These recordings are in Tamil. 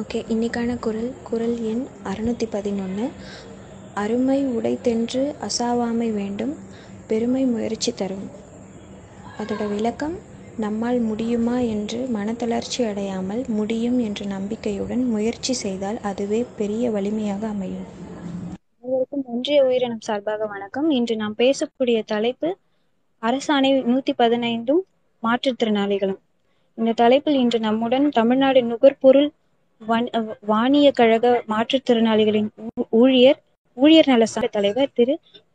ஓகே இன்னைக்கான குரல் குரல் எண் அறுநூற்றி பதினொன்று அருமை உடைத்தென்று அசாவாமை வேண்டும் பெருமை முயற்சி தரும். அதோட விளக்கம் நம்மால் முடியுமா என்று மனத்தளர்ச்சி அடையாமல் முடியும் என்ற நம்பிக்கையுடன் முயற்சி செய்தால் அதுவே பெரிய வலிமையாக அமையும். அனைவருக்கும் ஒன்றிய உயிரினம் சார்பாக வணக்கம். இன்று நாம் பேசக்கூடிய தலைப்பு அரசாணை நூத்தி பதினைந்தும் மாற்றுத்திறனாளிகளும் இந்த தலைப்பில் இன்று நம்முடன் தமிழ்நாடு நுகர்பொருள் வாணிய கழக மாற்றுத்திறனாளிகளின் ஊழியர் ஊழியர் நல சங்க தலைவர் திரு.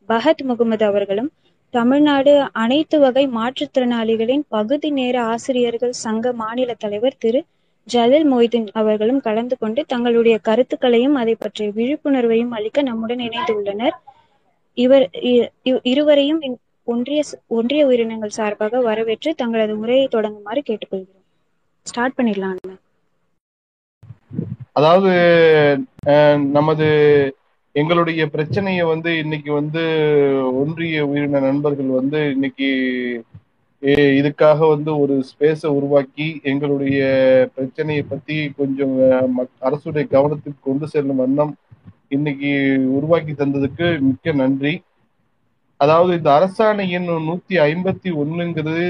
பஹத் முகமது அவர்களும் தமிழ்நாடு அனைத்து வகை மாற்றுத்திறனாளிகளின் பகுதி நேர ஆசிரியர்கள் சங்க மாநில தலைவர் திரு. ஜலில் மொய்தீன் அவர்களும் கலந்து கொண்டு தங்களுடைய கருத்துக்களையும் அதை பற்றிய விழிப்புணர்வையும் அளிக்க நம்முடன் இணைந்துள்ளனர் இவர் இ- இருவரையும் ஒன்றிய ஒன்றிய உயிரினங்கள் சார்பாக வரவேற்று தங்களது உரையை தொடங்குமாறு கேட்டுக்கொள்கிறோம். ஸ்டார்ட் பண்ணிடலாம் அண்ணா. அதாவது அஹ், நமது எங்களுடைய பிரச்சனையை வந்து இன்னைக்கு வந்து ஒன்றிய உயிரின நண்பர்கள் வந்து இன்னைக்கு இதுக்காக வந்து ஒரு ஸ்பேஸை உருவாக்கி எங்களுடைய பிரச்சனையை பத்தி கொஞ்சம் மக்- அரசுடைய கவனத்துக்கு கொண்டு செல்லும் வண்ணம் இன்னைக்கு உருவாக்கி தந்ததுக்கு மிக்க நன்றி. அதாவது இந்த அரசாணை எண் நூத்தி ஐம்பத்தி ஒண்ணுங்கிறது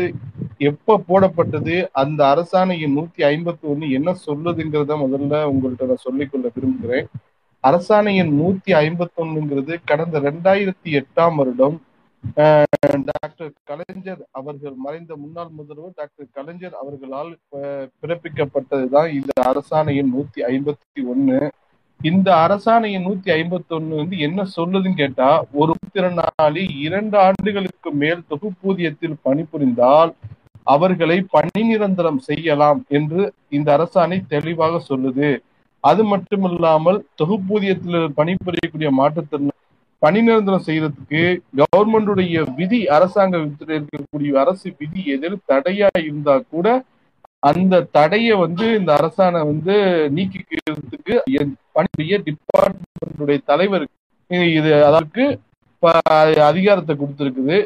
எப்ப போடப்பட்டது? அந்த அரசாணை நூத்தி ஐம்பத்தி ஒண்ணு என்ன சொல்லுதுங்கிறத முதல்ல உங்கள்கிட்ட நான் சொல்லிக்கொள்ள விரும்புகிறேன். அரசாணை எண் நூத்தி ஐம்பத்தி ஒண்ணுங்கிறது கடந்த ரெண்டாயிரத்தி எட்டாம் வருடம் டாக்டர் கலைஞர் அவர்கள் மறைந்த முன்னாள் முதல்வர் டாக்டர் கலைஞர் அவர்களால் பிறப்பிக்கப்பட்டதுதான் இந்த அரசாணையின் நூத்தி ஐம்பத்தி ஒண்ணு இந்த அரசாணையின் நூத்தி ஐம்பத்தி ஒண்ணு வந்து என்ன சொல்லுதுன்னு கேட்டா ஒரு திறனாளி இரண்டு ஆண்டுகளுக்கு மேல் தொகுப்பூதியத்தில் பணிபுரிந்தால் அவர்களை பணி நிரந்தரம் செய்யலாம் என்று இந்த அரசாணை தெளிவாக சொல்லுது. அது மட்டுமில்லாமல் தொகுப்பூதியத்தில் பணிபுரியக்கூடிய மாற்றுத்திறன் பணி நிரந்தரம் செய்யறதுக்கு கவர்மெண்டுடைய விதி அரசாங்க இருக்கக்கூடிய அரசு விதி எதில் தடையா இருந்தா கூட அந்த தடையை வந்து இந்த அரசாணை வந்து நீக்கிக்கிறதுக்கு பணிபுரிய டிபார்ட்மெண்டுடைய தலைவருக்கு இது அதற்கு அதிகாரத்தை கொடுத்திருக்குது.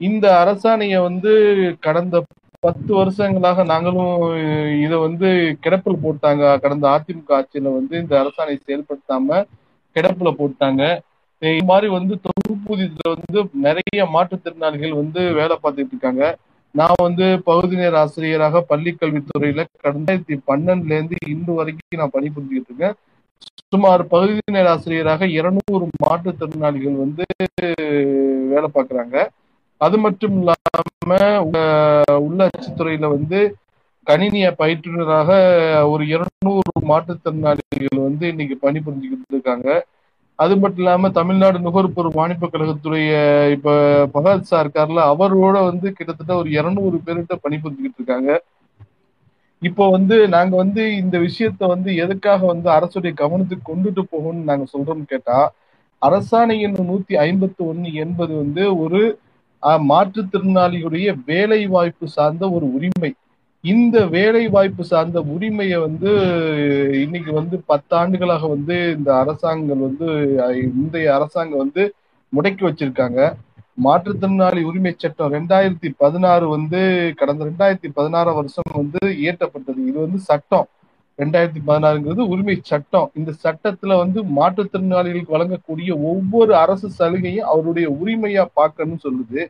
இந்த அரசாணையை வந்து கடந்த பத்து வருஷங்களாக நாங்களும் இதை வந்து கிடப்பில் போட்டாங்க. கடந்த அதிமுக ஆட்சியில வந்து இந்த அரசாணை செயல்படுத்தாம கிடப்புல போட்டாங்க. இது மாதிரி வந்து தொகுப்பூதியத்துல வந்து நிறைய மாற்றுத்திறனாளிகள் வந்து வேலை பார்த்துட்டு இருக்காங்க. நான் வந்து பகுதி நேர ஆசிரியராக பள்ளி கல்வித்துறையில ரெண்டாயிரத்தி பன்னெண்டுல இருந்து இன்று வரைக்கும் நான் பணிபுரிஞ்சுக்கிட்டு இருக்கேன். சுமார் பகுதி நேர ஆசிரியராக இருநூறு மாற்றுத்திறனாளிகள் வந்து வேலை பார்க்குறாங்க. அது மட்டும் இல்லாம உள்ளாட்சி துறையில வந்து கணினிய பயிற்றுனராக ஒரு இருநூறு மாற்றுத்திறனாளிகள் வந்து இன்னைக்கு பணிபுரிஞ்சுக்கிட்டு இருக்காங்க. அது மட்டும் இல்லாம தமிழ்நாடு நுகர்பொருள் வாணிப கழகத்துடைய இப்ப பகத் சார் இருக்கார்ல அவரோட வந்து கிட்டத்தட்ட ஒரு இருநூறு பேர்கிட்ட பணிபுரிஞ்சுக்கிட்டு இருக்காங்க. இப்போ வந்து நாங்க வந்து இந்த விஷயத்த வந்து எதுக்காக வந்து அரசுடைய கவனத்துக்கு கொண்டுட்டு போகணும்னு நாங்க சொல்றோம்னு கேட்டா அரசாணை எண் நூத்தி ஐம்பத்தி ஒன்னு என்பது வந்து ஒரு மாற்றுத்திறனாளியுடைய மாற்றுத்திறனாளிகளுடைய வேலை வாய்ப்பு சார்ந்த ஒரு உரிமை. இந்த வேலை வாய்ப்பு சார்ந்த உரிமையை வந்து இன்னைக்கு வந்து பத்தாண்டுகளாக வந்து இந்த அரசாங்கம் வந்து முந்தைய அரசாங்கம் வந்து முடக்கி வச்சிருக்காங்க. மாற்றுத்திறனாளி உரிமை சட்டம் ரெண்டாயிரத்தி பதினாறு வந்து கடந்த ரெண்டாயிரத்தி பதினாறாம் வருஷம் வந்து இயற்றப்பட்டது. இது வந்து சட்டம். ரெண்டாயிரத்தி பதினாறுங்கிறது உரிமை சட்டம். இந்த சட்டத்துல வந்து மாற்றுத்திறனாளிகளுக்கு வழங்கக்கூடிய ஒவ்வொரு அரசு சலுகையும் அவருடைய உரிமையா பார்க்கணும்னு சொல்லுது.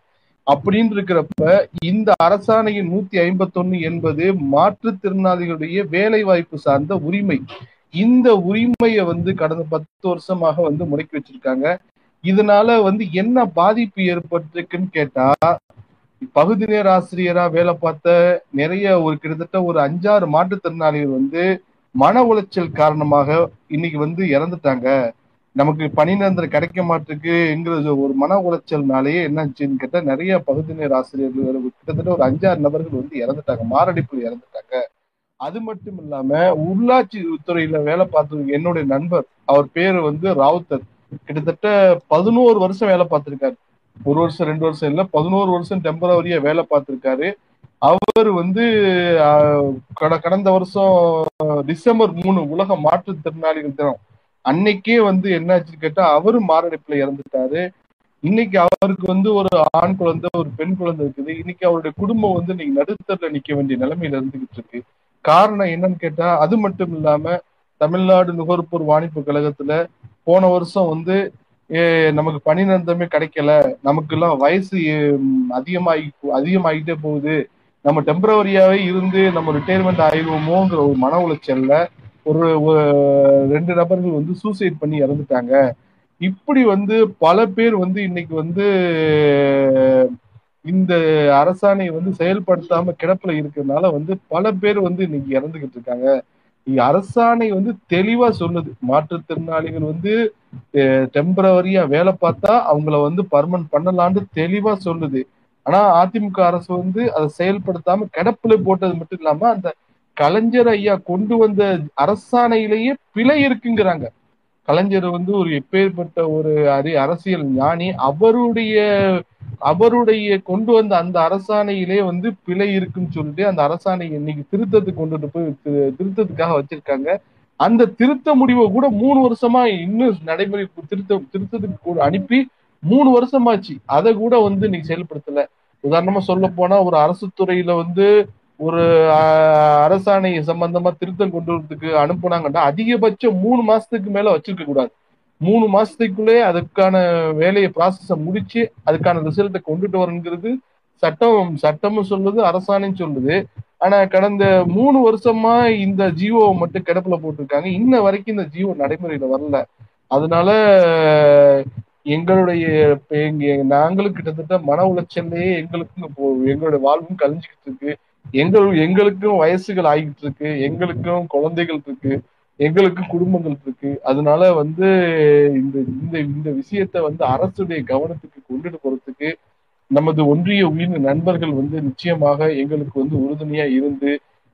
அப்படின்னு இருக்கிறப்ப இந்த அரசாணையின் நூத்தி ஐம்பத்தொன்னு என்பது மாற்றுத்திறனாளிகளுடைய வேலை வாய்ப்பு சார்ந்த உரிமை. இந்த உரிமையை வந்து கடந்த பத்து வருஷமாக வந்து முடக்கி வச்சிருக்காங்க. இதனால வந்து என்ன பாதிப்பு ஏற்பட்டிருக்குன்னு கேட்டா பகுதி நேர ஆசிரியரா வேலை பார்த்த நிறைய ஒரு கிட்டத்தட்ட ஒரு அஞ்சாறு மாற்றுத்திறனாளிகள் வந்து மன உளைச்சல் காரணமாக இன்னைக்கு வந்து இறந்துட்டாங்க. நமக்கு பணி நிரந்தரம் கிடைக்க மாட்டிருக்குங்கிறது ஒரு மன உளைச்சல்னாலேயே என்னாச்சுன்னு கேட்டா நிறைய பகுதி நேர ஆசிரியர்கள் கிட்டத்தட்ட ஒரு அஞ்சாறு நபர்கள் வந்து இறந்துட்டாங்க. மாரடைப்புல இறந்துட்டாங்க. அது மட்டும் இல்லாம உள்ளாட்சி துறையில வேலை பார்த்தவங்க என்னுடைய நண்பர் அவர் பேரு வந்து ராவுத்தர். கிட்டத்தட்ட பதினோரு வருஷம் வேலை பார்த்திருக்காரு. ஒரு வருஷம் ரெண்டு வருஷம் இல்லை பதினோரு வருஷம் டெம்பரவரியா வேலை பார்த்திருக்காரு. அவர் வந்து கட- கடந்த வருஷம் டிசம்பர் மூணு உலக மாற்றுத்திறனாளிகள் தினம். அன்னைக்கே வந்து என்னாச்சுன்னு கேட்டா அவரும் மாரடைப்புல இறந்துட்டாரு. இன்னைக்கு அவருக்கு வந்து ஒரு ஆண் குழந்தை ஒரு பெண் குழந்தை இருக்குது. இன்னைக்கு அவருடைய குடும்பம் வந்து இன்னைக்கு நடுத்தரில் நிக்க வேண்டிய நிலைமையில இருந்துகிட்டு இருக்கு. காரணம் என்னன்னு கேட்டா அது மட்டும் இல்லாம தமிழ்நாடு நுகர்பொருள் வாணிப்பு கழகத்துல போன வருஷம் வந்து நமக்கு பணி நிரந்தரமே கிடைக்கல. நமக்கு எல்லாம் வயசு அதிகமாகி அதிகமாகிட்டே போகுது. நம்ம டெம்பரவரியாவே இருந்து நம்ம ரிட்டையர்மெண்ட் ஆயிடுவோமோங்கிற ஒரு மன உளைச்சல்ல ஒரு ரெண்டு நபர்கள் வந்து சூசைட் பண்ணி இறந்துட்டாங்க. இப்படி வந்து பல பேர் வந்து இன்னைக்கு வந்து இந்த அரசாணை வந்து செயல்படுத்தாம கிடப்புல இருக்கிறதுனால வந்து பல பேர் வந்து இன்னைக்கு இறந்துகிட்டு இருக்காங்க. அரசாணை வந்து தெளிவா சொல்லுது. மாற்றுத்திறனாளிகள் வந்து டெம்பரவரியா வேலை பார்த்தா அவங்கள வந்து பர்மனன்ட் பண்ணலான்னு தெளிவா சொல்லுது. ஆனா அதிமுக அரசு வந்து அதை செயல்படுத்தாம கிடப்புல போட்டது மட்டும் இல்லாம அந்த கலைஞர் ஐயா கொண்டு வந்த அரசாணையிலேயே பிழை இருக்குங்கிறாங்க. கலைஞர் வந்து ஒரு எப்பேற்பட்ட ஒரு அறி அரசியல் ஞானி. அவருடைய அவருடைய கொண்டு வந்த அந்த அரசாணையிலே வந்து பிழை இருக்குன்னு சொல்லிட்டு அந்த அரசாணை இன்னைக்கு திருத்தத்துக்கு கொண்டுட்டு போய் திருத்தத்துக்காக வச்சிருக்காங்க. அந்த திருத்த முடிவை கூட மூணு வருஷமா இன்னும் நடைமுறை திருத்த திருத்தத்துக்கு கூட அனுப்பி மூணு வருஷமாச்சு. அதை கூட வந்து இன்னைக்கு செயல்படுத்தல. உதாரணமா சொல்ல போனா ஒரு அரசு துறையில வந்து ஒரு அரசாணை சம்பந்தமா திருத்தம் கொண்டு வரதுக்கு அனுப்புனாங்கன்னா அதிகபட்சம் மூணு மாசத்துக்கு மேல வச்சிருக்க கூடாது. மூணு மாசத்துக்குள்ளே அதுக்கான வேலையை ப்ராசஸ முடிச்சு அதுக்கான ரிசல்ட்டை கொண்டுட்டு வரணுங்கிறது சட்டம் சட்டமும் சொல்லுது அரசாணையும் சொல்லுது ஆனா கடந்த மூணு வருஷமா இந்த ஜியோவை மட்டும் கிடப்புல போட்டிருக்காங்க. இன்ன வரைக்கும் இந்த ஜியோ நடைமுறையில வரல. அதனால எங்களுடைய நாங்களும் கிட்டத்தட்ட மன உளைச்சல்லையே எங்களுக்கும் எங்களுடைய வாழ்வும் கழிஞ்சுக்கிட்டு இருக்கு. எங்கள் எங்களுக்கும் வயசுகள் ஆகிட்டு இருக்கு எங்களுக்கும் குழந்தைகள் இருக்கு எங்களுக்கும் குடும்பங்கள் இருக்கு. அதனால வந்து இந்த இந்த இந்த விஷயத்த வந்து அரசுடைய கவனத்துக்கு கொண்டுட்டு போறதுக்கு நமது ஒன்றிய உயிர் நண்பர்கள் வந்து நிச்சயமாக எங்களுக்கு வந்து உறுதுணையா இருந்து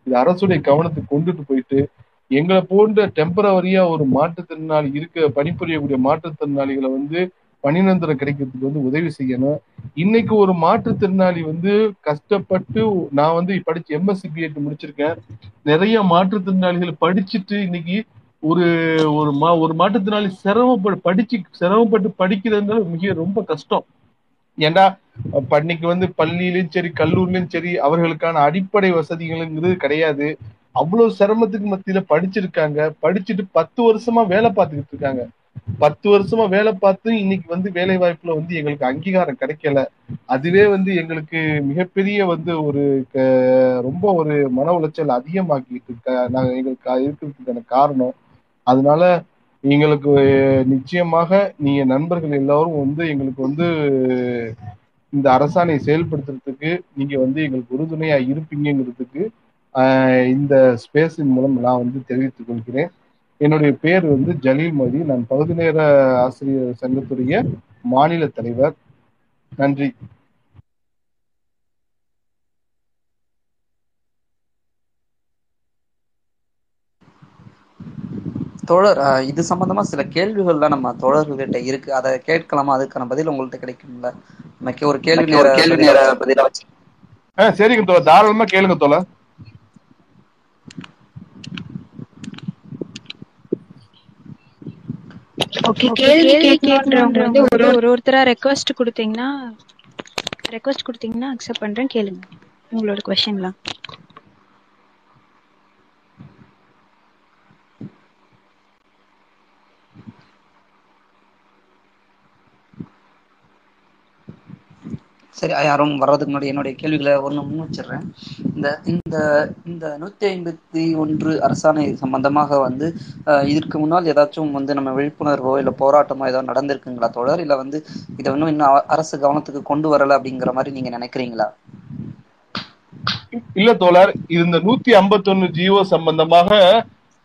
இது அரசுடைய கவனத்துக்கு கொண்டுட்டு போயிட்டு எங்களை போன்ற டெம்பரவரியா ஒரு மாற்றுத்திறனாளி இருக்க பணிபுரியக்கூடிய மாற்றுத்திறனாளிகளை வந்து பணிநிரந்தரம் கிடைக்கிறதுக்கு வந்து உதவி செய்யணும். இன்னைக்கு ஒரு மாற்றுத்திறனாளி வந்து கஷ்டப்பட்டு நான் வந்து படிச்சு எம்எஸ்சி பிஎட் முடிச்சிருக்கேன். நிறைய மாற்றுத்திறனாளிகள் படிச்சுட்டு இன்னைக்கு ஒரு ஒரு மா ஒரு மாற்றுத்திறனாளி சிரமப்பட்டு படிச்சு சிரமப்பட்டு படிக்கிறதுனால மிக ரொம்ப கஷ்டம். ஏண்டா அப்ப இன்னைக்கு வந்து பள்ளியிலும் சரி கல்லூரிலயும் சரி அவர்களுக்கான அடிப்படை வசதிகள்ங்கிறது கிடையாது. அவ்வளவு சிரமத்துக்கு மத்தியில படிச்சிருக்காங்க. படிச்சுட்டு பத்து வருஷமா வேலை பார்த்துக்கிட்டு இருக்காங்க. பத்து வருஷமா வேலை பார்த்து இன்னைக்கு வந்து வேலை வாய்ப்புல வந்து எங்களுக்கு அங்கீகாரம் கிடைக்கல. அதுவே வந்து எங்களுக்கு மிகப்பெரிய வந்து ஒரு ரொம்ப ஒரு மன உளைச்சல் அதிகமாக்கிட்டு இருக்க நாங்க எங்களுக்கு இருக்கிறதுக்கான காரணம். அதனால எங்களுக்கு நிச்சயமாக நீங்க நண்பர்கள் எல்லாரும் வந்து எங்களுக்கு வந்து இந்த அரசாணையை செயல்படுத்துறதுக்கு நீங்க வந்து எங்களுக்கு உறுதுணையா இருப்பீங்கிறதுக்கு ஆஹ் இந்த ஸ்பேஸின் மூலம் நான் வந்து தெரிவித்துக் கொள்கிறேன். என்னுடைய பேர் வந்து ஜலீல் மதி நான் பகுதி நேர ஆசிரியர் சங்கத்துடைய மாநில தலைவர். நன்றி. தோழர் இது சம்பந்தமா சில கேள்விகள்லாம் நம்ம தோழர்கள்கிட்ட இருக்கு. அதை கேட்கலாமா? அதுக்கான பதில் உங்கள்ட்ட கிடைக்கும்ல. நமக்கு ஒரு கேள்வி நேர கேள்வி நேர பதிலா வச்சு ஆஹ் சரிங்க தோழர். தாராளமா கேளுங்க தோழர். ஓகே கேள்வி கேட்கறவங்க வந்து ஒரு ஒரு ஒருத்தரா ரெக்வஸ்ட் கொடுத்தீங்கன்னா ரெக்வஸ்ட் கொடுத்தீங்கன்னா அக்செப்ட் பண்றேன் கேளுங்க. உங்களோட கொஸ்டின்லாம் சரி யாரும் வர்றதுக்கு முன்னாடி என்னுடைய கேள்விகளை ஒன்று முன் வச்சிடுறேன் இந்த இந்த இந்த நூத்தி ஐம்பத்தி ஒன்று அரசாணை சம்பந்தமாக வந்து இதற்கு முன்னால் ஏதாச்சும் வந்து நம்ம விழிப்புணர்வோ இல்ல போராட்டமோ ஏதோ நடந்திருக்குங்களா தொடர் இல்ல வந்து இதை இன்னும் இன்னும் அரசு கவனத்துக்கு கொண்டு வரல அப்படிங்கிற மாதிரி நீங்க நினைக்கிறீங்களா? இல்ல தோழர் இது இந்த நூத்தி ஐம்பத்தொன்னு ஜியோ சம்பந்தமாக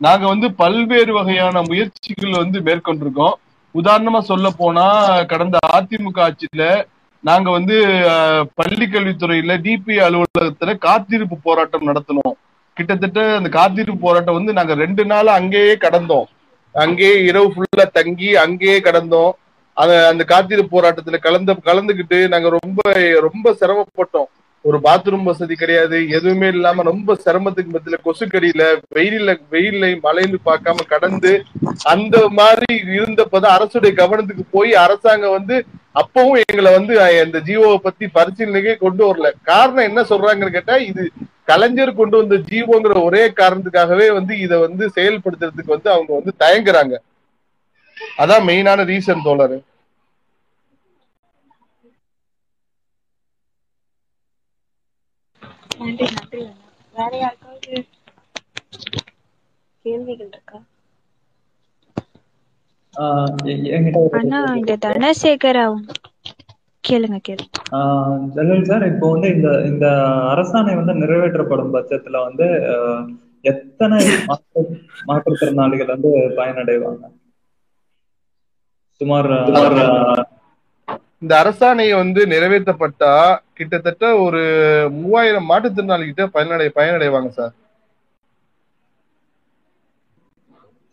நாங்க வந்து பல்வேறு வகையான முயற்சிகள் வந்து மேற்கொண்டிருக்கோம். உதாரணமா சொல்ல போனா கடந்த அதிமுக ஆட்சியில நாங்க வந்து பள்ளி கல்வித்துறையில டிபி அலுவலகத்துல காத்திருப்பு போராட்டம் நடத்தினோம். கிட்டத்தட்ட அந்த காத்திருப்பு போராட்டம் வந்து நாங்க ரெண்டு நாள் அங்கேயே கடந்தோம். அங்கேயே இரவு ஃபுல்லா தங்கி அங்கேயே கடந்தோம். அந்த அந்த காத்திருப்பு போராட்டத்துல கலந்து கலந்துகிட்டு நாங்க ரொம்ப ரொம்ப சிரமப்பட்டோம். ஒரு பாத்ரூம் வசதி கிடையாது. எதுவுமே இல்லாம ரொம்ப சிரமத்துக்கு மத்தியில கொசுக்கடியில வெயில்ல வெயில்ல மழைன்னு பார்க்காம கடந்து அந்த மாதிரி இருந்தப்பதான் அரசுடைய கவனத்துக்கு போய் அரசாங்கம் வந்து அப்பவும் எங்களை வந்து அந்த இந்த பத்தி பரிசீலனைக்கே கொண்டு வரல. காரணம் என்ன சொல்றாங்கன்னு கேட்டா இது கலைஞர் கொண்டு வந்த ஜீவோங்கிற ஒரே காரணத்துக்காகவே வந்து இதை வந்து செயல்படுத்துறதுக்கு வந்து அவங்க வந்து தயங்குறாங்க. அதான் மெயினான ரீசன் தோழர். நன்றி நன்றி அண்ணா. வேற யாருக்காவது கேள்விகள் இருக்கா? அண்ணா இந்த தனசேகர் கேளுங்க கேளுங்க ஜலீல் சார் இப்போ வந்து இந்த இந்த அரசாணை வந்து நிறைவேற்றப்படும் பட்சத்துல வந்து ஆஹ் எத்தனை மாற்று மாற்றுத்திறனாளிகள் வந்து பயனடைவாங்க? சுமார் இந்த அரசாணையை வந்து நிறைவேற்றப்பட்டா கிட்டத்தட்ட ஒரு மூவாயிரம் மாற்றுத்திறனாளி கிட்ட பயனடை பயனடைவாங்க சார்.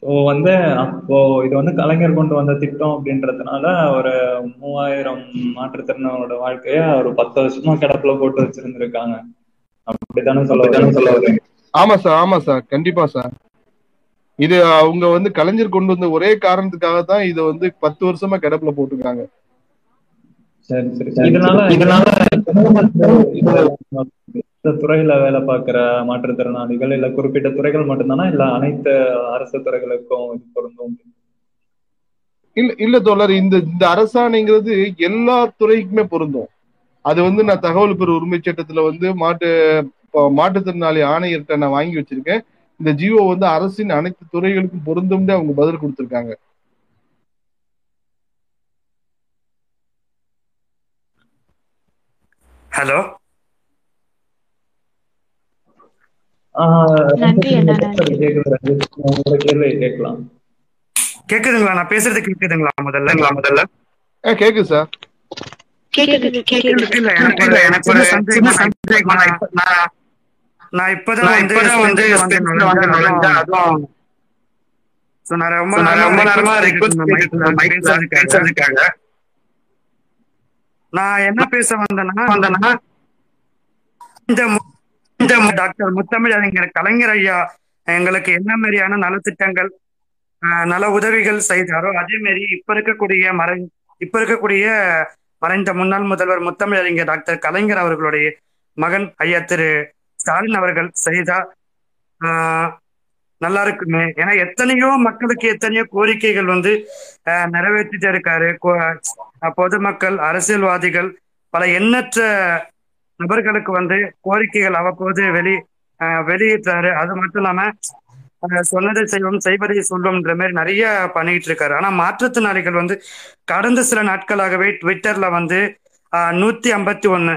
ஸோ வந்து அப்போ இது வந்து கலைஞர் கொண்டு வந்த திட்டம் அப்படின்றதுனால ஒரு மூவாயிரம் மாற்றுத்திறனோட வாழ்க்கைய ஒரு பத்து வருஷமா கிடப்புல போட்டு வச்சிருந்திருக்காங்க. அப்படித்தானே சொல்ல? சொல்ல வரீங்க? ஆமா சார் ஆமா சார் கண்டிப்பா சார். இது அவங்க வந்து கலைஞர் கொண்டு வந்த ஒரே காரணத்துக்காக தான் இதை வந்து பத்து வருஷமா கிடப்புல போட்டிருக்காங்க. சரி சரி. இதனால துறையில வேலை பார்க்கிற மாற்றுத்திறனாளிகள் இல்ல குறிப்பிட்ட துறைகள் மட்டும்தானா? இல்ல அனைத்து அரசு துறைகளுக்கும் இது பொருந்தும்? இல்ல இல்ல தோழர். இந்த இந்த அரசாணைங்கிறது எல்லா துறைக்குமே பொருந்தும். அது வந்து நான் தகவல் பெறு உரிமை சட்டத்துல வந்து மாட்டு மாற்றுத்திறனாளி ஆணையர்கிட்ட நான் வாங்கி வச்சிருக்கேன். இந்த ஜியோ வந்து அரசின் அனைத்து துறைகளுக்கும் பொருந்தும்னு அவங்க பதில் கொடுத்திருக்காங்க ஹலோ ஆஹ் நன்றி அண்ணா, நன்றி. கேக்குது ரஞ்சித். உங்களோட கேள்வியை கேட்கலாம். கேக்குதுங்களா? நான் பேசுறது கேக்குதுங்களா முதல்ல? முதல்ல. ஏ கேக்குது சார் கேக்குது கேக்குது இல்ல எனக்கு ஒரு எனக்கு ஒரு சின்ன சந்தேகம். நான் இப்ப- நான் நான் இப்பதான் வந்து ரொம்ப நேரமா ரொம்ப நேரமா ரிக்வெஸ்ட் பேசுறதுக்காக. நான் என்ன பேச வந்தேன்னா வந்தேன்னா இந்த இந்த டாக்டர் முத்தமிழ் அறிஞர் கலைஞர் ஐயா எங்களுக்கு என்ன மாதிரியான நலத்திட்டங்கள் ஆஹ், நல உதவிகள் செய்தாரோ அதே மாதிரி இப்ப இருக்கக்கூடிய மறை இப்ப இருக்கக்கூடிய மறைந்த முன்னாள் முதல்வர் முத்தமிழ் அறிஞர் டாக்டர் கலைஞர் அவர்களுடைய மகன் ஐயா திரு ஸ்டாலின் அவர்கள் செய்தா ஆஹ், நல்லா இருக்குமே. ஏன்னா எத்தனையோ மக்களுக்கு எத்தனையோ கோரிக்கைகள் வந்து ஆஹ், நிறைவேற்றிட்டு இருக்காரு. பொதுமக்கள் அரசியல்வாதிகள் பல எண்ணற்ற நபர்களுக்கு வந்து கோரிக்கைகள் அவ்வப்போது வெளி வெளியிட்டாரு. அது மட்டும் இல்லாம ஆஹ், சொன்னதை செய்வோம் செய்வதை சொல்வோம்ன்ற மாதிரி நிறைய பண்ணிட்டு இருக்காரு. ஆனா மாற்றுத்திறனாளிகள் வந்து கடந்த சில நாட்களாகவே ட்விட்டர்ல வந்து ஆஹ், நூத்தி ஐம்பத்தி ஒன்னு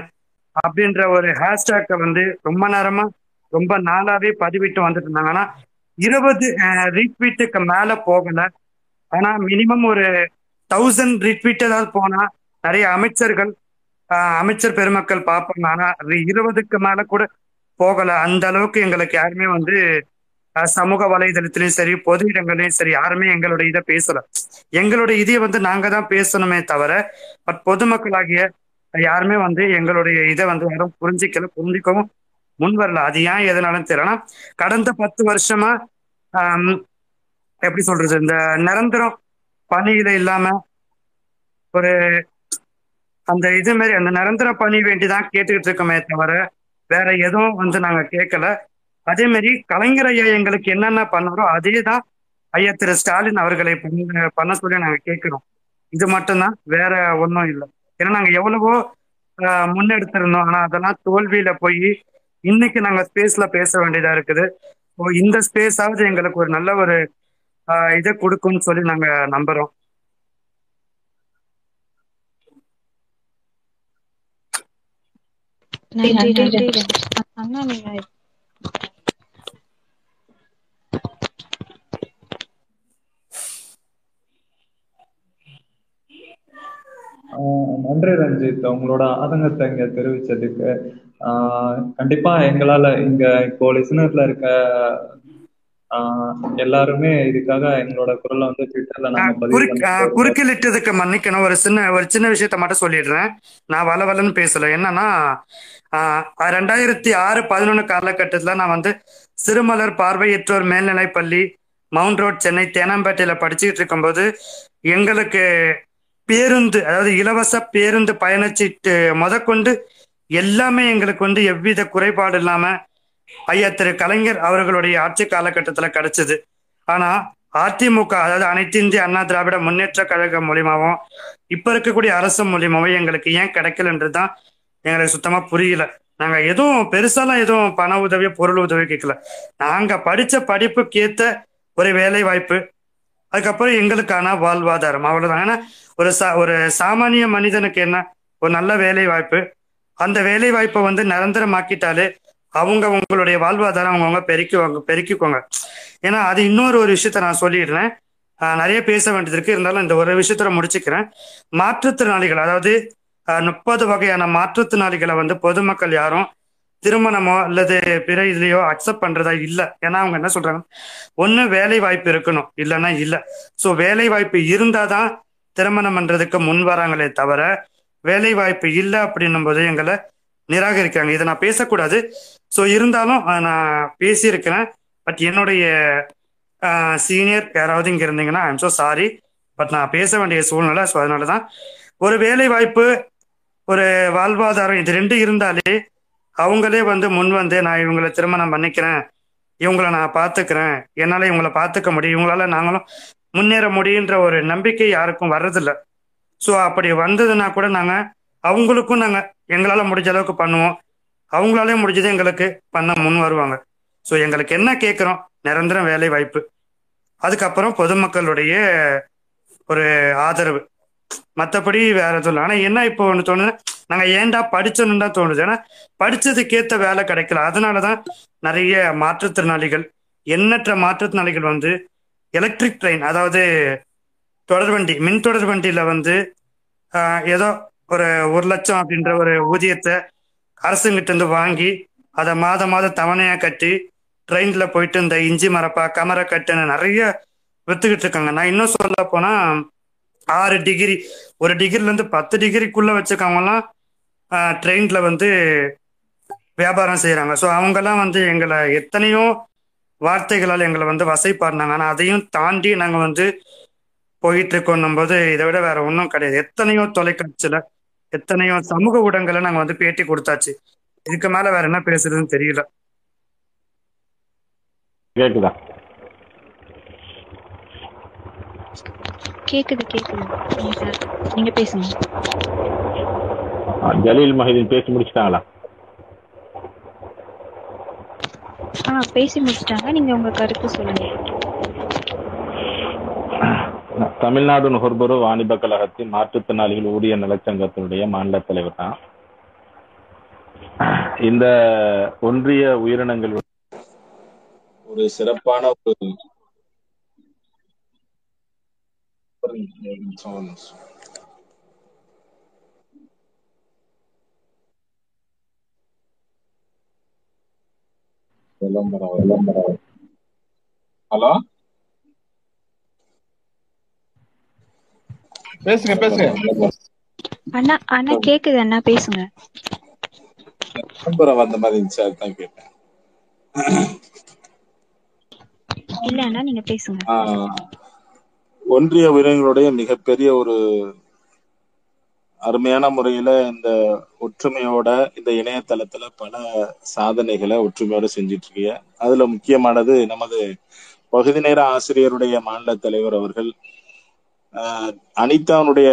அப்படின்ற ஒரு ஹேஷ்டேக்கை வந்து ரொம்ப நேரமா ரொம்ப நாளாவே பதிவிட்டு வந்துட்டு இருந்தாங்க. ஆனா இருபது ரீட்வீட்டுக்கு மேல போகல. ஆனா மினிமம் ஒரு தௌசண்ட் ரீட்வீட் ஏதாவது போனா நிறைய அமைச்சர்கள் ஆஹ், அமைச்சர் பெருமக்கள் பார்ப்பாங்க. ஆனா இருபதுக்கு மேல கூட போகல. அந்த அளவுக்கு எங்களுக்கு யாருமே வந்து சமூக வலைதளத்திலயும் சரி பொது இடங்கள்லயும் சரி யாருமே எங்களுடைய இதை பேசல. எங்களுடைய இதை வந்து நாங்க தான் பேசணுமே தவிர பட் பொதுமக்களாகிய யாருமே வந்து எங்களுடைய இதை வந்து யாரும் புரிஞ்சிக்கல புரிஞ்சிக்கவும் முன் வரல. அது ஏன் எதனாலும் தெரியல கடந்த பத்து வருஷமா எப்படி சொல்றது இந்த நிரந்தரம் பணியில இல்லாம ஒரு அந்த இது மாதிரி அந்த நிரந்தர பணி வேண்டிதான் கேட்டுக்கிட்டு இருக்கோமே தவிர வேற எதுவும் வந்து நாங்க கேட்கல அதே மாதிரி கலைஞர் ஐயா எங்களுக்கு என்னென்ன பண்ணாரோ அதே தான் ஐயா திரு ஸ்டாலின் அவர்களை பண்ண பண்ண சொல்லி நாங்க கேட்கிறோம் இது மட்டும்தான் வேற ஒன்றும் இல்லை. ஏன்னா நாங்க எவ்வளவோ ஆஹ், முன்னெடுத்திருந்தோம். ஆனா அதெல்லாம் தோல்வியில போய் இன்னைக்கு நாங்க ஸ்பேஸ்ல பேச வேண்டியதா இருக்குது. இந்த ஸ்பேஸாவது எங்களுக்கு ஒரு நல்ல ஒரு இதை கொடுக்கும்னு சொல்லி நாங்க நம்புறோம். அண்ணா நீங்க நன்றி ரஞ்சித். உங்களோட ஆதங்கத்தை இங்க தெரிவிச்சதுக்கு கண்டிப்பா எங்களால இங்க இப்போ லிசனர்ல இருக்க எல்லாருமே இதுக்காக எங்களோட குரலை வந்து ட்விட்டர்ல குறுக்கிலிட்டதுக்கு மன்னிக்கணும். ஒரு சின்ன ஒரு சின்ன விஷயத்த மட்டும் சொல்லிடுறேன். நான் வள வளன்னு பேசல. என்னன்னா ரெண்டாயிரத்தி ஆறு பதினொன்று காலகட்டத்தில் நான் வந்து சிறுமலர் பார்வையற்றோர் மேல்நிலைப் பள்ளி மவுண்ட் ரோட் சென்னை தேனாம்பேட்டையில படிச்சுக்கிட்டு இருக்கும்போது எங்களுக்கு பேருந்து அதாவது இலவச பேருந்து பயணச்சீட்டு முதற்கொண்டு எல்லாமே எங்களுக்கு வந்து எவ்வித குறைபாடு இல்லாம ஐயா திரு கலைஞர் அவர்களுடைய ஆட்சி காலகட்டத்துல கிடைச்சது. ஆனா அதிமுக அதாவது அனைத்து இந்திய அண்ணா திராவிட முன்னேற்ற கழகம் மூலியமாவும் இப்ப இருக்கக்கூடிய அரசு மூலியமாவும் எங்களுக்கு ஏன் கிடைக்கலன்றதுதான் எங்களுக்கு சுத்தமா புரியல. நாங்க எதுவும் பெருசாலாம் எதுவும் பண உதவி பொருள் உதவி கேட்கல. நாங்க படிச்ச படிப்புக்கு ஏத்த ஒரு வேலை வாய்ப்பு அதுக்கப்புறம் எங்களுக்கான வாழ்வாதாரம் அவ்வளவுதான். ஏன்னா ஒரு சா ஒரு சாமானிய மனிதனுக்கு என்ன ஒரு நல்ல வேலை வாய்ப்பு அந்த வேலை வாய்ப்பை வந்து நிரந்தரமாக்கிட்டாலே அவங்க உங்களுடைய வாழ்வாதாரம் அவங்கவுங்க பெருக்கிவாங்க பெருக்கிக்கோங்க. ஏன்னா அது இன்னொரு ஒரு விஷயத்த நான் சொல்லிடுறேன். நிறைய பேச வேண்டியது இருக்கு. இருந்தாலும் இந்த ஒரு விஷயத்துல முடிச்சுக்கிறேன். மாற்றுத்திறனாளிகள் அதாவது முப்பது வகையான மாற்றுத்திறனாளிகளை வந்து பொதுமக்கள் யாரும் திருமணமோ அல்லது பிற இதுலயோ அக்செப்ட் பண்றதா இல்லை. ஏன்னா அவங்க என்ன சொல்றாங்க? ஒன்று வேலை வாய்ப்பு இருக்கணும். இல்லைன்னா இல்லை. ஸோ வேலை வாய்ப்பு இருந்தாதான் திருமணம் பண்றதுக்கு முன் வராங்களே தவிர வேலை வாய்ப்பு இல்லை அப்படின்னும் போது எங்களை நிராகரிக்கிறாங்க. இதை நான் பேசக்கூடாது. ஸோ இருந்தாலும் நான் பேசியிருக்கிறேன். பட் என்னுடைய சீனியர் யாராவது இங்க இருந்தீங்கன்னா ஐம் ஸோ சாரி பட் நான் பேச வேண்டிய சூழ்நிலை ஸோ அதனால தான் ஒரு வேலை வாய்ப்பு ஒரு வாழ்வாதாரம் இது ரெண்டு இருந்தாலே அவங்களே வந்து முன் வந்து நான் இவங்களை திருமணம் பண்ணிக்கிறேன். இவங்களை நான் பார்த்துக்கிறேன். என்னால் இவங்களை பார்த்துக்க முடியும். இவங்களால நாங்களும் முன்னேற முடியுன்ற ஒரு நம்பிக்கை யாருக்கும் வர்றதில்லை. ஸோ அப்படி வந்ததுன்னா கூட நாங்கள் அவங்களுக்கும் நாங்கள் எங்களால் முடிஞ்ச அளவுக்கு பண்ணுவோம். அவங்களாலே முடிஞ்சது எங்களுக்கு பண்ண முன் வருவாங்க. ஸோ எங்களுக்கு என்ன கேட்குறோம்? நிரந்தரம் வேலை வாய்ப்பு. அதுக்கப்புறம் பொதுமக்களுடைய ஒரு ஆதரவு. மற்றபடி வேற எதுவும் இல்லை. ஆனால் என்ன இப்போ ஒன்று தோணுது நாங்கள் ஏன்டா படிச்சோன்னு தான் தோணுது. ஏன்னா படிச்சதுக்கேற்ற வேலை கிடைக்கல. அதனால தான் நிறைய மாற்றுத்திறனாளிகள் எண்ணற்ற மாற்றுத்திறனாளிகள் வந்து எலக்ட்ரிக் ட்ரெயின் அதாவது தொடர்வண்டி மின் தொடர்வண்டியில் வந்து ஏதோ ஒரு ஒரு லட்சம் அப்படின்ற ஒரு ஊதியத்தை அரசுங்கிட்ட இருந்து வாங்கி அதை மாத மாதம் தவணையா கட்டி ட்ரெயின்ல போயிட்டு இந்த இஞ்சி மரப்பா கமரை கட்டுன்னு நிறைய வித்துக்கிட்டு இருக்காங்க. நான் இன்னும் சொல்ல போனா ஆறு டிகிரி ஒரு டிகிரில இருந்து பத்து டிகிரிக்குள்ள வச்சுக்கவங்கலாம் ட்ரெயின்ல வந்து வியாபாரம் செய்யறாங்க ஸோ அவங்கெல்லாம் வந்து எங்களை எத்தனையோ வார்த்தைகளால் எங்களை வந்து வசைப்பாடினாங்க ஆனால் அதையும் தாண்டி நாங்கள் வந்து போயிட்டு இருக்கோம் போது இதை விட வேற ஒன்றும் கிடையாது. எத்தனையோ தொலைக்காட்சியில எத்தனையோ சமூக ஊடகங்களை நாங்கள் வந்து பேட்டி கொடுத்தாச்சு. இதுக்கு மேல வேற என்ன பேசுறதுன்னு தெரியல. கேக்குதா? கேக்குது கேக்குது. நீங்க நீங்க பேசுங்க. ஜலீல் மஹிதீன் பேசி முடிச்சிட்டாங்களா? ஆ பேசி முடிச்சிட்டாங்க. நீங்க உங்க கருத்து சொல்லுங்க. தமிழ்நாடு நுகர்பொரு வாணிப கழகத்தின் மாற்றுத்திறனாளிகள் ஊதிய நலச்சங்கத்தினுடைய மாநில தலைவர் தான். இந்த ஒன்றிய உயிரினங்கள் ஒரு சிறப்பான ஒரு விளம்பரம் விளம்பரம் ஹலோ? பேசுங்க பேசுங்க. அண்ணா அண்ணா கேக்குது அண்ணா பேசுங்க. விளம்பரம் வந்த மாதிரி இருந்துச்சு அதுதான் கேட்டேன். இல்ல அண்ணா நீங்க பேசுங்க. ஒன்றிய உயிரினங்களுடைய மிகப்பெரிய ஒரு அருமையான முறையில இந்த ஒற்றுமையோட இந்த இணையதளத்துல பல சாதனைகளை ஒற்றுமையோட செஞ்சிட்டு இருக்கீங்க அதுல முக்கியமானது நமது பகுதி நேர ஆசிரியருடைய மாநில தலைவர் அவர்கள் அனிதாவுடைய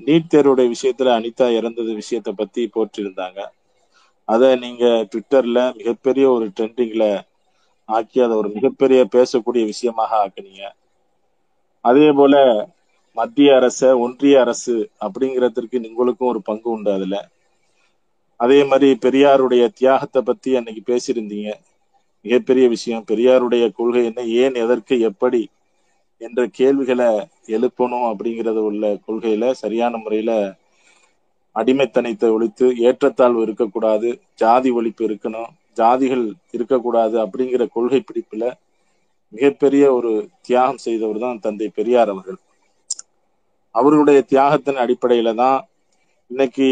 நீட் தேர்வுடைய விஷயத்துல அனிதா இறந்தது விஷயத்தை பத்தி போற்றிருந்தாங்க. அதை நீங்க ட்விட்டர்ல மிகப்பெரிய ஒரு ட்ரெண்டிங்ல ஆக்கி அதை ஒரு மிகப்பெரிய பேசக்கூடிய விஷயமாக ஆக்குனீங்க. அதே போல மத்திய அரச ஒன்றிய அரசு அப்படிங்கிறதுக்கு உங்களுக்கும் ஒரு பங்கு உண்டு அதுல. அதே மாதிரி பெரியாருடைய தியாகத்தை பத்தி அன்னைக்கு பேசியிருந்தீங்க. மிகப்பெரிய விஷயம் பெரியாருடைய கொள்கை என்ன ஏன் எதற்கு எப்படி என்ற கேள்விகளை எழுப்பணும் அப்படிங்கிறது உள்ள கொள்கையில சரியான முறையில அடிமைத்தனத்தை ஒழித்து ஏற்றத்தாழ்வு இருக்கக்கூடாது ஜாதி ஒழிப்பு இருக்கணும் ஜாதிகள் இருக்கக்கூடாது அப்படிங்கிற கொள்கை பிடிப்புல மிகப்பெரிய ஒரு தியாகம் செய்தவர் தான் தந்தை பெரியார் அவர்கள். அவர்களுடைய தியாகத்தின் அடிப்படையில தான் இன்னைக்கு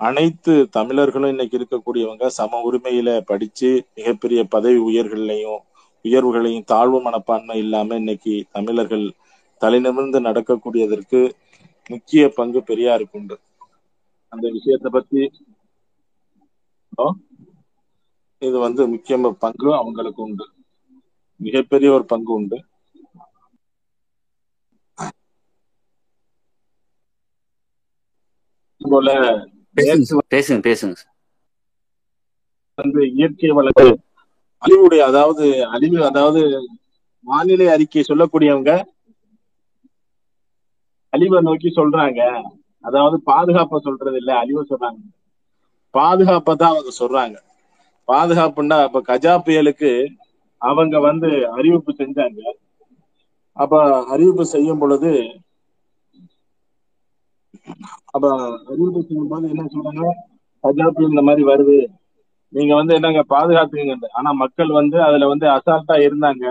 அனைத்து தமிழர்களும் இன்னைக்கு இருக்கக்கூடியவங்க சம உரிமையில படிச்சு மிகப்பெரிய பதவி உயர்கள்லையும் உயர்வுகளையும் தாழ்வு மனப்பான்மை இல்லாம இன்னைக்கு தமிழர்கள் தலைநிமிர்ந்து நடக்கக்கூடியதற்கு முக்கிய பங்கு பெரியாருக்கு உண்டு. அந்த விஷயத்தை பத்தி இது வந்து முக்கிய பங்கு அவங்களுக்கு உண்டு. மிகப்பெரிய ஒரு பங்கு உண்டு. போல பேசுங்க பேசுங்க வந்து இயற்கை வளங்கள் அழிவுடைய அதாவது அழிவு அதாவது வானிலை அறிக்கை சொல்லக்கூடியவங்க அழிவை நோக்கி சொல்றாங்க. அதாவது பாதுகாப்பை சொல்றது இல்ல அழிவை சொல்றாங்க. பாதுகாப்பை தான் அவங்க சொல்றாங்க. பாதுகாப்புன்னா இப்ப கஜா புயலுக்கு அவங்க வந்து அறிவிப்பு செஞ்சாங்க. அப்ப அறிவிப்பு செய்யும் பொழுது அப்ப அறிவிப்பு செய்யும் போது என்ன சொல்றாங்க? கஜா புயல் இந்த மாதிரி வருது. நீங்க வந்து என்னங்க பாதுகாத்துங்க ஆனா மக்கள் வந்து அதுல வந்து அசால்ட்டா இருந்தாங்க.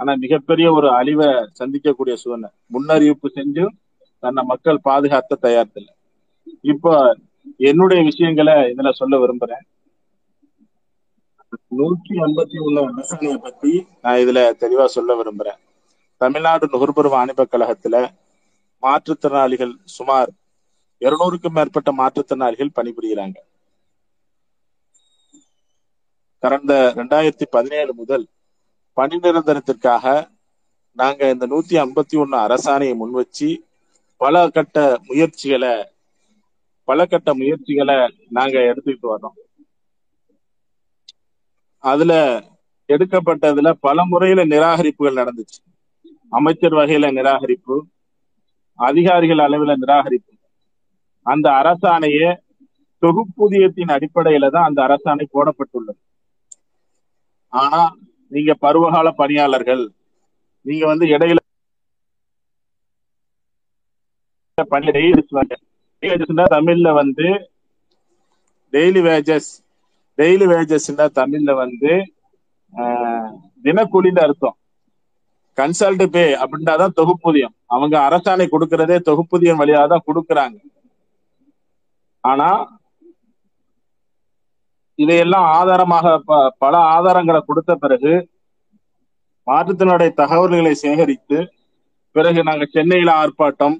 ஆனா மிகப்பெரிய ஒரு அழிவை சந்திக்கக்கூடிய சூழ்நிலை. முன்னறிவிப்பு செஞ்சு தன்னை மக்கள் பாதுகாத்த தயாரில்லை இப்போ என்னுடைய விஷயங்களை இதுல சொல்ல விரும்புறேன். நூற்றி ஐம்பத்தி ஒண்ணு அரசாணையை பத்தி நான் இதுல தெளிவா சொல்ல விரும்புறேன். தமிழ்நாடு நுகர்பொருள் வாணிப கழகத்துல மாற்றுத்திறனாளிகள் சுமார் இருநூறுக்கும் மேற்பட்ட மாற்றுத்திறனாளிகள் பணிபுரிகிறாங்க. கடந்த ரெண்டாயிரத்தி பதினேழு முதல் பணி நிரந்தரத்திற்காக நாங்க இந்த நூத்தி ஐம்பத்தி ஒண்ணு அரசாணையை முன்வச்சு பல கட்ட முயற்சிகளை பல கட்ட முயற்சிகளை நாங்க எடுத்துக்கிட்டு வரோம் அதுல எடுக்கப்பட்டதுல பல முறையில நிராகரிப்புகள் நடந்துச்சு. அமைச்சர் வகையில நிராகரிப்பு அதிகாரிகள் அளவுல நிராகரிப்பு. அந்த அரசாணையை தொகுப்பூதியத்தின் அடிப்படையில தான் அந்த அரசாணை போடப்பட்டுள்ளது. ஆனா நீங்க பருவகால பணியாளர்கள் நீங்க வந்து இடையில பணி தமிழ்ல வந்து டெய்லி வேஜஸ் டெய்லி வேஜஸ் தமிழ்ல வந்து தினக்கூலின்னு அர்த்தம். கன்சல்ட் பே அப்படின்னா தான் தொகுப்பூதியம். அவங்க அரசாணை கொடுக்கறதே தொகுப்பூதியம் வழியாக தான் கொடுக்குறாங்க. ஆனா இதையெல்லாம் ஆதாரமாக பல ஆதாரங்களை கொடுத்த பிறகு மாற்றுத்திறனுடைய தகவல்களை சேகரித்து பிறகு நாங்க சென்னையில ஆர்ப்பாட்டம்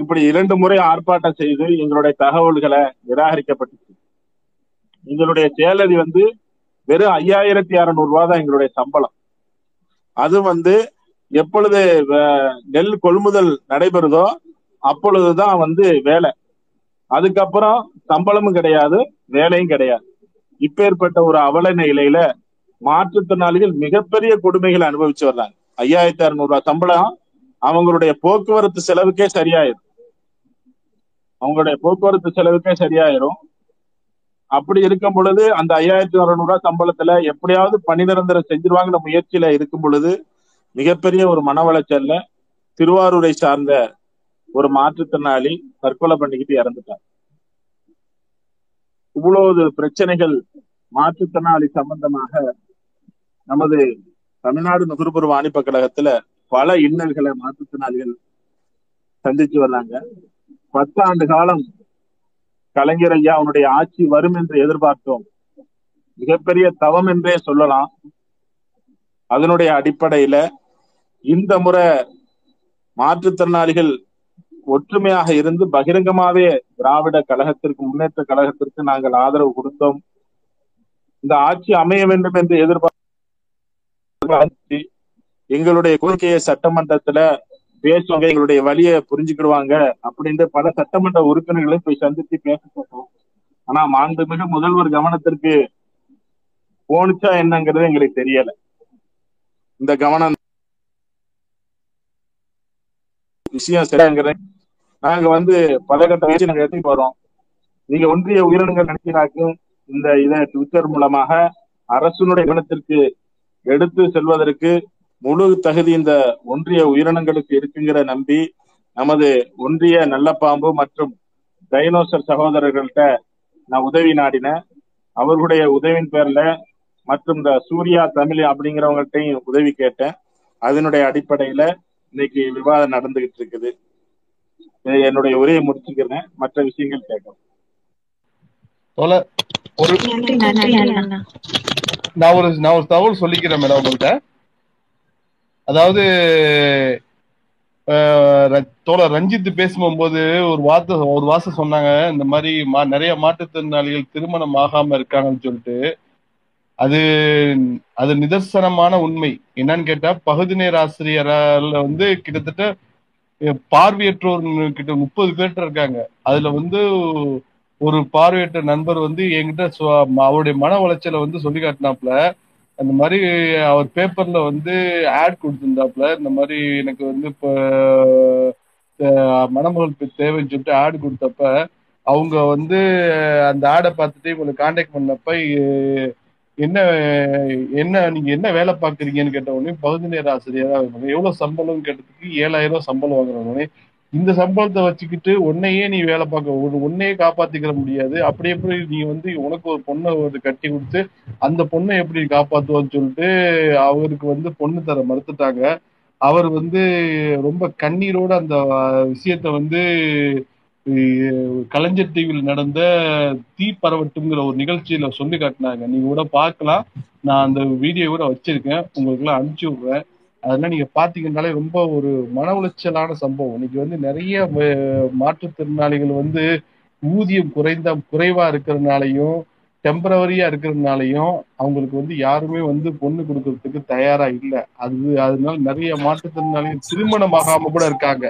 இப்படி இரண்டு முறை ஆர்ப்பாட்டம் செய்து எங்களுடைய தகவல்களை நிராகரிக்கப்பட்டுச்சு எங்களுடைய சேலரி வந்து வெறும் ஐயாயிரத்தி அறுநூறு ரூபாய் தான் எங்களுடைய சம்பளம். அது வந்து எப்பொழுது நெல் கொள்முதல் நடைபெறுதோ அப்பொழுதுதான் வந்து வேலை. அதுக்கப்புறம் சம்பளமும் கிடையாது வேலையும் கிடையாது. இப்பேற்பட்ட ஒரு அவல நிலையில மாற்றுத்திறனாளிகள் மிகப்பெரிய கொடுமைகளை அனுபவிச்சு வர்றாங்க. ஐயாயிரத்தி அறுநூறு ரூபாய் சம்பளம் அவங்களுடைய போக்குவரத்து செலவுக்கே சரியாயிரும். அவங்களுடைய போக்குவரத்து செலவுக்கே சரியாயிரும். அப்படி இருக்கும் பொழுது அந்த ஐயாயிரத்தி அறுநூறு ரூபாய் சம்பளத்துல எப்படியாவது பணி நிரந்தரம் செஞ்சிருவாங்கிற முயற்சியில இருக்கும் பொழுது மிகப்பெரிய ஒரு மன வளர்ச்சல்ல திருவாரூரை சார்ந்த ஒரு மாற்றுத்திறனாளி தற்கொலை பண்ணிக்கிட்டு இறந்துட்டார் இவ்வளவு பிரச்சனைகள் மாற்றுத்திறனாளி சம்பந்தமாக நமது தமிழ்நாடு நுகர்பொருள் வாணிப கழகத்துல பல இன்னல்களை மாற்றுத்திறனாளிகள் சந்திச்சு வர்றாங்க. பத்தாண்டு காலம் கலைஞர் ஐயா அவனுடைய ஆட்சி வரும் என்று எதிர்பார்த்தோம். மிகப்பெரிய தவம் என்றே சொல்லலாம். அதனுடைய அடிப்படையில இந்த முறை மாற்றுத்திறனாளிகள் ஒற்றுமையாக இருந்து பகிரங்கமாவே திராவிட கழகத்திற்கு முன்னேற்ற கழகத்திற்கு நாங்கள் ஆதரவு கொடுத்தோம். இந்த ஆட்சி அமைய வேண்டும் என்று எதிர்பார்த்து எங்களுடைய கோரிக்கையை சட்டமன்றத்துல பேசுவாங்க எங்களுடைய வழியை புரிஞ்சுக்கிடுவாங்க அப்படின்ட்டு பல சட்டமன்ற உறுப்பினர்களை போய் சந்தித்து பேசப்பட்டோம் ஆனா மாண்புமிகு முதல்வர் கவனத்திற்கு போனுச்சா என்னங்கிறது எங்களுக்கு தெரியல. இந்த கவனம் விஷயம் சரிங்கிறேன் நாங்க வந்து பல கட்ட முயற்சி நாங்க எடுத்துட்டு வரோம். நீங்க ஒன்றிய உயிரினங்கள் நினைக்கிறாக்கும் இந்த இதை ட்விட்டர் மூலமாக அரசனுடைய இனத்திற்கு எடுத்து செல்வதற்கு முழு தகுதி இந்த ஒன்றிய உயிரினங்களுக்கு இருக்குங்கிற நம்பி நமது ஒன்றிய நல்லப்பாம்பு மற்றும் டைனோசர் சகோதரர்கள்ட்ட நான் உதவி நாடினேன். அவர்களுடைய உதவியின் பேர்ல மற்றும் இந்த சூர்யா தமிழ் அப்படிங்கிறவங்கள்ட்டையும் உதவி கேட்டேன். அதனுடைய அடிப்படையில இன்னைக்கு விவாதம் நடந்துகிட்டு இருக்குது. என்னுடைய உரையை முடிச்சுக்கிறேன். மற்ற விஷயங்கள் கேட்கலாம் ஒரு நான் ஒரு நான் ஒரு தகவல் சொல்லிக்கிறேன் மேடம் உங்கள்கிட்ட. அதாவது தோழர் ரஞ்சித் பேசும்போது ஒரு வார்த்தை ஒரு வார்த்தை சொன்னாங்க. இந்த மாதிரி மா- நிறைய மாற்றுத்திறனாளிகள் திருமணம் ஆகாம இருக்காங்கன்னு சொல்லிட்டு. அது அது நிதர்சனமான உண்மை. என்னன்னு கேட்டா பகுதி நேர ஆசிரியரால வந்து கிட்டத்தட்ட பார்வையற்றோர் கிட்ட முப்பது பேர்கிட்ட இருக்காங்க. அதுல வந்து ஒரு பார்வையற்ற நண்பர் வந்து என்கிட்ட அவருடைய மன உளைச்சலை வந்து சொல்லி காட்டினாப்ல அந்த மாதிரி அவர் பேப்பர்ல வந்து ஆட் கொடுத்துருந்தாப்ல இந்த மாதிரி எனக்கு வந்து இப்போ மணமகள் தேவைன்னு சொல்லிட்டு ஆட் கொடுத்தப்ப அவங்க வந்து அந்த ஆடை பார்த்துட்டு இவங்களை காண்டாக்ட் பண்ணப்ப என்ன என்ன நீங்க என்ன வேலை பாக்குறீங்கன்னு கேட்ட உடனே பகுதி நேர ஆசிரியரா இருப்பாங்க. எவ்வளவு சம்பளம் கேட்டதுக்கு ஏழாயிரம் ரூபாய் சம்பளம் வாங்குற இந்த சம்பளத்தை வச்சுக்கிட்டு உன்னையே நீ வேலை பார்க்க ஒரு உன்னையே காப்பாத்திக்கிற முடியாது. அப்படி எப்படி நீ வந்து உனக்கு ஒரு பொண்ணை ஒரு கட்டி கொடுத்து அந்த பொண்ணை எப்படி காப்பாத்துவான்னு சொல்லிட்டு அவருக்கு வந்து பொண்ணு தர மறுத்துட்டாங்க. அவர் வந்து ரொம்ப கண்ணீரோட அந்த விஷயத்த வந்து கலைஞர் டிவியில் நடந்த தீ பரவட்டுங்கிற ஒரு நிகழ்ச்சியில சொல்லி காட்டினாங்க. நீங்க கூட பார்க்கலாம். நான் அந்த வீடியோ கூட வச்சிருக்கேன். உங்களுக்கு எல்லாம் அனுப்பிச்சு விடுறேன். அதெல்லாம் நீங்க பாத்தீங்கன்னாலே ரொம்ப ஒரு மன உளைச்சலான சம்பவம். இன்னைக்கு வந்து நிறைய மாற்றுத்திறனாளிகள் வந்து ஊதியம் குறைந்த குறைவா இருக்கிறதுனாலையும் டெம்பரவரியா இருக்கிறதுனாலையும் அவங்களுக்கு வந்து யாருமே வந்து பொண்ணு கொடுக்கறதுக்கு தயாரா இல்ல. அது அதனால நிறைய மாற்றுத்திறனாளிகள் திருமணம் ஆகாம கூட இருக்காங்க.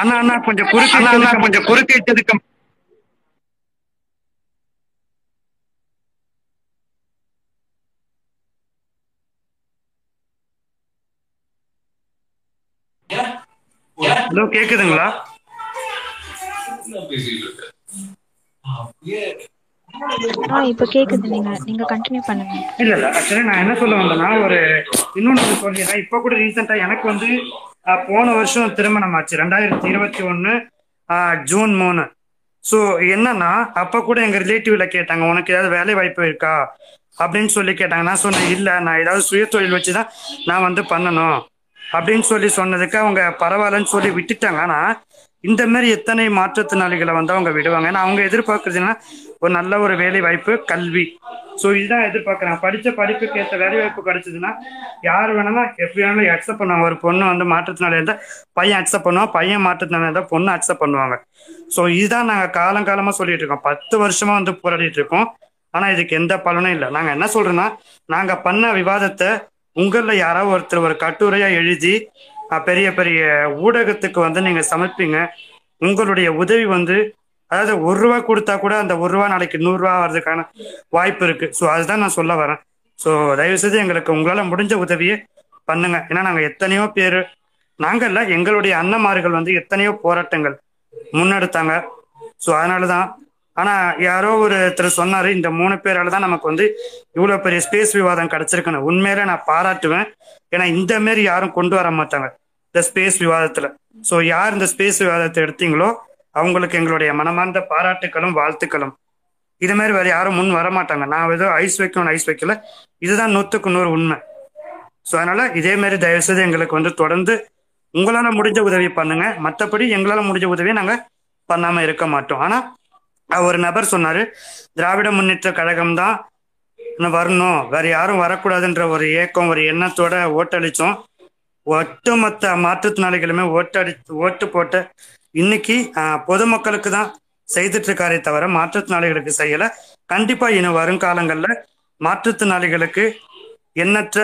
அண்ணா அண்ணா கொஞ்சம் குறுக்கே கொஞ்சம் குறுக்கே ஹலோ கேக்குதுங்களா? ஆ இப்போ கேக்குது. நீங்க நீங்க கண்டினியூ பண்ணுங்க. இல்ல இல்ல. ஆக்சுவலி நான் என்ன சொல்ல வந்தேன்னா ஒரு இன்னொன்று சொல்லிடுறேன் இப்போ கூட ரீசெண்டா எனக்கு வந்து போன வருஷம் திருமணம் ஆச்சு. ரெண்டாயிரத்தி இருபத்தி ஒன்னு ஜூன் மூணு. ஸோ என்னன்னா அப்ப கூட எங்க ரிலேட்டிவ்ல கேட்டாங்க உனக்கு ஏதாவது வேலை வாய்ப்பு இருக்கா? அப்படின்னு சொல்லி கேட்டாங்க. நான் சொன்னேன் இல்ல நான் ஏதாவது சுய தொழில் வச்சுதான் நான் வந்து பண்ணணும். அப்படின்னு சொல்லி சொன்னதுக்கு அவங்க பரவாயில்லன்னு சொல்லி விட்டுட்டாங்க. ஆனா இந்த மாதிரி எத்தனை மாற்றுத்திறனாளிகளை வந்து அவங்க விடுவாங்க? ஏன்னா அவங்க எதிர்பார்க்கறதுன்னா ஒரு நல்ல ஒரு வேலை வாய்ப்பு கல்வி. ஸோ இதுதான் எதிர்பார்க்குறாங்க படித்த படிப்புக்கு ஏற்ற வேலை வாய்ப்பு கிடைச்சதுன்னா யார் வேணாலும் எப்படி வேணாலும் அக்செப்ட் பண்ணுவாங்க. ஒரு பொண்ணு வந்து மாற்றத்தினால இருந்தால் பையன் அக்செப்ட் பண்ணுவான். பையன் மாற்றத்தினால இருந்தால் பொண்ணு அக்செப்ட் பண்ணுவாங்க. ஸோ இதுதான் நாங்கள் காலங்காலமாக சொல்லிட்டு இருக்கோம். பத்து வருஷமா வந்து போராடிட்டு இருக்கோம். ஆனால் இதுக்கு எந்த பலனும் இல்லை. நாங்கள் என்ன சொல்றோம்னா நாங்கள் பண்ண விவாதத்தை உங்களில் யாராவது ஒருத்தர் ஒரு கட்டுரையாக எழுதி பெரிய பெரிய ஊடகத்துக்கு வந்து நீங்கள் சமைப்பீங்க உங்களுடைய உதவி வந்து அதாவது ஒரு ரூபா கொடுத்தா கூட அந்த ஒரு ரூபா நாளைக்கு நூறு ரூபா வர்றதுக்கான வாய்ப்பு இருக்கு. ஸோ அதுதான் நான் சொல்ல வரேன். ஸோ தயவு செய்து எங்களுக்கு உங்களால் முடிஞ்ச உதவியை பண்ணுங்க. ஏன்னா நாங்கள் எத்தனையோ பேர் நாங்கள்ல எங்களுடைய அண்ணமார்கள் வந்து எத்தனையோ போராட்டங்கள் முன்னெடுத்தாங்க. ஸோ அதனால தான் ஆனால் யாரோ ஒருத்தர் சொன்னார் இந்த மூணு பேரால தான் நமக்கு வந்து இவ்வளோ பெரிய ஸ்பேஸ் விவாதம் கிடைச்சிருக்குன்னு. உண்மையில நான் பாராட்டுவேன். ஏன்னா இந்த மாரி யாரும் கொண்டு வர மாட்டாங்க இந்த ஸ்பேஸ் விவாதத்தில். ஸோ யார் இந்த ஸ்பேஸ் விவாதத்தை எடுத்தீங்களோ அவங்களுக்கு எங்களுடைய மனமார்ந்த பாராட்டுகளும் வாழ்த்துக்களும். இது மாதிரி வேற யாரும் முன் வர மாட்டாங்க நான் ஏதோ ஐஸ் வைக்கணும் ஐஸ் வைக்கல. இதுதான் நூற்றுக்கு நூறு உண்மை. ஸோ அதனால இதே மாதிரி தயவு செய்து எங்களுக்கு வந்து தொடர்ந்து உங்களால முடிஞ்ச உதவி பண்ணுங்க. மற்றபடி எங்களால முடிஞ்ச உதவியை நாங்க பண்ணாம இருக்க மாட்டோம். ஆனா ஒரு நபர் சொன்னாரு திராவிட முன்னேற்ற கழகம் தான் இன்னும் வரணும். வேற யாரும் வரக்கூடாதுன்ற ஒரு ஏக்கம் ஒரு எண்ணத்தோட ஓட்டளிச்சோம். ஒட்டுமொத்த மாற்றுத்திறனாளிகளுமே ஓட்டடி ஓட்டு போட்டு இன்னைக்கு பொதுமக்களுக்கு தான் செய்துட்டு இருக்காரே தவிர மாற்றுத்திறனாளிகளுக்கு செய்யல. கண்டிப்பா இனி வருங்காலங்கள்ல மாற்றுத்திறனாளிகளுக்கு எண்ணற்ற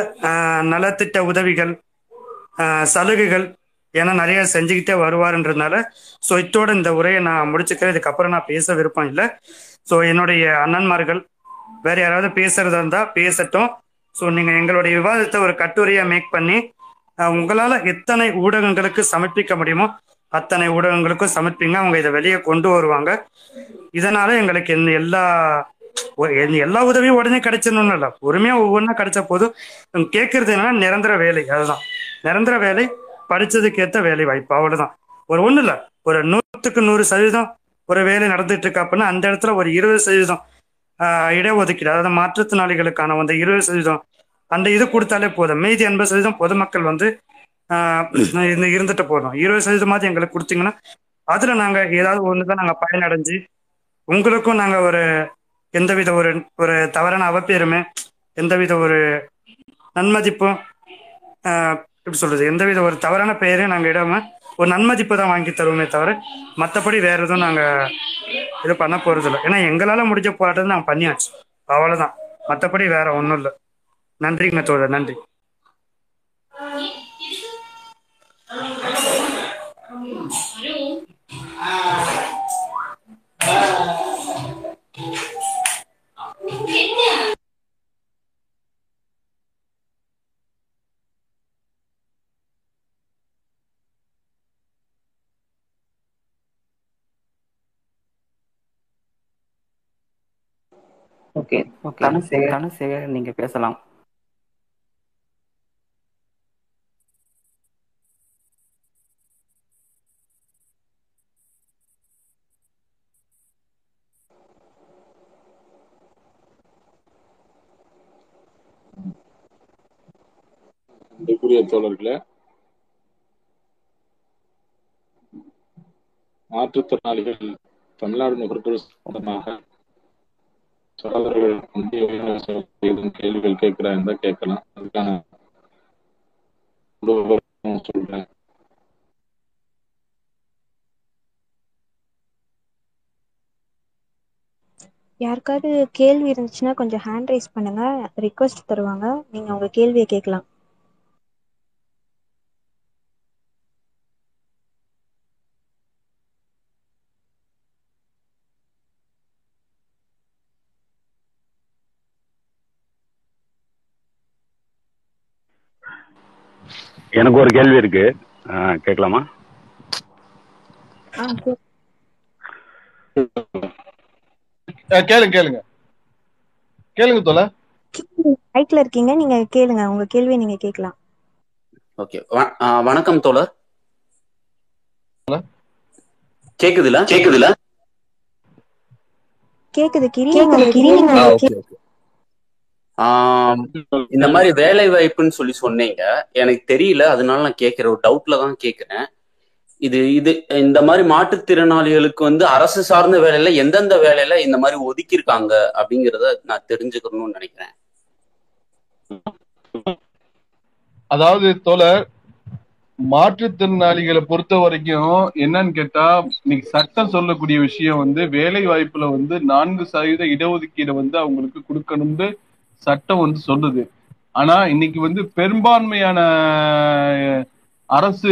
நலத்திட்ட உதவிகள் சலுகைகள் ஏன்னா நிறைய செஞ்சுக்கிட்டே வருவாருன்றதுனால ஸோ இத்தோட இந்த உரையை நான் முடிச்சுக்கிறேன். இதுக்கப்புறம் நான் பேச விருப்பம் இல்லை. ஸோ என்னுடைய அண்ணன்மார்கள் வேற யாராவது பேசுறதா இருந்தா பேசட்டும். ஸோ நீங்க எங்களுடைய விவாதத்தை ஒரு கட்டுரையா மேக் பண்ணி உங்களால எத்தனை ஊடகங்களுக்கு சமர்ப்பிக்க முடியுமோ அத்தனை ஊடகங்களுக்கும் சமர்ப்பிங்க. அவங்க இதை வெளியே கொண்டு வருவாங்க. இதனால எங்களுக்கு இந்த எல்லா எல்லா உதவியும் உடனே கிடைச்சிடணும்னு இல்லை. பொறுமையா ஒவ்வொன்றா கிடைச்ச போதும். கேட்கறது என்னன்னா நிரந்தர வேலை. அதுதான். நிரந்தர வேலை படிச்சதுக்கு ஏற்ற வேலை வாய்ப்பு. அவ்வளவுதான். ஒரு ஒண்ணு இல்ல. ஒரு நூற்றுக்கு நூறு சதவீதம் ஒரு வேலை நடந்துட்டு இருக்கு அப்படின்னா அந்த இடத்துல ஒரு இருபது சதவீதம் ஆஹ், இடஒதுக்கீடு அதாவது மாற்றுத்திறனாளிகளுக்கான அந்த இருபது சதவீதம் அந்த இது கொடுத்தாலே போதும். மீதி எண்பது சதவீதம் பொதுமக்கள் வந்து இருந்துட்டு போதும். இருபது சதவீதமாவது எங்களுக்கு கொடுத்தீங்கன்னா அதுல நாங்க ஏதாவது ஒண்ணுதான் நாங்க பயனடைஞ்சு உங்களுக்கும் நாங்க ஒரு எந்தவித ஒரு ஒரு தவறான அவப்பேருமே எந்தவித ஒரு நன்மதிப்பும் எப்படி சொல்றது எந்தவித ஒரு தவறான பெயரையும் நாங்கள் இடாம ஒரு நன்மதிப்பு தான் வாங்கி தருவோமே தவிர மற்றபடி வேற எதுவும் நாங்கள் இது பண்ண போறது இல்லை ஏன்னா எங்களால் முடிஞ்ச போராட்டம் நாங்கள் பண்ணியாச்சு. அவ்வளவுதான். மற்றபடி வேற ஒன்றும் இல்லை. நன்றிங்க தோழர் நன்றி. ஓகே ஓகே தனசேகர் தனசேகர் நீங்க பேசலாம். அன்புக்குரிய தோழர்களே மாற்றுத்திறனாளிகள் தமிழ்நாடு நுகர்வோர் சம்பந்தமாக சகோதரர்கள் ஏதும் கேள்விகள் கேட்கிறா இருந்தா கேட்கலாம். அதுக்கான சொல்றேன். யாருக்காவது கேள்வி இருந்துச்சுன்னா கொஞ்சம் ஹேண்ட் ரைஸ் பண்ணுங்க. ரிக்வஸ்ட் தருவாங்க. நீங்க உங்க கேள்வியை கேட்கலாம். எனக்கு ஒரு கேள்வி இருக்கு. கேட்கலாமா கேளுங்க கேளுங்க. கேளுங்க தோல ரைட்ல இருக்கீங்க நீங்க கேளுங்க. உங்க கேள்வியை நீங்க கேட்கலாம் ஓகே. வணக்கம் தோழர் கேக்குதுல? கேக்குதுல? கேக்குது கிரி நீங்க கிரி நீங்க ஆ, ஓகே ஓகே ஆம், இந்த மாதிரி வேலை வாய்ப்புன்னு சொல்லி சொன்னீங்க. எனக்கு தெரியல அதனால நான் கேட்கிற ஒரு டவுட்ல தான் கேட்கிறேன். இது இது இந்த மாதிரி மாற்றுத்திறனாளிகளுக்கு வந்து அரசு சார்ந்த வேலையில எந்தெந்த வேலையில இந்த மாதிரி ஒதுக்கியிருக்காங்க அப்படிங்கறத நான் தெரிஞ்சுக்கணும்னு நினைக்கிறேன். அதாவது தோழர் மாற்றுத்திறனாளிகளை பொறுத்த வரைக்கும் என்னன்னு கேட்டா இன்னைக்கு சட்டம் சொல்லக்கூடிய விஷயம் வந்து வேலை வாய்ப்புல வந்து நான்கு சதவீத இடஒதுக்கீடு வந்து அவங்களுக்கு கொடுக்கணும்னு சட்டம் வந்து சொல்லுது. ஆனா இன்னைக்கு வந்து பெரும்பான்மையான அரசு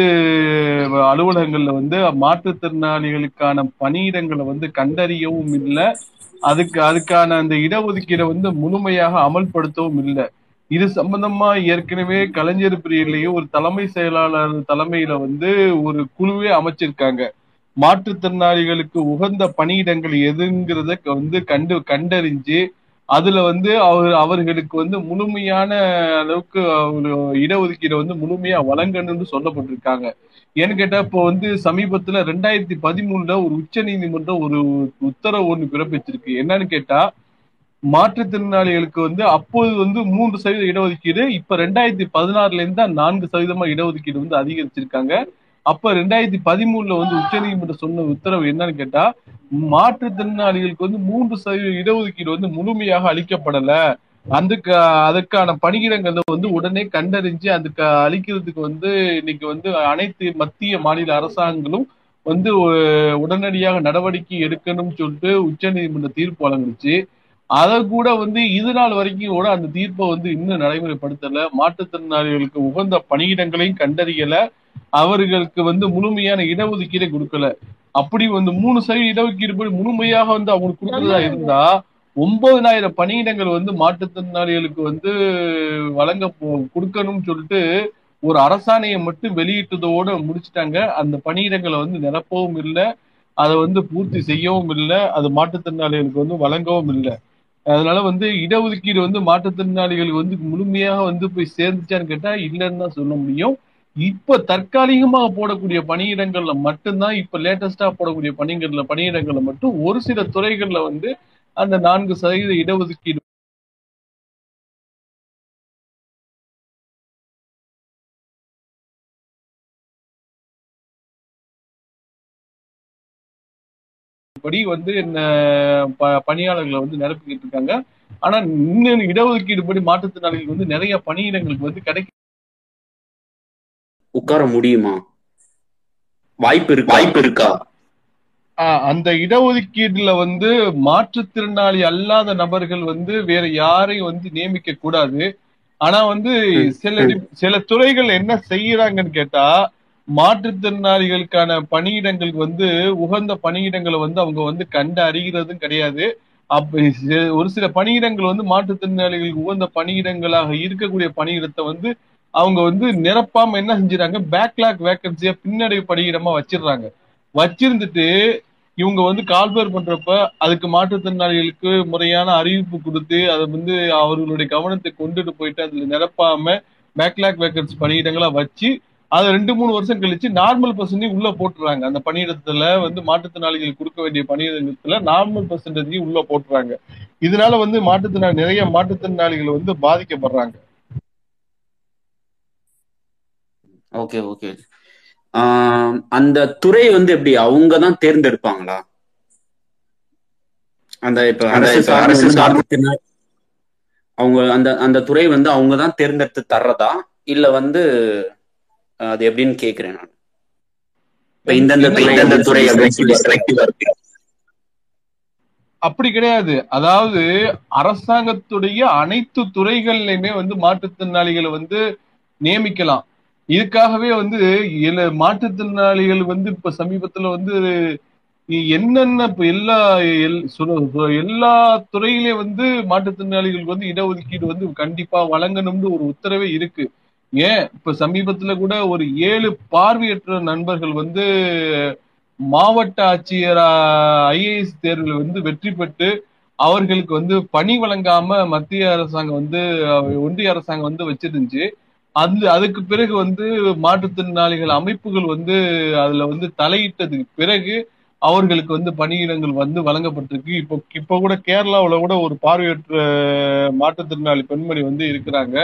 அலுவலகங்கள்ல வந்து மாற்றுத்திறனாளிகளுக்கான பணியிடங்களை வந்து கண்டறியவும் இல்லை. அதுக்கு அதுக்கான அந்த இடஒதுக்கீடை வந்து முழுமையாக அமல்படுத்தவும் இல்லை. இது சம்பந்தமா ஏற்கனவே கலைஞர் பிரியிலேயே ஒரு தலைமை செயலாளர் தலைமையில வந்து ஒரு குழுவே அமைச்சிருக்காங்க. மாற்றுத்திறனாளிகளுக்கு உகந்த பணியிடங்கள் எதுங்கிறத க- வந்து கண்டு கண்டறிஞ்சு அதுல வந்து அவர் அவர்களுக்கு வந்து முழுமையான அளவுக்கு ஒரு இடஒதுக்கீடை வந்து முழுமையா வழங்கணும்னு சொல்லப்பட்டிருக்காங்க. ஏன்னு கேட்டா இப்போ வந்து சமீபத்துல ரெண்டாயிரத்தி பதிமூணுல ஒரு உச்ச நீதிமன்றம் ஒரு உத்தரவு ஒண்ணு பிறப்பிச்சிருக்கு. என்னன்னு கேட்டா மாற்றுத்திறனாளிகளுக்கு வந்து அப்போது வந்து மூன்று சதவீத இடஒதுக்கீடு இப்ப ரெண்டாயிரத்தி பதினாறுல இருந்து தான் நான்கு சதவீதமா இடஒதுக்கீடு வந்து அதிகரிச்சிருக்காங்க. அப்ப ரெண்டாயிரத்தி பதிமூணுல வந்து உச்ச நீதிமன்றம் சொன்ன உத்தரவு என்னன்னு கேட்டா மாற்றுத்திறனாளிகளுக்கு வந்து மூன்று சதவீத இடஒதுக்கீடு வந்து முழுமையாக அளிக்கப்படல. அதுக்கு அதுக்கான பணியிடங்களை வந்து உடனே கண்டறிஞ்சு அதுக்கு அளிக்கிறதுக்கு வந்து இன்னைக்கு வந்து அனைத்து மத்திய மாநில அரசாங்கங்களும் வந்து உடனடியாக நடவடிக்கை எடுக்கணும்னு சொல்லிட்டு உச்சநீதிமன்ற தீர்ப்பு வழங்குச்சு. அதை கூட வந்து இது நாள் வரைக்கும் கூட அந்த தீர்ப்பை வந்து இன்னும் நடைமுறைப்படுத்தல. மாற்றுத்திறனாளிகளுக்கு உகந்த பணியிடங்களையும் கண்டறியல. அவர்களுக்கு வந்து முழுமையான இடஒதுக்கீடை கொடுக்கல. அப்படி வந்து மூணு சதவீத இடஒதுக்கீடு படி முழுமையாக வந்து அவங்களுக்கு கொடுக்கறதா இருந்தா ஒன்பதனாயிரம் பணியிடங்கள் வந்து மாற்றுத்திறனாளிகளுக்கு வந்து வழங்க போ- கொடுக்கணும்னு சொல்லிட்டு ஒரு அரசாணையை மட்டும் வெளியிட்டதோட முடிச்சிட்டாங்க. அந்த பணியிடங்களை வந்து நிரப்பவும் இல்லை. அதை வந்து பூர்த்தி செய்யவும் இல்லை. அது மாற்றுத்திறனாளிகளுக்கு வந்து வழங்கவும் இல்லை. அதனால வந்து இடஒதுக்கீடு வந்து மாற்றுத்திறனாளிகளுக்கு வந்து முழுமையாக வந்து போய் சேர்ந்துச்சான்னு கேட்டா இல்லைன்னு தான் சொல்ல முடியும். இப்ப தற்காலிகமாக போடக்கூடிய பணியிடங்கள்ல மட்டும்தான் இப்ப லேட்டஸ்டா போடக்கூடிய பணிகள்ல பணியிடங்கள்ல மட்டும் ஒரு சில துறைகள்ல வந்து அந்த நான்கு சதவீத இடஒதுக்கீடு படி வந்து பணியாளர்களை வந்து நிரப்பிக்கிட்டு இருக்காங்க. ஆனா இன்னும் இடஒதுக்கீடு படி மாற்றுத்திறனாளிகளுக்கு வந்து நிறைய பணியிடங்களுக்கு வந்து கிடைக்க உட்கார முடியுமா? வாய்ப்பு இருக்கு? வாய்ப்பு இருக்கா? ஆஹ் அந்த இடஒதுக்கீடுல வந்து மாற்றுத்திறனாளி அல்லாத நபர்கள் வந்து வேற யாரையும் வந்து நியமிக்க கூடாது. ஆனா வந்து சில சில துறைகள் என்ன செய்யறாங்கன்னு கேட்டா மாற்றுத்திறனாளிகளுக்கான பணியிடங்களுக்கு வந்து உகந்த பணியிடங்களை வந்து அவங்க வந்து கண்டு அறிகிறதும் கிடையாது. அப்ப ஒரு சில பணியிடங்கள் வந்து மாற்றுத்திறனாளிகளுக்கு உகந்த பணியிடங்களாக இருக்கக்கூடிய பணியிடத்தை வந்து அவங்க வந்து நிரப்பாம என்ன செஞ்சுறாங்க பேக்லாக் வேக்கன்சியா பின்னடைவு பணியிடமா வச்சிடுறாங்க. வச்சிருந்துட்டு இவங்க வந்து கால்பேர் பண்றப்ப அதுக்கு மாற்றுத்திறனாளிகளுக்கு முறையான அறிவிப்பு கொடுத்து அதை வந்து அவர்களுடைய கவனத்தை கொண்டுட்டு போயிட்டு அதுல நிரப்பாம பேக்லாக் வேக்கன்சி பணியிடங்களா வச்சு அதை ரெண்டு மூணு வருஷம் கழிச்சு நார்மல் பர்சன்டேஜ் உள்ள போட்டுறாங்க. அந்த பணியிடத்துல வந்து மாற்றுத்திறனாளிகளுக்கு கொடுக்க வேண்டிய பணியிடத்துல நார்மல் பர்சன்டேஜ் உள்ள போட்டுறாங்க. இதனால வந்து மாற்றுத்திறனாளி நிறைய மாற்றுத்திறனாளிகள் வந்து பாதிக்கப்படுறாங்க. Okay okay. ஆஹ் அந்த துறை வந்து எப்படி? அவங்க தான் தேர்ந்தெடுப்பாங்களா? அந்த இப்ப அரசு அவங்க அந்த அந்த துறை வந்து அவங்க தான் தேர்ந்தெடுத்து தர்றதா? இல்ல வந்து அது எப்படின்னு கேக்குறேன் நான். இப்ப இந்தந்த இந்தந்த துறை அப்படி கிடையாது. அதாவது அரசாங்கத்துடைய அனைத்து துறைகள்லயுமே வந்து மாற்றுத்திறனாளிகளை வந்து நியமிக்கலாம். இதுக்காகவே வந்து மாற்றுத்திறனாளிகள் வந்து இப்ப சமீபத்துல வந்து என்னென்ன எல்லா எல்லா துறையிலே வந்து மாற்றுத்திறனாளிகளுக்கு வந்து இடஒதுக்கீடு வந்து கண்டிப்பா வழங்கணும்னு ஒரு உத்தரவே இருக்கு. ஏன்? இப்ப சமீபத்துல கூட ஒரு ஏழு பார்வையற்ற நண்பர்கள் வந்து மாவட்ட ஆட்சியர் ஐஏஎஸ் தேர்வில் வந்து வெற்றி பெற்று அவர்களுக்கு வந்து பணி வழங்காம மத்திய அரசாங்கம் வந்து ஒன்றிய அரசாங்கம் வந்து வச்சிருந்துச்சு. அந்த அதுக்கு பிறகு வந்து மாற்றுத்திறனாளிகள் அமைப்புகள் வந்து அதுல வந்து தலையிட்டதுக்கு பிறகு அவர்களுக்கு வந்து பணியிடங்கள் வந்து வழங்கப்பட்டிருக்கு. இப்போ இப்போ கூட கேரளாவில் கூட ஒரு பார்வையற்ற மாற்றுத்திறனாளி பெண்மணி வந்து இருக்கிறாங்க.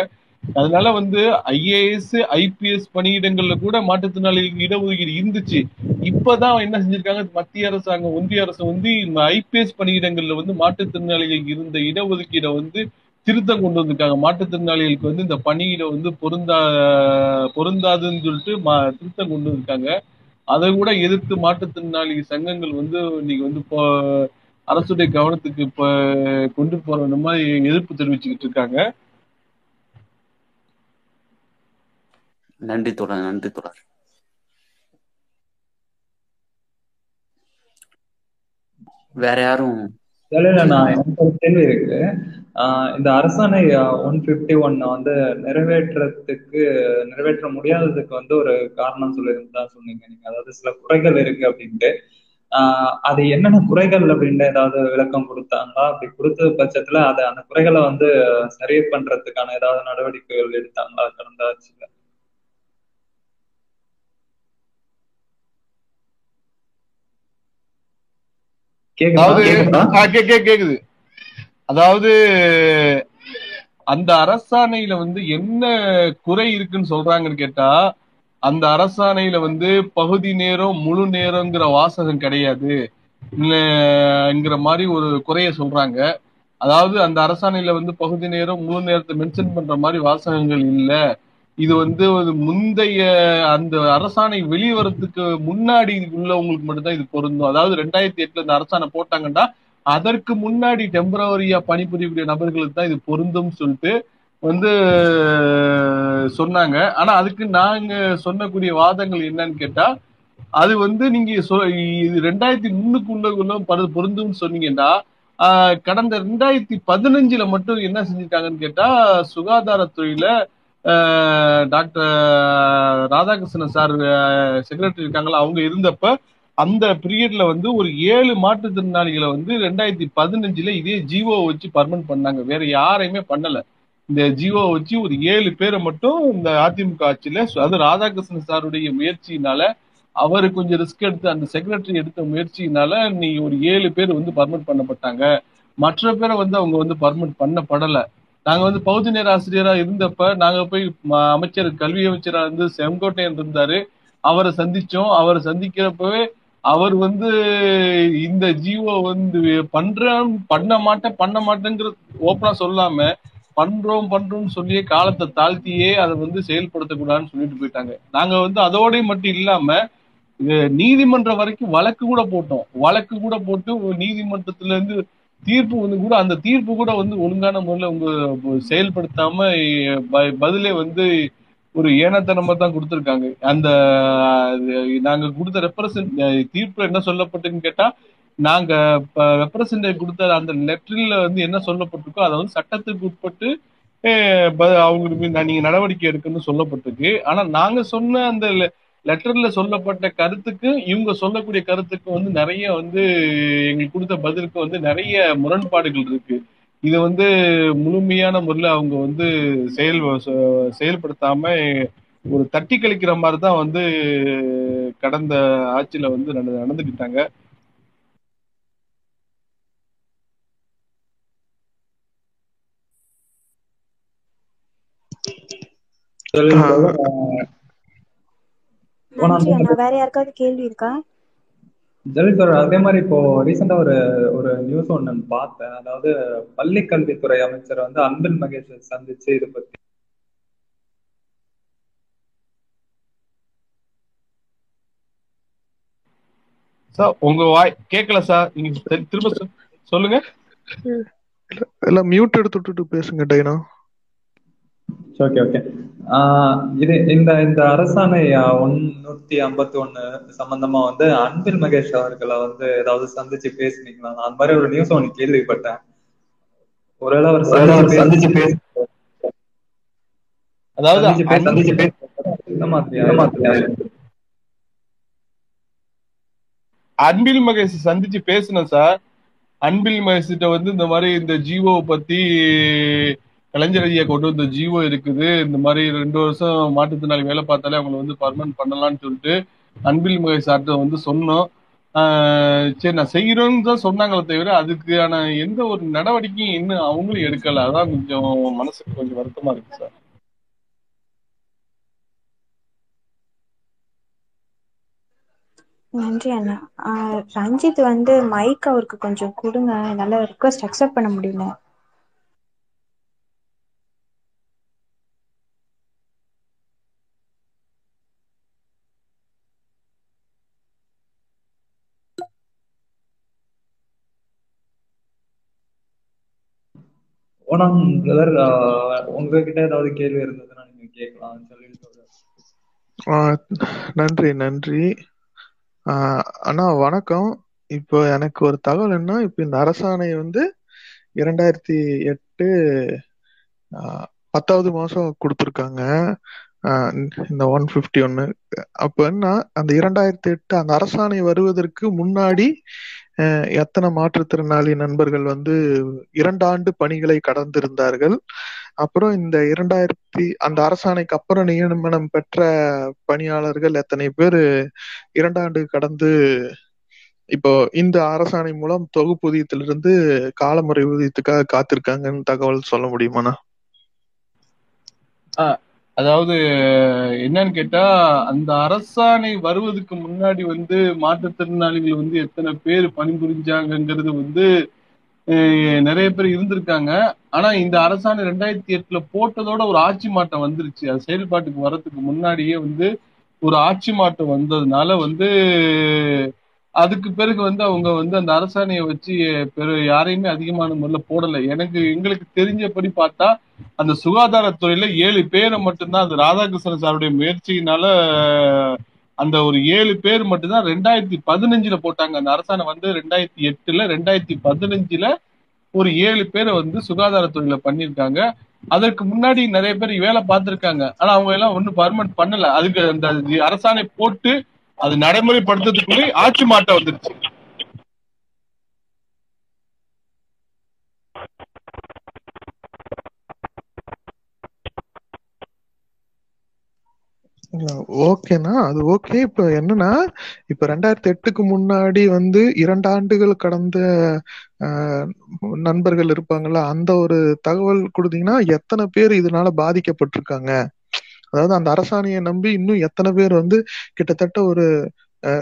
அதனால வந்து ஐஏஎஸ் ஐபிஎஸ் பணியிடங்கள்ல கூட மாற்றுத்திறனாளிகளுக்கு இடஒதுக்கீடு இருந்துச்சு. இப்பதான் என்ன செஞ்சிருக்காங்க? மத்திய அரசாங்கம் ஒன்றிய அரசு வந்து இந்த ஐபிஎஸ் பணியிடங்கள்ல வந்து மாற்றுத்திறனாளிகளுக்கு இருந்த இடஒதுக்கீடை வந்து திருத்தம் கொண்டு வந்திருக்காங்க. மாற்றுத்திறனாளிகளுக்கு வந்து இந்த பணியிட வந்து பொருந்தா பொருந்தாதுன்னு சொல்லிட்டு மா- திருத்தம் கொண்டு வந்திருக்காங்க. அதை கூட எதிர்த்து மாற்றுத்திறனாளி சங்கங்கள் வந்து இன்னைக்கு வந்து அரசுடைய கவனத்துக்கு இப்ப கொண்டு போற மாதிரி எதிர்ப்பு தெரிவிச்சுக்கிட்டு இருக்காங்க. நன்றி தொடர் நன்றி தொடர் வேற யாரும்? கேள்வி இருக்கு. ஆஹ் இந்த அரசாணை ஒன் பிப்டி ஒன்ன வந்து நிறைவேற்றத்துக்கு நிறைவேற்ற முடியாததுக்கு வந்து ஒரு காரணம் சொல்லியிருந்தா சொன்னீங்க நீங்க. அதாவது சில குறைகள் இருக்கு அப்படின்ட்டு. ஆஹ் அது என்னென்ன குறைகள் அப்படின்னு ஏதாவது விளக்கம் கொடுத்தாங்களா? அப்படி கொடுத்த பட்சத்துல அதை அந்த குறைகளை வந்து சரி பண்றதுக்கான ஏதாவது நடவடிக்கைகள் எடுத்தாங்களா கடந்த ஆட்சியில? கேக்குதா? அதாவது அந்த அரசாணையில வந்து என்ன குறை இருக்குன்னு சொல்றாங்கன்னு கேட்டா அந்த அரசாணையில வந்து பகுதி நேரம் முழு நேரங்கிற வாசகம் கிடையாது. மாதிரி ஒரு குறைய சொல்றாங்க. அதாவது அந்த அரசாணையில வந்து பகுதி நேரம் முழு நேரத்தை மென்ஷன் பண்ற மாதிரி வாசகங்கள் இல்ல. இது வந்து முந்தைய அந்த அரசாணை வெளிவரத்துக்கு முன்னாடி உள்ளவங்களுக்கு மட்டும்தான் இது பொருந்தும். அதாவது ரெண்டாயிரத்தி எட்டுல இந்த அரசாணை போட்டாங்கன்னா அதற்கு முன்னாடி டெம்பரவரியா பணிபுரியக்கூடிய நபர்களுக்கு தான் இது பொருந்தும் சொல்லிட்டு வந்து சொன்னாங்க. ஆனா அதுக்கு நாங்க சொன்னக்கூடிய வாதங்கள் என்னன்னு கேட்டா அது வந்து நீங்க சொ- இது ரெண்டாயிரத்தி முன்னுக்குள்ள பரு- பொருந்தும்னு சொன்னீங்கன்னா கடந்த ரெண்டாயிரத்தி பதினஞ்சுல மட்டும் என்ன செஞ்சுட்டாங்கன்னு கேட்டா சுகாதாரத்துறையில டாக்டர் ராதாகிருஷ்ணன் சார் செக்ரட்டரி இருக்காங்களா அவங்க இருந்தப்ப அந்த பீரியட்ல வந்து ஒரு ஏழு மாற்றுத்திறனாளிகளை வந்து ரெண்டாயிரத்தி பதினஞ்சுல இதே ஜிஓ வச்சு பர்மனன்ட் பண்ணாங்க. வேற யாரையுமே பண்ணல. இந்த ஜிஓ வச்சு ஒரு ஏழு பேரை மட்டும் இந்த அதிமுக ஆட்சியில அது ராதாகிருஷ்ணன் சாருடைய முயற்சியினால அவர் கொஞ்சம் ரிஸ்க் எடுத்து அந்த செக்ரட்டரி எடுத்த முயற்சியினால நீ ஒரு ஏழு பேர் வந்து பர்மனன்ட் பண்ணப்பட்டாங்க. மற்ற பேரை வந்து அவங்க வந்து பர்மனன்ட் பண்ணப்படலை. நாங்க வந்து பகுதி நேர ஆசிரியரா இருந்தப்ப நாங்க போய் அமைச்சர் கல்வி அமைச்சரா இருந்து செங்கோட்டையன் இருந்தாரு. அவரை சந்திச்சோம். அவரை சந்திக்கிறப்பவே அவர் வந்து இந்த ஜிஓ வந்து பண்றேன் பண்ண மாட்டேன் பண்ண மாட்டேங்கிற ஓப்பனா சொல்லாம பண்றோம் பண்றோம்னு சொல்லியே காலத்தை தாழ்த்தியே அதை வந்து செயல்படுத்தக்கூடாதுன்னு சொல்லிட்டு போயிட்டாங்க. நாங்க வந்து அதோடய மட்டும் இல்லாம நீதிமன்றம் வரைக்கும் வழக்கு கூட போட்டோம். வழக்கு கூட போட்டு நீதிமன்றத்துல இருந்து தீர்ப்பு வந்து கூட அந்த தீர்ப்பு கூட வந்து ஒழுங்கான முறையில் உங்க செயல்படுத்தாம ப- பதிலே வந்து ஒரு ஏனத்தனமா தான் கொடுத்துருக்காங்க. அந்த நாங்க கொடுத்த ரெப்ரசன்ட் தீர்ப்புல என்ன சொல்லப்பட்டுன்னு கேட்டா நாங்க ரெப்ரசன்டேட் கொடுத்த அந்த லெட்டரில் வந்து என்ன சொல்லப்பட்டிருக்கோ அதை வந்து சட்டத்துக்கு உட்பட்டு ப- அவங்களுக்கு நீங்க நடவடிக்கை எடுக்கணும்னு சொல்லப்பட்டிருக்கு. ஆனா நாங்க சொன்ன அந்த லெட்டர்ல சொல்லப்பட்ட கருத்துக்கு இவங்க சொல்லக்கூடிய கருத்துக்கு வந்து நிறைய வந்து எங்களுக்கு கொடுத்த பதிலுக்கு வந்து நிறைய முரண்பாடுகள் இருக்கு. இது வந்து முழுமையான முறையில் அவங்க வந்து செயல் செயல்படுத்தாம ஒரு தட்டி கழிக்கிற மாதிரி தான் வந்து கடந்த ஆட்சியில வந்து நட- நடந்துக்கிட்டாங்க ஜெலில் ஆ, தோழர் ஆஹ் இப்போ நான் நன்றி அண்ணா. வேற யாருக்காவது கேள்வி இருக்கா? ஜெலில் தோழர் அதே மாதிரி இப்போ ரீசெண்டா ஒரு ஒரு நியூஸ் ஒன்று பார்த்தேன். அதாவது பள்ளி கல்வித்துறை அமைச்சர் வந்து அன்பில் மகேஷ் சந்திச்சு இதை பத்தி. சார் உங்க வாய் கேட்கல சார். நீங்க திரும்ப சொல்லுங்க. இல்ல மியூட் எடுத்து விட்டுட்டு பேசுங்க டைனா. ஓகே ஓகே இது இந்த இந்த அரசாணை ஒன்னூத்தி ஐம்பத்தி ஒண்ணு சம்பந்தமா வந்து அன்பில் மகேஷ் அவர்களை வந்து ஏதாவது சந்திச்சு பேசுனீங்களா? நான் அந்த மாதிரி ஒரு நியூஸ் ஒன்று கேள்விப்பட்டேன். ஒருவேளை அவர் சந்திச்சு பேச அதாவது அன்பில் மகேஷ் சந்திச்சு பேசினேன் சார். அன்பில் மகேஷ் கிட்ட வந்து இந்த மாதிரி இந்த ஜீவோவை பத்தி கலைஞர் ஐயா கொண்டு வந்த ஜீவோ இருக்குது. இந்த மாதிரி ரெண்டு வருஷம் மாற்றுத்திறனாளி வேலை பார்த்தாலே அவங்களை வந்து பர்மனன்ட் பண்ணலாம்னு சொல்லிட்டு அன்பில் முகை சார்ட்ட வந்து சொன்னோம். ஆஹ் சரி நான் செய்யறோம்னு தான் சொன்னாங்களே தவிர அதுக்கான எந்த ஒரு நடவடிக்கையும் இன்னும் அவங்களும் எடுக்கல. அதான் கொஞ்சம் மனசுக்கு கொஞ்சம் வருத்தமா இருக்கு சார். நன்றி அண்ணா. ஆஹ் ரஞ்சித் வந்து மைக் அவருக்கு கொஞ்சம் கொடுங்க. என்னால ரிக்வஸ்ட் அக்செப்ட் பண்ண முடியல. ஓனம் பிரதர் உங்ககிட்ட ஏதாவது கேள்வி இருந்ததுன்னா நீங்க கேட்கலாம் ஜெலில் நன்றி நன்றி. அண்ணா வணக்கம். இப்போ எனக்கு ஒரு தகவல் என்ன இப்போ இந்த அரசாணை வந்து இரண்டாயிரத்தி எட்டு பத்தாவது மாசம் கொடுத்துருக்காங்க. இந்த ஒன் ஃபிஃப்டி ஒன்னு அப்போ என்ன அந்த இரண்டாயிரத்தி எட்டு அந்த அரசாணை வருவதற்கு முன்னாடி எத்தனை மாற்றுத்திறனாளி நண்பர்கள் வந்து இரண்டாண்டு பணிகளை கடந்திருந்தார்கள். அப்புறம் இந்த இரண்டாயிரத்தி அந்த அரசாணைக்கு அப்புறம் நியமனம் பெற்ற பணியாளர்கள் எத்தனை பேர் இரண்டாண்டு கடந்து இப்போ இந்த அரசாணை மூலம் தொகுப்பூதியத்திலிருந்து காலமுறை ஊதியத்துக்காக காத்திருக்காங்கன்னு தகவல் சொல்ல முடியுமாண்ணா? அதாவது என்னன்னு கேட்டா அந்த அரசாணை வருவதற்கு முன்னாடி வந்து மாற்றுத்திறனாளிகள் வந்து எத்தனை பேர் பணிபுரிஞ்சாங்கங்கிறது வந்து நிறைய பேர் இருந்திருக்காங்க. ஆனா இந்த அரசாணை ரெண்டாயிரத்தி எட்டுல போட்டதோட ஒரு ஆட்சி மாற்றம் வந்துருச்சு. அது செயல்பாட்டுக்கு வர்றதுக்கு முன்னாடியே வந்து ஒரு ஆட்சி மாற்றம் வந்ததுனால வந்து அதுக்கு பிறகு வந்து அவங்க வந்து அந்த அரசாணையை வச்சு பெரு யாரையுமே அதிகமான முறையில் போடலை. எனக்கு எங்களுக்கு தெரிஞ்சபடி பார்த்தா அந்த சுகாதாரத்துறையில ஏழு பேரை மட்டும்தான் அது ராதாகிருஷ்ணன் சாருடைய முயற்சியினால அந்த ஒரு ஏழு பேர் மட்டும்தான் ரெண்டாயிரத்தி பதினஞ்சுல போட்டாங்க. அந்த அரசாணை வந்து ரெண்டாயிரத்தி எட்டுல ரெண்டாயிரத்தி பதினஞ்சுல ஒரு ஏழு பேரை வந்து சுகாதாரத்துறையில பண்ணியிருக்காங்க. அதற்கு முன்னாடி நிறைய பேர் வேலை பார்த்திருக்காங்க. ஆனா அவங்க எல்லாம் ஒன்றும் பர்மனன்ட் பண்ணல. அதுக்கு அந்த அரசாணை போட்டு அது நடைமுறைப்படுத்துறதுக்குள்ளே ஆட்சி மாற்றம் வந்துருச்சு. ஓகேனா அது ஓகே. இப்ப என்னன்னா இப்ப ரெண்டாயிரத்தி எட்டுக்கு முன்னாடி வந்து இரண்டு ஆண்டுகள் கடந்த நண்பர்கள் இருப்பாங்கல்ல அந்த ஒரு தகவல் கொடுத்தீங்கன்னா எத்தனை பேர் இதனால பாதிக்கப்பட்டிருக்காங்க? அதாவது அந்த அரசாணையை நம்பி இன்னும் எத்தனை பேர் வந்து கிட்டத்தட்ட ஒரு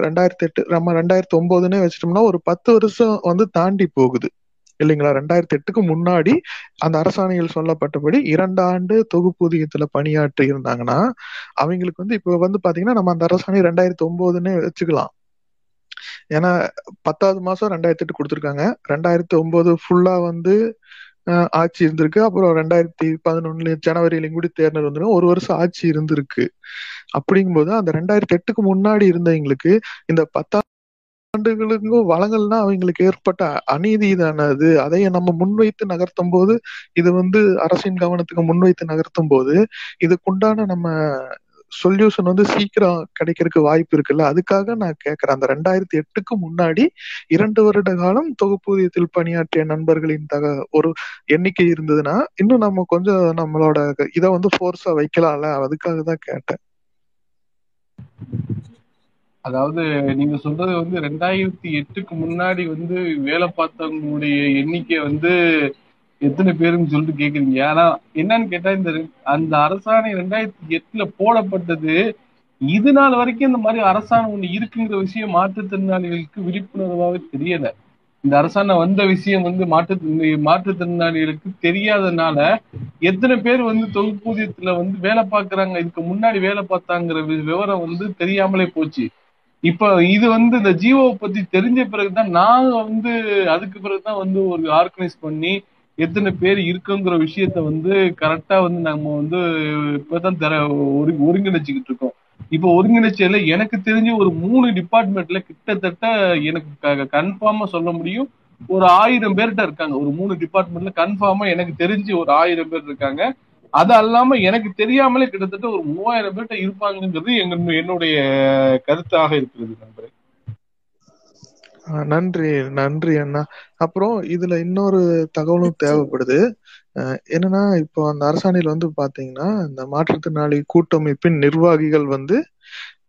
ரெண்டாயிரத்தி எட்டு நம்ம ரெண்டாயிரத்தி ஒன்பதுன்னே வச்சிட்டோம்னா ஒரு பத்து வருஷம் வந்து தாண்டி போகுது. இல்லைங்களா? ரெண்டாயிரத்தி எட்டுக்கு முன்னாடி அந்த அரசாணையில் சொல்லப்பட்டபடி இரண்டு ஆண்டு தொகுப்பூதியத்துல பணியாற்றி இருந்தாங்கன்னா அவங்களுக்கு வந்து இப்ப வந்து பாத்தீங்கன்னா நம்ம அந்த அரசாணை ரெண்டாயிரத்தி ஒன்பதுன்னு வச்சுக்கலாம். ஏன்னா பத்தாவது மாசம் ரெண்டாயிரத்தி எட்டு கொடுத்துருக்காங்க. ரெண்டாயிரத்தி ஒன்பது ஃபுல்லா வந்து ஆட்சி இருந்திருக்கு. அப்புறம் ரெண்டாயிரத்தி பதினொன்னுல ஜனவரியிலையும் கூட தேர்தல் வந்துடும் ஒரு வருஷம் ஆட்சி இருந்திருக்கு. அப்படிங்கும்போது அந்த ரெண்டாயிரத்தி எட்டுக்கு முன்னாடி இருந்தவங்களுக்கு இந்த பத்தாம் ஆண்டுகளுக்கும் வளங்கள்னா அவங்களுக்கு ஏற்பட்ட அநீதி தானது அதைய நம்ம முன்வைத்து நகர்த்தும் போது இது வந்து அரசின் கவனத்துக்கு முன்வைத்து நகர்த்தும் போது இதுக்குண்டான நம்ம சொல்யூஷன் வந்து சீக்கிரம் கிடைக்கிறதுக்கு வாய்ப்பு இருக்குல்ல? அதுக்காக நான் கேட்கறேன். அந்த ரெண்டாயிரத்தி எட்டுக்கு முன்னாடி இரண்டு வருட காலம் தொகுப்பூதியத்தில் பணியாற்றிய நண்பர்களின் தக ஒரு எண்ணிக்கை இருந்ததுன்னா இன்னும் நம்ம கொஞ்சம் நம்மளோட இதை வந்து ஃபோர்ஸா வைக்கலாம்ல? அதுக்காக தான் கேட்டேன். அதாவது நீங்க சொல்றது வந்து ரெண்டாயிரத்தி எட்டுக்கு முன்னாடி வந்து வேலை பார்த்தவங்களுடைய எண்ணிக்கை வந்து எத்தனை பேருன்னு சொல்லிட்டு கேக்குறீங்க. ஆனா என்னன்னு கேட்டா இந்த அந்த அரசாணை ரெண்டாயிரத்தி எட்டுல போடப்பட்டது இது நாள் வரைக்கும் இந்த மாதிரி அரசாணை ஒண்ணு இருக்குங்கிற விஷயம் மாற்றுத்திறனாளிகளுக்கு விழிப்புணர்வாவே தெரியல. இந்த அரசாணை வந்த விஷயம் வந்து மாற்று மாற்றுத்திறனாளிகளுக்கு தெரியாதனால எத்தனை பேர் வந்து தொகுப்பூதியத்துல வந்து வேலை பார்க்கறாங்க இதுக்கு முன்னாடி வேலை பார்த்தாங்கிற வி- விவரம் வந்து தெரியாமலே போச்சு. இப்ப இது வந்து இந்த ஜியோவை பத்தி தெரிஞ்ச பிறகுதான் நாங்க வந்து அதுக்கு பிறகுதான் வந்து ஒரு ஆர்கனைஸ் பண்ணி எத்தனை பேர் இருக்குங்கிற விஷயத்த வந்து கரெக்டா வந்து நம்ம வந்து இப்பதான் தர ஒரு- ஒருங்கிணைச்சுக்கிட்டு இருக்கோம். இப்ப ஒருங்கிணைச்சதுல எனக்கு தெரிஞ்சு ஒரு மூணு டிபார்ட்மெண்ட்ல கிட்டத்தட்ட எனக்கு கன்ஃபார்மா சொல்ல முடியும். ஒரு ஆயிரம் பேர்கிட்ட இருக்காங்க. ஒரு மூணு டிபார்ட்மெண்ட்ல கன்ஃபார்மா எனக்கு தெரிஞ்சு ஒரு ஆயிரம் பேர் இருக்காங்க. அது அல்லாம எனக்கு தெரியாமலே கிட்டத்தட்ட ஒரு மூவாயிரம் பேர்கிட்ட இருப்பாங்கங்கிறது எங்க என்னுடைய கருத்தாக இருக்கிறது நண்பரே. நன்றி நன்றி அண்ணா. அப்புறம் இதுல இன்னொரு தகவலும் தேவைப்படுது. என்னன்னா இப்போ அந்த அரசாணையில் வந்து பாத்தீங்கன்னா இந்த மாற்றுத்திறனாளி கூட்டமைப்பின் நிர்வாகிகள் வந்து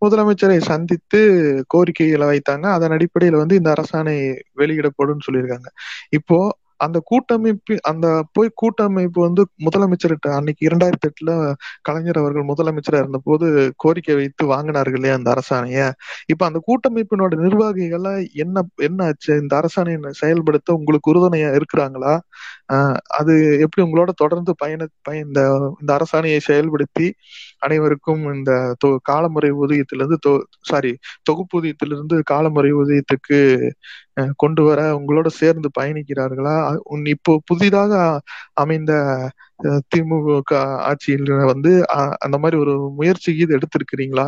முதலமைச்சரை சந்தித்து கோரிக்கைகளை வைத்தாங்க. அதன் அடிப்படையில வந்து இந்த அரசாணை வெளியிடப்படும் சொல்லியிருக்காங்க. இப்போ அந்த கூட்டமைப்பு அந்த போய் கூட்டமைப்பு வந்து முதலமைச்சர்கிட்ட அன்னைக்கு இரண்டாயிரத்தி எட்டுல கலைஞர் அவர்கள் முதலமைச்சரா இருந்தபோது கோரிக்கை வைத்து வாங்கினார்கள் இல்லையா அந்த அரசாணைய? இப்ப அந்த கூட்டமைப்பினோட நிர்வாகிகள என்ன என்ன ஆச்சு? இந்த அரசாணையை செயல்படுத்த உங்களுக்கு உறுதுணையா இருக்கிறாங்களா? அது எப்படி உங்களோட தொடர்ந்து பயண பய- இந்த இந்த அரசாணையை செயல்படுத்தி அனைவருக்கும் இந்த தொ- காலமுறை ஊதியத்திலிருந்து சாரி தொகுப்பூதியத்திலிருந்து காலமுறை ஊதியத்துக்கு கொண்டு வர உங்களோட சேர்ந்து பயணிக்கிறார்களா? உன் இப்போ புதிதாக அமைந்த திமுக ஆட்சியில் வந்து அந்த மாதிரி ஒரு முயற்சி இது எடுத்திருக்கிறீங்களா?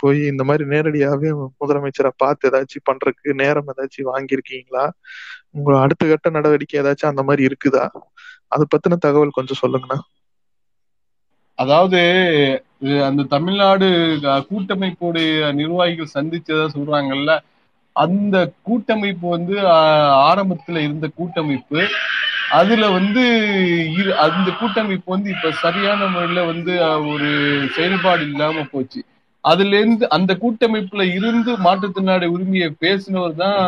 போய் இந்த மாதிரி நேரடியாகவே முதலமைச்சரை பார்த்து ஏதாச்சும் பண்றதுக்கு நேரம் ஏதாச்சும் வாங்கியிருக்கீங்களா? உங்க அடுத்த கட்ட நடவடிக்கை ஏதாச்சும் அந்த மாதிரி இருக்குதா? அதை பத்தின தகவல் கொஞ்சம் சொல்லுங்கண்ணா. அதாவது அந்த தமிழ்நாடு கூட்டமைப்புடைய நிர்வாகிகள் சந்திச்சதா சொல்றாங்கல்ல அந்த கூட்டமைப்பு வந்து ஆரம்பத்துல இருந்த கூட்டமைப்பு அதுல வந்து இரு அந்த கூட்டமைப்பு வந்து இப்ப சரியான முறையில வந்து ஒரு செயல்பாடு இல்லாம போச்சு. அதுல இருந்து அந்த கூட்டமைப்புல இருந்து மாற்றுத்திறனாளி உரிமையை பேசினவர் தான்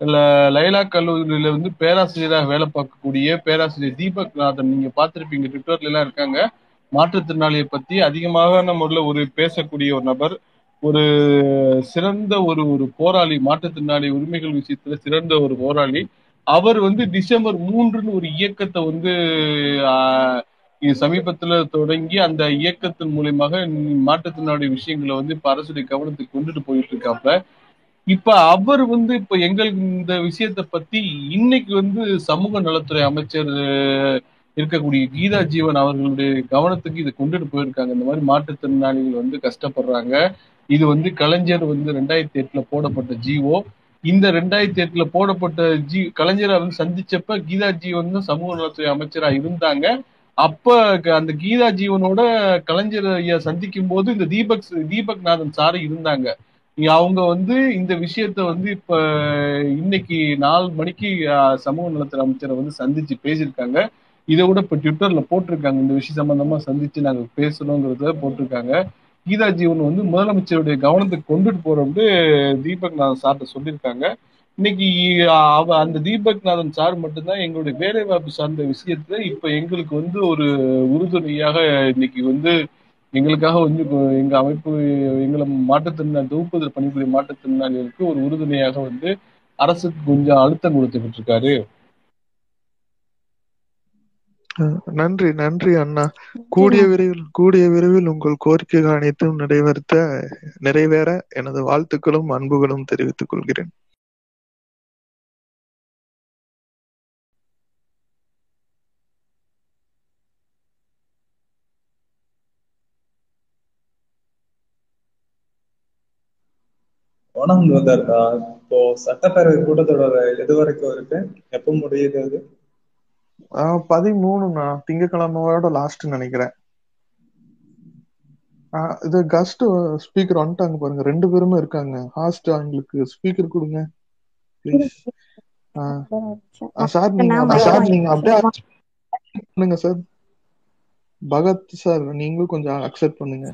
ல- லைலா கல்லூரியில வந்து பேராசிரியராக வேலை பார்க்கக்கூடிய பேராசிரியர் தீபக் நாதன். நீங்க பார்த்திருப்பீங்க ட்விட்டர்ல எல்லாம் இருக்காங்க. மாற்றுத்திறனாளியை பத்தி அதிகமாக நம்மள ஒரு பேசக்கூடிய ஒரு நபர் ஒரு சிறந்த ஒரு ஒரு போராளி மாற்றுத்திறனாளி உரிமைகள் விஷயத்துல சிறந்த ஒரு போராளி. அவர் வந்து டிசம்பர் மூன்றுன்னு ஒரு இயக்கத்தை வந்து ஆஹ், சமீபத்துல தொடங்கி அந்த இயக்கத்தின் மூலியமாக மாற்றுத்திறனாளி விஷயங்களை வந்து இப்ப அரசுடைய கவனத்துக்கு கொண்டுட்டு போயிட்டு இருக்காப்ல. இப்ப அவர் வந்து இப்ப எங்களுக்கு இந்த விஷயத்தை பத்தி இன்னைக்கு வந்து சமூக நலத்துறை அமைச்சர் இருக்கக்கூடிய கீதா ஜீவன் அவர்களுடைய கவனத்துக்கு இதை கொண்டுட்டு போயிருக்காங்க. இந்த மாதிரி மாற்றுத்திறனாளிகள் வந்து கஷ்டப்படுறாங்க. இது வந்து கலைஞர் வந்து ரெண்டாயிரத்தி எட்டுல போடப்பட்ட ஜீவோ. இந்த ரெண்டாயிரத்தி எட்டுல போடப்பட்ட ஜி கலைஞரை வந்து சந்திச்சப்ப கீதா ஜீவன் தான் சமூக நலத்துறை அமைச்சரா இருந்தாங்க. அப்ப க- அந்த கீதா ஜீவனோட கலைஞர் ஐயா சந்திக்கும் போது இந்த தீபக் தீபக் நாதன் சாரு இருந்தாங்க. அவங்க வந்து இந்த விஷயத்த வந்து இப்ப இன்னைக்கு நாலு மணிக்கு சமூக நலத்துறை அமைச்சரை வந்து சந்திச்சு பேசியிருக்காங்க. இதை கூட இப்ப ட்விட்டர்ல போட்டிருக்காங்க. இந்த விஷயம் சம்பந்தமா சந்திச்சு நாங்க பேசணுங்கிறத போட்டிருக்காங்க. கீதா ஜீவன் வந்து முதலமைச்சருடைய கவனத்துக்கு கொண்டுட்டு போறோம்னு தீபக் நாதன் சார்ட்ட சொல்லியிருக்காங்க. இன்னைக்கு அவ அந்த தீபக் நாதன் சார் மட்டும்தான் எங்களுடைய வேலை வாய்ப்பு சார்ந்த விஷயத்துல இப்ப எங்களுக்கு வந்து ஒரு உறுதுணையாக இன்னைக்கு வந்து எங்களுக்காக வந்து எங்க அமைப்பு எங்களை மாற்றுத்திறனாளி தொகுப்பதில் பணிபுரிய மாற்றுத்திறனாளிகளுக்கு ஒரு உறுதுணையாக வந்து அரசுக்கு கொஞ்சம் அழுத்தம் கொடுத்துக்கிட்டு இருக்காரு. நன்றி நன்றி அண்ணா. கூடிய விரைவில் கூடிய விரைவில் உங்கள் கோரிக்கைகள் அனைத்தும் நிறைவேற்ற நிறைவேற எனது வாழ்த்துக்களும் அன்புகளும் தெரிவித்துக் கொள்கிறேன். வணக்கம் இப்போ சட்டப்பேரவை கூட்டத்தொடர் எது வரைக்கும் இருக்கு எப்போ முடியுது பதிமூணுண்ணா. திங்கக்கிழமையோட லாஸ்ட் நினைக்கிறேன். இது கஸ்ட் ஸ்பீக்கர் வந்துட்டாங்க பாருங்க. ரெண்டு பேருமே இருக்காங்க. ஹாஸ்ட் அவங்களுக்கு ஸ்பீக்கர் கொடுங்க ப்ளீஸ் சார் நீங்க சார் நீங்க அப்படியே பண்ணுங்க சார். பகத் சார் நீங்களும் கொஞ்சம் அக்செப்ட் பண்ணுங்க.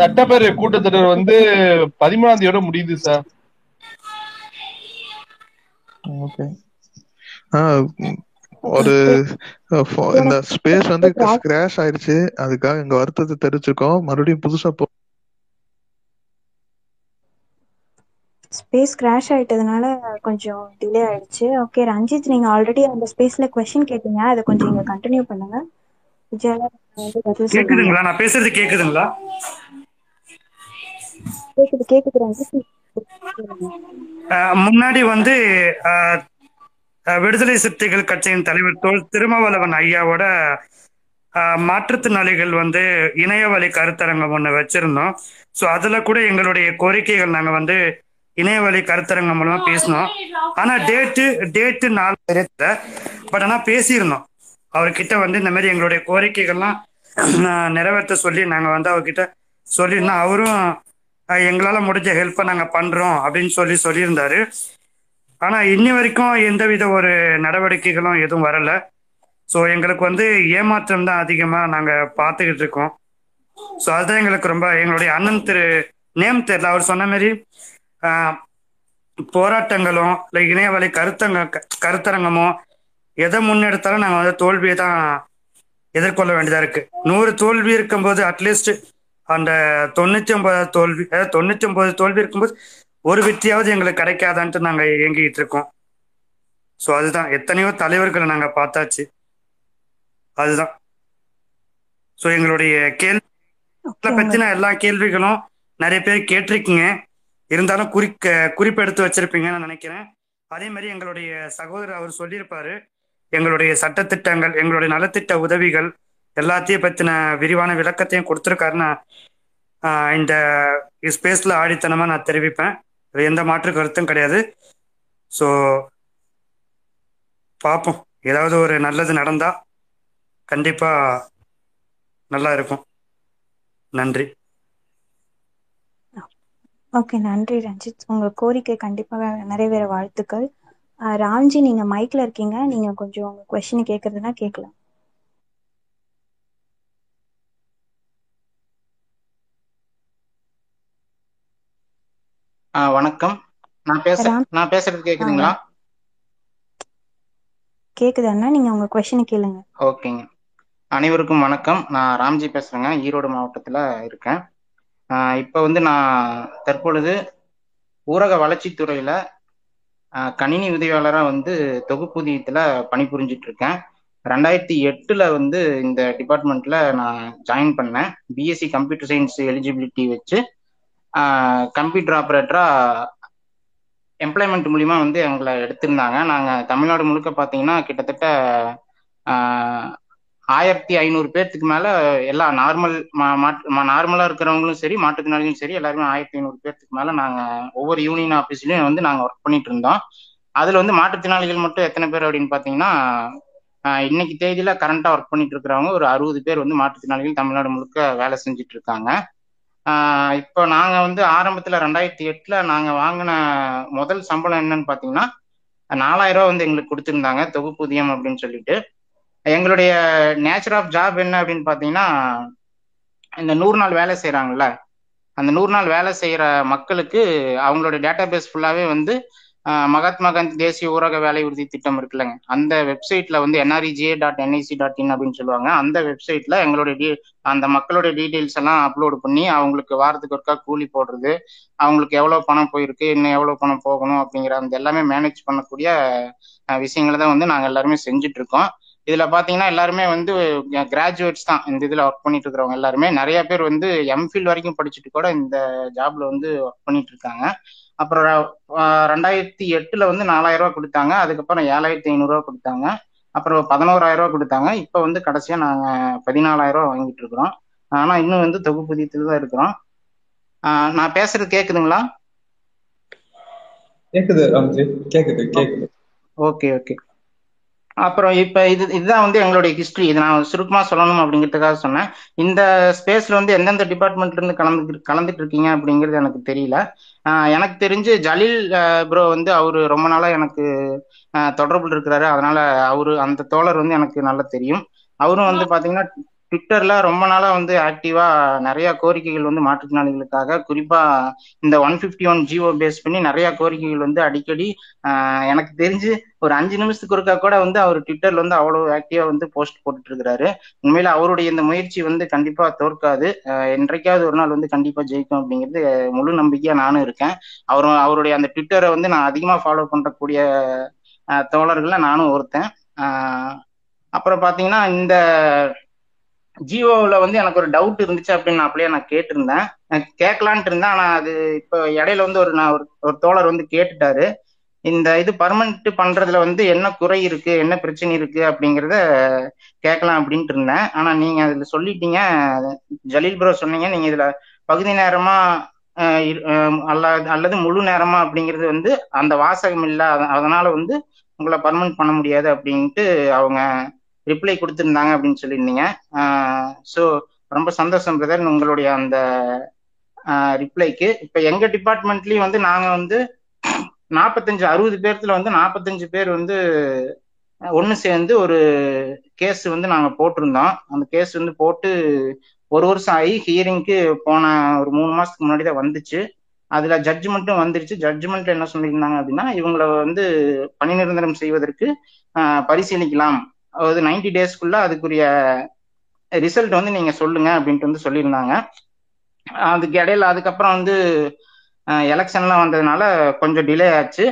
சட்டப்பேரவை கூட்டத்தொடர் வந்து பதிமூணாம் தேதியோட முடியுது சார். ஓகே. ஒரு இந்த ஸ்பேஸ் வந்து கிராஷ் ஆயிருச்சு. அதுக்காக எங்க வருத்தத்தை தெரிவிச்சுக்கோம். மறுபடியும் புதுசா போ ஸ்பேஸ் கிராஷ் ஆயிட்டதுனால கொஞ்சம் டிலே ஆயிடுச்சு. ஓகே ரஞ்சித் நீங்க ஆல்ரெடி அந்த ஸ்பேஸ்ல கொஸ்டின் கேட்டீங்க. அதை கொஞ்சம் இங்க கண்டினியூ பண்ணுங்க. விஜயா நான் பேசுறது கேக்குதுங்களா? கேக்குது கேக்குது? முன்னாடி வந்து விடுதலை சிறுத்தைகள் கட்சியின் தலைவர் தோல் திருமாவளவன் ஐயாவோட மாற்றுத்திறனாளிகள் வந்து இணையவழி கருத்தரங்கம் ஒன்று வச்சிருந்தோம். ஸோ அதுல கூட எங்களுடைய கோரிக்கைகள் நாங்கள் வந்து இணையவழி கருத்தரங்கம் மூலமா பேசினோம். ஆனா டேட்டு டேட்டு நாலு தெரியல. பட் ஆனா பேசியிருந்தோம். அவர்கிட்ட வந்து இந்த மாதிரி எங்களுடைய கோரிக்கைகள்லாம் அஹ், நிறைவேற்ற சொல்லி நாங்கள் வந்து அவர்கிட்ட சொல்லியிருந்தோம். அவரும் எங்களால் முடிஞ்ச ஹெல்ப்பை நாங்கள் பண்ணுறோம் அப்படின்னு சொல்லி சொல்லியிருந்தாரு. ஆனால் இன்னி வரைக்கும் எந்தவித ஒரு நடவடிக்கைகளும் எதுவும் வரலை. ஸோ எங்களுக்கு வந்து ஏமாற்றம் தான் அதிகமாக நாங்கள் பார்த்துக்கிட்டு இருக்கோம். ஸோ அதுதான் எங்களுக்கு ரொம்ப எங்களுடைய அண்ணன் திரு நேம் தெரியல. அவர் சொன்ன மாதிரி போராட்டங்களும் இல்லை இணையவழி கருத்தங்க க- கருத்தரங்கமோ எதை முன்னெடுத்தாலும் நாங்கள் வந்து தோல்வியை தான் எதிர்கொள்ள வேண்டியதாக இருக்குது நூறு தோல்வி இருக்கும்போது அட்லீஸ்ட் அந்த தொண்ணூற்றி ஒன்பது தோல்வி தொண்ணூற்றி ஒன்பது தோல்வி இருக்கும்போது ஒரு வெற்றியாவது எங்களுக்கு கிடைக்காதான்ட்டு நாங்கள் இயங்கிட்டு இருக்கோம். ஸோ அதுதான். எத்தனையோ தலைவர்களை நாங்கள் பார்த்தாச்சு. அதுதான். ஸோ எங்களுடைய கேள்வி பற்றின எல்லா கேள்விகளும் நிறைய பேர் கேட்டிருக்கீங்க. இருந்தாலும் குறிக்க குறிப்பெடுத்து வச்சிருப்பீங்கன்னு நான் நினைக்கிறேன். அதே மாதிரி எங்களுடைய சகோதரர் அவர் சொல்லியிருப்பாரு எங்களுடைய சட்டத்திட்டங்கள் எங்களுடைய நலத்திட்ட உதவிகள் எல்லாத்தையும் பற்றின விரிவான விளக்கத்தையும் கொடுத்துருக்காருன்னு இந்த ஸ்பேஸில் ஆடித்தனமாக நான் தெரிவிப்பேன். அது எந்த மாற்று கருத்தும் கிடையாது. ஸோ பார்ப்போம். ஏதாவது ஒரு நல்லது நடந்தா கண்டிப்பாக நல்லா இருக்கும். நன்றி. ஓகே நன்றி ரஞ்சித். உங்கள் கோரிக்கை கண்டிப்பாக நிறைவேற வாழ்த்துக்கள். ராம்ஜி நீங்க மைக்ல இருக்கீங்க. நீங்க கொஞ்சம் உங்க கொஸ்டின் கேட்குறதுனா கேட்கலாம் வணக்கம். நான் பேச நான் பேசுறது கேக்குதுங்களா? கேக்குது அண்ணா. நீங்க உங்க கொஸ்டின் கேளுங்க. ஓகேங்க. அனைவருக்கும் வணக்கம். நான் ராம்ஜி பேசுறேங்க. ஈரோடு மாவட்டத்துல இருக்கேன். இப்போ வந்து நான் தற்பொழுது ஊரக வளர்ச்சித்துறையில கணினி உதவியாளராக வந்து தொகுப்பூதியத்துல பணிபுரிஞ்சிட்டு இருக்கேன். ரெண்டாயிரத்தி எட்டுல வந்து இந்த டிபார்ட்மெண்ட்ல நான் ஜாயின் பண்ணேன். பிஎஸ்சி கம்ப்யூட்டர் சயின்ஸ் எலிஜிபிலிட்டி வச்சு கம்ப்யூட்டர் ஆப்ரேட்டரா எம்ப்ளாய்மெண்ட் மூலியமா வந்து எங்களை எடுத்திருந்தாங்க. நாங்கள் தமிழ்நாடு முழுக்க பார்த்தீங்கன்னா கிட்டத்தட்ட ஆயிரத்தி ஐநூறு பேர்த்துக்கு மேலே எல்லா நார்மல் நார்மலாக இருக்கிறவங்களும் சரி மாற்றுத்திறனாளிகளும் சரி எல்லாருமே ஆயிரத்தி ஐநூறு பேர்த்துக்கு மேலே நாங்கள் ஒவ்வொரு யூனியன் ஆபீஸ்லயும் வந்து நாங்கள் ஒர்க் பண்ணிட்டு இருந்தோம். அதில் வந்து மாற்றுத்திறனாளிகள் மட்டும் எத்தனை பேர் அப்படின்னு பார்த்தீங்கன்னா இன்னைக்கு தேதியில் கரண்டா ஒர்க் பண்ணிட்டு இருக்கிறவங்க ஒரு அறுபது பேர் வந்து மாற்றுத்திறனாளிகள் தமிழ்நாடு முழுக்க வேலை செஞ்சுட்டு இருக்காங்க. இப்போ நாங்கள் வந்து ஆரம்பத்தில் ரெண்டாயிரத்தி எட்டில் நாங்கள் வாங்கின முதல் சம்பளம் என்னன்னு பார்த்தீங்கன்னா நாலாயிரம் ரூபா வந்து எங்களுக்கு கொடுத்துருந்தாங்க தொகுப்பூதியம் அப்படின்னு சொல்லிட்டு. எங்களுடைய நேச்சர் ஆஃப் ஜாப் என்ன அப்படின்னு பார்த்தீங்கன்னா இந்த நூறு நாள் வேலை செய்கிறாங்கல்ல அந்த நூறு நாள் வேலை செய்கிற மக்களுக்கு அவங்களோட டேட்டா பேஸ் ஃபுல்லாகவே வந்து மகாத்மா காந்தி தேசிய ஊரக வேலை உறுதி திட்டம் இருக்குல்லங்க. அந்த வெப்சைட்ல வந்து NREGA dot NIC dot in அப்படின்னு சொல்லுவாங்க. அந்த வெப்சைட்ல எங்களுடைய டீ அந்த மக்களுடைய டீட்டெயில்ஸ் எல்லாம் அப்லோடு பண்ணி அவங்களுக்கு வாரத்துக்கு ஒருக்கா கூலி போடுறது அவங்களுக்கு எவ்வளவு பணம் போயிருக்கு இன்னும் எவ்வளவு பணம் போகணும் அப்படிங்கிற அந்த எல்லாமே மேனேஜ் பண்ணக்கூடிய விஷயங்களை தான் வந்து நாங்க எல்லாருமே செஞ்சுட்டு இருக்கோம் இதுல பாத்தீங்கன்னா எல்லாருமே வந்து கிராஜுவேட்ஸ் தான் இந்த இதுல ஒர்க் பண்ணிட்டு இருக்கிறவங்க எல்லாருமே. நிறைய பேர் வந்து எம்ஃபில் வரைக்கும் படிச்சுட்டு கூட இந்த ஜாப்ல வந்து ஒர்க் பண்ணிட்டு இருக்காங்க அப்புறம் ரெண்டாயிரத்தி எட்டுல வந்து நாலாயிரம் ரூபாய் கொடுத்தாங்க. அதுக்கப்புறம் ஏழாயிரத்தி ஐநூறு ரூபாய் கொடுத்தாங்க. அப்புறம் பதினோராயிரம் ரூபாய் கொடுத்தாங்க. இப்போ வந்து கடைசியா நாங்க பதினாலாயிரம் ரூபாய் வாங்கிட்டு இருக்கிறோம். ஆனா இன்னும் வந்து தொகுப்பூதியத்தில் தான் இருக்கிறோம். நான் பேசுறது கேக்குதுங்களா? கேக்குது கேக்குது கேக்குது. Okay okay. அப்புறம் இப்ப இது இதுதான் வந்து எங்களுடைய ஹிஸ்டரி இது நான் சுருக்கமா சொல்லணும் அப்படிங்கிறதுக்காக சொன்னேன். இந்த ஸ்பேஸ்ல வந்து எந்தெந்த டிபார்ட்மெண்ட்ல இருந்து கலந்து கலந்துட்டு இருக்கீங்க அப்படிங்கிறது எனக்கு தெரியல. எனக்கு தெரிஞ்சு ஜலீல் ப்ரோ வந்து அவரு ரொம்ப நாளா எனக்கு தொடர்புல இருக்கிறாரு. அதனால அவரு அந்த தோழர் வந்து எனக்கு நல்லா தெரியும். அவரும் வந்து பாத்தீங்கன்னா ட்விட்டர்ல ரொம்ப நாளா வந்து ஆக்டிவா நிறைய கோரிக்கைகள் வந்து மாற்றுத்திறனாளிகளுக்காக குறிப்பா இந்த one fifty one GO base பண்ணி நிறைய கோரிக்கைகள் வந்து அடிக்கடி எனக்கு தெரிஞ்சு ஒரு அஞ்சு நிமிஷத்துக்கு ஒருக்கா கூட வந்து அவர் ட்விட்டர்ல வந்து அவ்வளவு ஆக்டிவா வந்து போஸ்ட் போட்டுட்டு இருக்கிறாரு உண்மையில அவருடைய இந்த முயற்சி வந்து கண்டிப்பா தோற்காது. என்றைக்காவது ஒரு நாள் வந்து கண்டிப்பா ஜெயிக்கும் அப்படிங்கிறது முழு நம்பிக்கையா நானும் இருக்கேன். அவரும் அவருடைய அந்த ட்விட்டரை வந்து நான் அதிகமா ஃபாலோ பண்றக்கூடிய ஆஹ் தோழர்கள்ல நானும் ஒருத்தன். அப்புறம் பாத்தீங்கன்னா இந்த ஜியோவில் வந்து எனக்கு ஒரு டவுட் இருந்துச்சு அப்படின்னு நான் அப்படியே நான் கேட்டிருந்தேன். நான் கேட்கலான்ட்டு இருந்தேன். ஆனால் அது இப்போ இடையில வந்து ஒரு நான் ஒரு ஒரு தோழர் வந்து கேட்டுட்டாரு. இந்த இது பர்மனெண்ட் பண்றதுல வந்து என்ன குறை இருக்கு என்ன பிரச்சனை இருக்கு அப்படிங்கிறத கேட்கலாம் அப்படின்ட்டு இருந்தேன். ஆனா நீங்க அதுல சொல்லிட்டீங்க. ஜலீல் ப்ரோ சொன்னீங்க. நீங்க இதுல பகுதி நேரமா அல்லது அல்லது முழு நேரமா அப்படிங்கிறது வந்து அந்த வாசகம் இல்லை. அத- அதனால வந்து உங்களை பர்மனெண்ட் பண்ண முடியாது அப்படின்ட்டு அவங்க ரிப்ளை கொடுத்துருந்தாங்க அப்படின்னு சொல்லியிருந்தீங்க. ஸோ ரொம்ப சந்தோஷம் பிரதர் உங்களுடைய அந்த ரிப்ளைக்கு இப்போ எங்க டிபார்ட்மெண்ட்லயும் வந்து நாங்கள் வந்து நாற்பத்தஞ்சு அறுபது பேர்த்துல வந்து நாற்பத்தஞ்சு பேர் வந்து ஒன்று சேர்ந்து ஒரு கேஸ் வந்து நாங்கள் போட்டிருந்தோம். அந்த கேஸ் வந்து போட்டு ஒரு வருஷம் ஆகி ஹியரிங்க்கு போன ஒரு மூணு மாசத்துக்கு முன்னாடி தான் வந்துச்சு. அதுல ஜட்ஜ்மெண்ட்டும் வந்துருச்சு. ஜட்ஜ்மெண்ட் என்ன சொல்லியிருந்தாங்க அப்படின்னா இவங்களை வந்து பணி நிரந்தரம் செய்வதற்கு பரிசீலிக்கலாம். அதாவது நைன்டி டேஸ்க்குள்ள அதுக்குரிய ரிசல்ட் வந்து நீங்க சொல்லுங்க அப்படின்ட்டு வந்து சொல்லியிருந்தாங்க. அதுக்கு இடையில அதுக்கப்புறம் வந்து எலெக்ஷன்லாம் வந்ததுனால கொஞ்சம் டிலே ஆச்சு.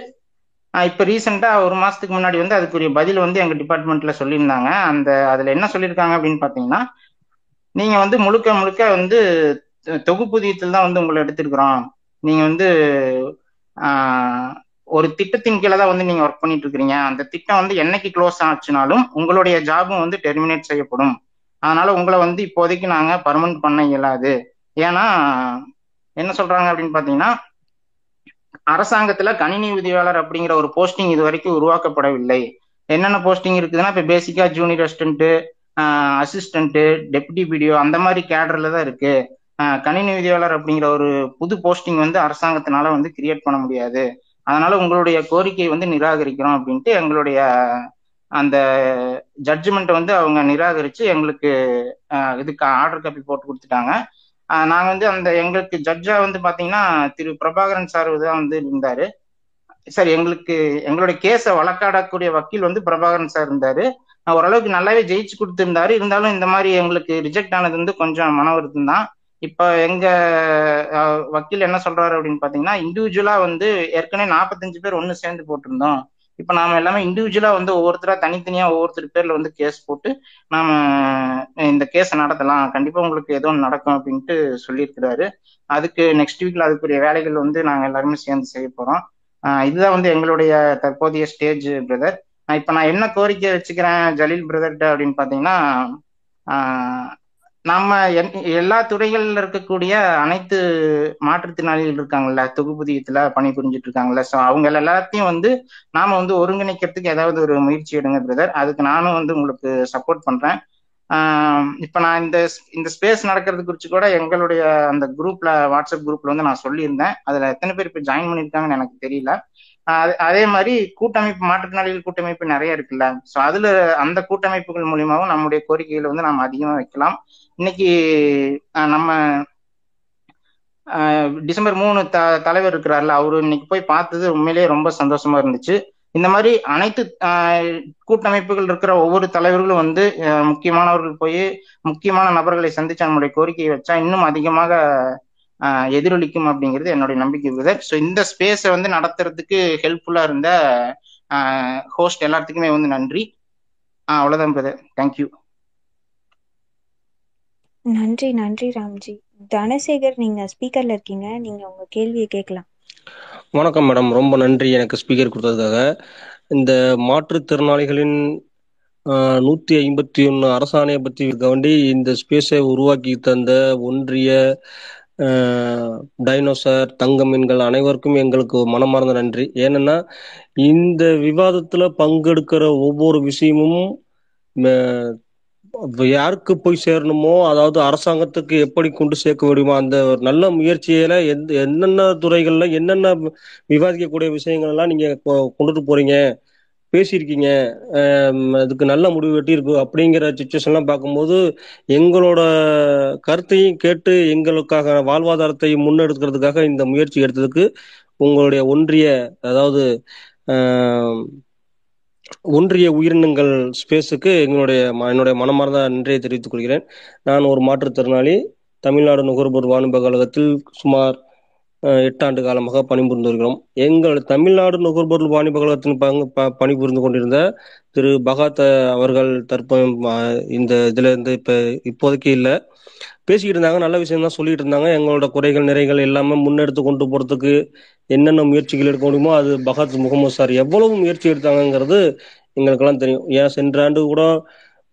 இப்போ இப்ப ரீசெண்டா ஒரு மாசத்துக்கு முன்னாடி வந்து அதுக்குரிய பதில் வந்து எங்க டிபார்ட்மெண்ட்ல சொல்லியிருந்தாங்க. அந்த அதுல என்ன சொல்லியிருக்காங்க அப்படின்னு பாத்தீங்கன்னா நீங்க வந்து முழுக்க முழுக்க வந்து தொகுப்புதியத்தில் தொகுப்பூதியத்தில் தான் வந்து உங்களை எடுத்திருக்கிறோம். நீங்க வந்து ஒரு திட்டத்தின் கீழே தான் வந்து நீங்க ஒர்க் பண்ணிட்டு இருக்கிறீங்க அந்த திட்டம் வந்து என்னைக்கு க்ளோஸ் ஆச்சுனாலும் உங்களுடைய ஜாபும் வந்து டெர்மினேட் செய்யப்படும். அதனால உங்களை வந்து இப்போதைக்கு நாங்க பர்மனன்ட் பண்ண இயலாது. ஏன்னா என்ன சொல்றாங்க அப்படின்னு பாத்தீங்கன்னா அரசாங்கத்துல கணினி உதவியாளர் அப்படிங்கிற ஒரு போஸ்டிங் இது வரைக்கும் உருவாக்கப்படவில்லை. என்னென்ன போஸ்டிங் இருக்குதுன்னா இப்ப பேசிக்கா junior assistant assistant deputy BDO அந்த மாதிரி கேடர்ல தான் இருக்கு. கணினி உதவியாளர் அப்படிங்கிற ஒரு புது போஸ்டிங் வந்து அரசாங்கத்தினால வந்து கிரியேட் பண்ண முடியாது. அதனால உங்களுடைய கோரிக்கையை வந்து நிராகரிக்கிறோம் அப்படின்ட்டு எங்களுடைய அந்த ஜட்ஜ்மெண்ட் வந்து அவங்க நிராகரிச்சு எங்களுக்கு இதுக்கு ஆர்டர் காப்பி போட்டு கொடுத்துட்டாங்க. நாங்கள் வந்து அந்த எங்களுக்கு ஜட்ஜா வந்து பாத்தீங்கன்னா திரு பிரபாகரன் சார் தான் வந்து இருந்தாரு. சார் எங்களுக்கு எங்களுடைய கேஸை வழக்காடக்கூடிய வக்கீல் வந்து பிரபாகரன் சார் இருந்தாரு. ஓரளவுக்கு நல்லாவே ஜெயிச்சு கொடுத்துருந்தாரு. இருந்தாலும் இந்த மாதிரி எங்களுக்கு ரிஜெக்ட் ஆனது வந்து கொஞ்சம் மன வருத்தம் தான் இப்ப எங்க வக்கீல் என்ன சொல்றாரு அப்படின்னு பாத்தீங்கன்னா இண்டிவிஜுவலா வந்து ஏற்கனவே நாற்பத்தஞ்சு பேர் ஒன்னு சேர்ந்து போட்டிருந்தோம். இப்ப நாம எல்லாமே இண்டிவிஜுவலா வந்து ஒவ்வொருத்தரா தனித்தனியா ஒவ்வொருத்தர் பேர்ல வந்து கேஸ் போட்டு நாம இந்த கேஸை நடத்தலாம். கண்டிப்பா உங்களுக்கு ஏதோ ஒன்று நடக்கும் அப்படின்ட்டு சொல்லியிருக்கிறாரு. அதுக்கு நெக்ஸ்ட் வீக்ல அதுக்குரிய வேலைகள் வந்து நாங்க எல்லாருமே சேர்ந்து செய்ய போறோம். இதுதான் வந்து எங்களுடைய தற்போதைய ஸ்டேஜ் பிரதர் இப்ப நான் என்ன கோரிக்கை வச்சுக்கிறேன் ஜலீல் பிரதர்கிட்ட அப்படின்னு பாத்தீங்கன்னா நம்ம என்- எல்லா துறைகள்ல இருக்கக்கூடிய அனைத்து மாற்றுத்திறனாளிகள் இருக்காங்கல்ல தொகுப்பூதியத்துல பணிபுரிஞ்சிட்டு இருக்காங்கல்ல ஸோ அவங்க எல்லாத்தையும் வந்து நாம வந்து ஒருங்கிணைக்கிறதுக்கு ஏதாவது ஒரு முயற்சி எடுங்க பிரதர் அதுக்கு நானும் வந்து உங்களுக்கு சப்போர்ட் பண்றேன். இப்போ இப்ப நான் இந்த இந்த ஸ்பேஸ் நடக்கிறது குறித்து கூட எங்களுடைய அந்த குரூப்ல வாட்ஸ்அப் குரூப்ல வந்து நான் சொல்லியிருந்தேன். அதுல எத்தனை பேர் இப்ப ஜாயின் பண்ணியிருக்காங்கன்னு எனக்கு தெரியல. அதே மாதிரி கூட்டமைப்பு மாற்றுத்திறனாளிகள் கூட்டமைப்பு நிறைய இருக்குல்ல. ஸோ அதுல அந்த கூட்டமைப்புகள் மூலியமாவும் நம்முடைய கோரிக்கைகளை வந்து நாம் அதிகமா வைக்கலாம். இன்னைக்கு நம்ம டிசம்பர் மூணு த தலைவர் இருக்கிறார்ல அவரு இன்னைக்கு போய் பார்த்தது உண்மையிலேயே ரொம்ப சந்தோஷமா இருந்துச்சு. இந்த மாதிரி அனைத்து கூட்டமைப்புகள் இருக்கிற ஒவ்வொரு தலைவர்களும் வந்து முக்கியமானவர்கள் போய் முக்கியமான நபர்களை சந்திச்சு நம்முடைய கோரிக்கையை வச்சா இன்னும் அதிகமாக எதிரொலிக்கும் அப்படிங்கிறது என்னுடைய நம்பிக்கை இருக்குது ஸோ இந்த ஸ்பேஸை வந்து நடத்துறதுக்கு ஹெல்ப்ஃபுல்லா இருந்த ஹோஸ்ட் எல்லாத்துக்குமே வந்து நன்றி. அவ்வளோதான் பிரதர். தேங்க்யூ நன்றி நன்றி ராம்ஜி. தனசேகர் நீங்க ஸ்பீக்கர்ல இருக்கீங்க. நீங்க உங்க கேள்வியை கேட்கலாம். வணக்கம் மேடம். ரொம்ப நன்றி எனக்கு ஸ்பீக்கர் கொடுத்ததுக்காக. இந்த மாற்றுத்திறனாளிகளின் நூத்தி ஐம்பத்தி ஒன்னு அரசாணையை பத்தி வேண்டி இந்த ஸ்பேஸை உருவாக்கி தந்த ஒன்றிய டைனோசர் தங்க மீன்கள் அனைவருக்கும் எங்களுக்கு மனமார்ந்த நன்றி. ஏன்னா இந்த விவாதத்துல பங்கெடுக்கிற ஒவ்வொரு விஷயமும் யாருக்கு போய் சேரணுமோ அதாவது அரசாங்கத்துக்கு எப்படி கொண்டு சேர்க்க முடியுமோ அந்த ஒரு நல்ல முயற்சியில எந்த என்னென்ன துறைகள்ல என்னென்ன விவாதிக்கக்கூடிய விஷயங்கள் எல்லாம் நீங்க கொ- கொண்டுட்டு போறீங்க பேசியிருக்கீங்க அதுக்கு நல்ல முடிவு வெட்டி இருக்கு அப்படிங்கிற சுச்சுவேஷன்லாம் பார்க்கும்போது எங்களோட கருத்தையும் கேட்டு எங்களுக்காக வாழ்வாதாரத்தை முன்னெடுக்கிறதுக்காக இந்த முயற்சி எடுத்ததுக்கு உங்களுடைய ஒன்றிய அதாவது ஒன்றிய உயிரினங்கள் ஸ்பேஸுக்கு எங்களுடைய ம- என்னுடைய மனமார்ந்த நன்றியை தெரிவித்துக் கொள்கிறேன். நான் ஒரு மாற்றுத்திறனாளி தமிழ்நாடு நுகர்வோர் வாணிப கழகத்தில் சுமார் எட்டாண்டு எட்டு ஆண்டு காலமாக பணிபுரிந்து வருகிறோம். எங்கள் தமிழ்நாடு நுகர்வோர் வாணிப கழகத்தின் பங்கு ப- பணிபுரிந்து கொண்டிருந்த திரு பகாத் அவர்கள் தற்போது இந்த இதுல இருந்து இப்ப இப்போதைக்கு இல்லை. பேசிக்கிட்டு இருந்தாங்க நல்ல விஷயம் தான் சொல்லிட்டு இருந்தாங்க எங்களோட குறைகள் நிறைகள் எல்லாமே முன்னெடுத்து கொண்டு போறதுக்கு என்னென்ன முயற்சிகள் எடுக்க முடியுமோ அது பகத் முகமது சார் எவ்வளவு முயற்சி எடுத்தாங்கங்கிறது எங்களுக்கெல்லாம் தெரியும். ஏன் சென்ற ஆண்டு கூட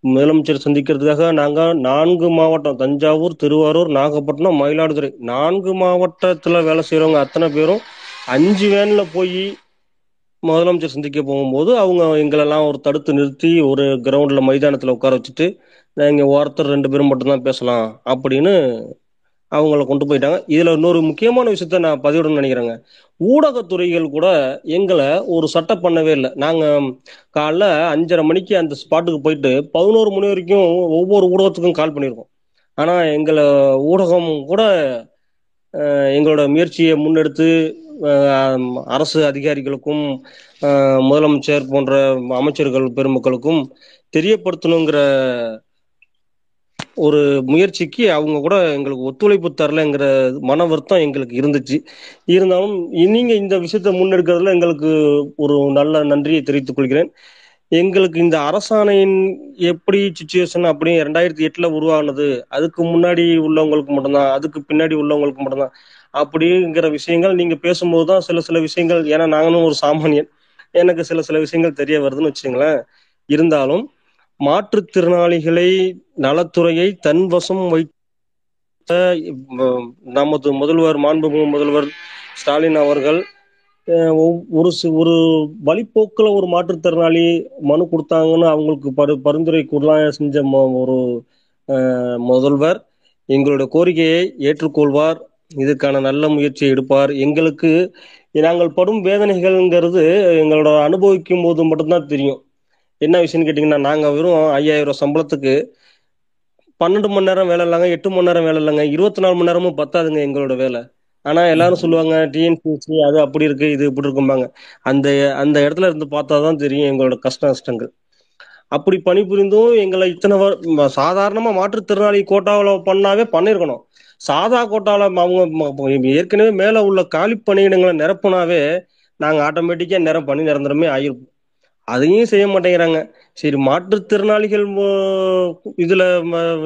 முதலமைச்சர் சந்திக்கிறதுக்காக நாங்க நான்கு மாவட்டம் தஞ்சாவூர் திருவாரூர் நாகப்பட்டினம் மயிலாடுதுறை நான்கு மாவட்டத்துல வேலை செய்யறவங்க அத்தனை பேரும் அஞ்சு வேன்ல போய் முதலமைச்சர் சந்திக்க போகும்போது அவங்க எங்களெல்லாம் ஒரு தடுத்து நிறுத்தி ஒரு கிரவுண்ட்ல மைதானத்துல உட்கார வச்சுட்டு இங்கே ஒருத்தர் ரெண்டு பேரும் மட்டும்தான் பேசலாம் அப்படின்னு அவங்கள கொண்டு போயிட்டாங்க. இதுல இன்னொரு முக்கியமான விஷயத்த நான் பதிவிடணும்னு நினைக்கிறேங்க. ஊடகத்துறைகள் கூட எங்களை ஒரு சட்டம் பண்ணவே இல்லை. நாங்க காலைல அஞ்சரை மணிக்கு அந்த ஸ்பாட்டுக்கு போயிட்டு பதினோரு மணி வரைக்கும் ஒவ்வொரு ஊடகத்துக்கும் கால் பண்ணியிருக்கோம். ஆனா எங்களை ஊடகம் கூட எங்களோட முயற்சியை முன்னெடுத்து அரசு அதிகாரிகளுக்கும் முதலமைச்சர் போன்ற அமைச்சர்கள் பெருமக்களுக்கும் தெரியப்படுத்தணுங்கிற ஒரு முயற்சிக்கு அவங்க கூட எங்களுக்கு ஒத்துழைப்பு தரலைங்கிற மன வருத்தம் எங்களுக்கு இருந்துச்சு. இருந்தாலும் நீங்க இந்த விஷயத்த முன்னெடுக்கிறதுல எங்களுக்கு ஒரு நல்ல நன்றியை தெரிவித்துக் கொள்கிறேன். எங்களுக்கு இந்த அரசாணையின் எப்படி சுச்சுவேஷன் அப்படி ரெண்டாயிரத்தி எட்டுல உருவானது அதுக்கு முன்னாடி உள்ளவங்களுக்கு மட்டும்தான் அதுக்கு பின்னாடி உள்ளவங்களுக்கு மட்டும்தான் அப்படிங்கிற விஷயங்கள் நீங்க பேசும்போது தான் சில சில விஷயங்கள் ஏன்னா நாங்களும் ஒரு சாமானியன் எனக்கு சில சில விஷயங்கள் தெரிய வருதுன்னு வச்சுங்களேன் இருந்தாலும் மாற்றுத்திறனாளிகளை நலத்துறையை தன் வசம் வைத்த நமது முதல்வர் மாண்புமிகு முதல்வர் ஸ்டாலின் அவர்கள் ஒவ்- ஒரு ஒரு வழிப்போக்கில் ஒரு மாற்றுத்திறனாளி மனு கொடுத்தாங்கன்னு அவங்களுக்கு பரு பரிந்துரை கூறலாம் செஞ்ச ஒரு முதல்வர். எங்களுடைய கோரிக்கையை ஏற்றுக்கொள்வார். இதுக்கான நல்ல முயற்சியை எடுப்பார். எங்களுக்கு நாங்கள் படும் வேதனைகள்ங்கிறது எங்களோட அனுபவிக்கும் போது மட்டும்தான் தெரியும். என்ன விஷயம்னு கேட்டிங்கன்னா நாங்கள் வெறும் ஐயாயிரம் ரூபாய் சம்பளத்துக்கு பன்னெண்டு மணி நேரம் வேலை இல்லைங்க எட்டு மணி நேரம் வேலை இல்லைங்க இருபத்தி நாலு மணி நேரமும் பத்தாதுங்க எங்களோட வேலை. ஆனா எல்லாரும் சொல்லுவாங்க டிஎன்பிஎஸ்சி அது அப்படி இருக்கு இது இப்படி இருக்கும்பாங்க. அந்த அந்த இடத்துல இருந்து பார்த்தா தான் தெரியும் எங்களோட கஷ்ட நஷ்டங்கள். அப்படி பணிபுரிந்தும் எங்களை இத்தனை சாதாரணமா மாற்றுத்திறனாளி கோட்டாவில் பண்ணாவே பண்ணிருக்கணும். சாதா கோட்டால அவங்க ஏற்கனவே மேல உள்ள காலி பணியிடங்களை நிரப்புனாவே நாங்க ஆட்டோமேட்டிக்கா நிரம் பண்ணி நிரந்தரமே ஆயிருப்போம் அதையும் செய்ய மாட்டேங்கிறாங்க. சரி மாற்றுத்திறனாளிகள் இதுல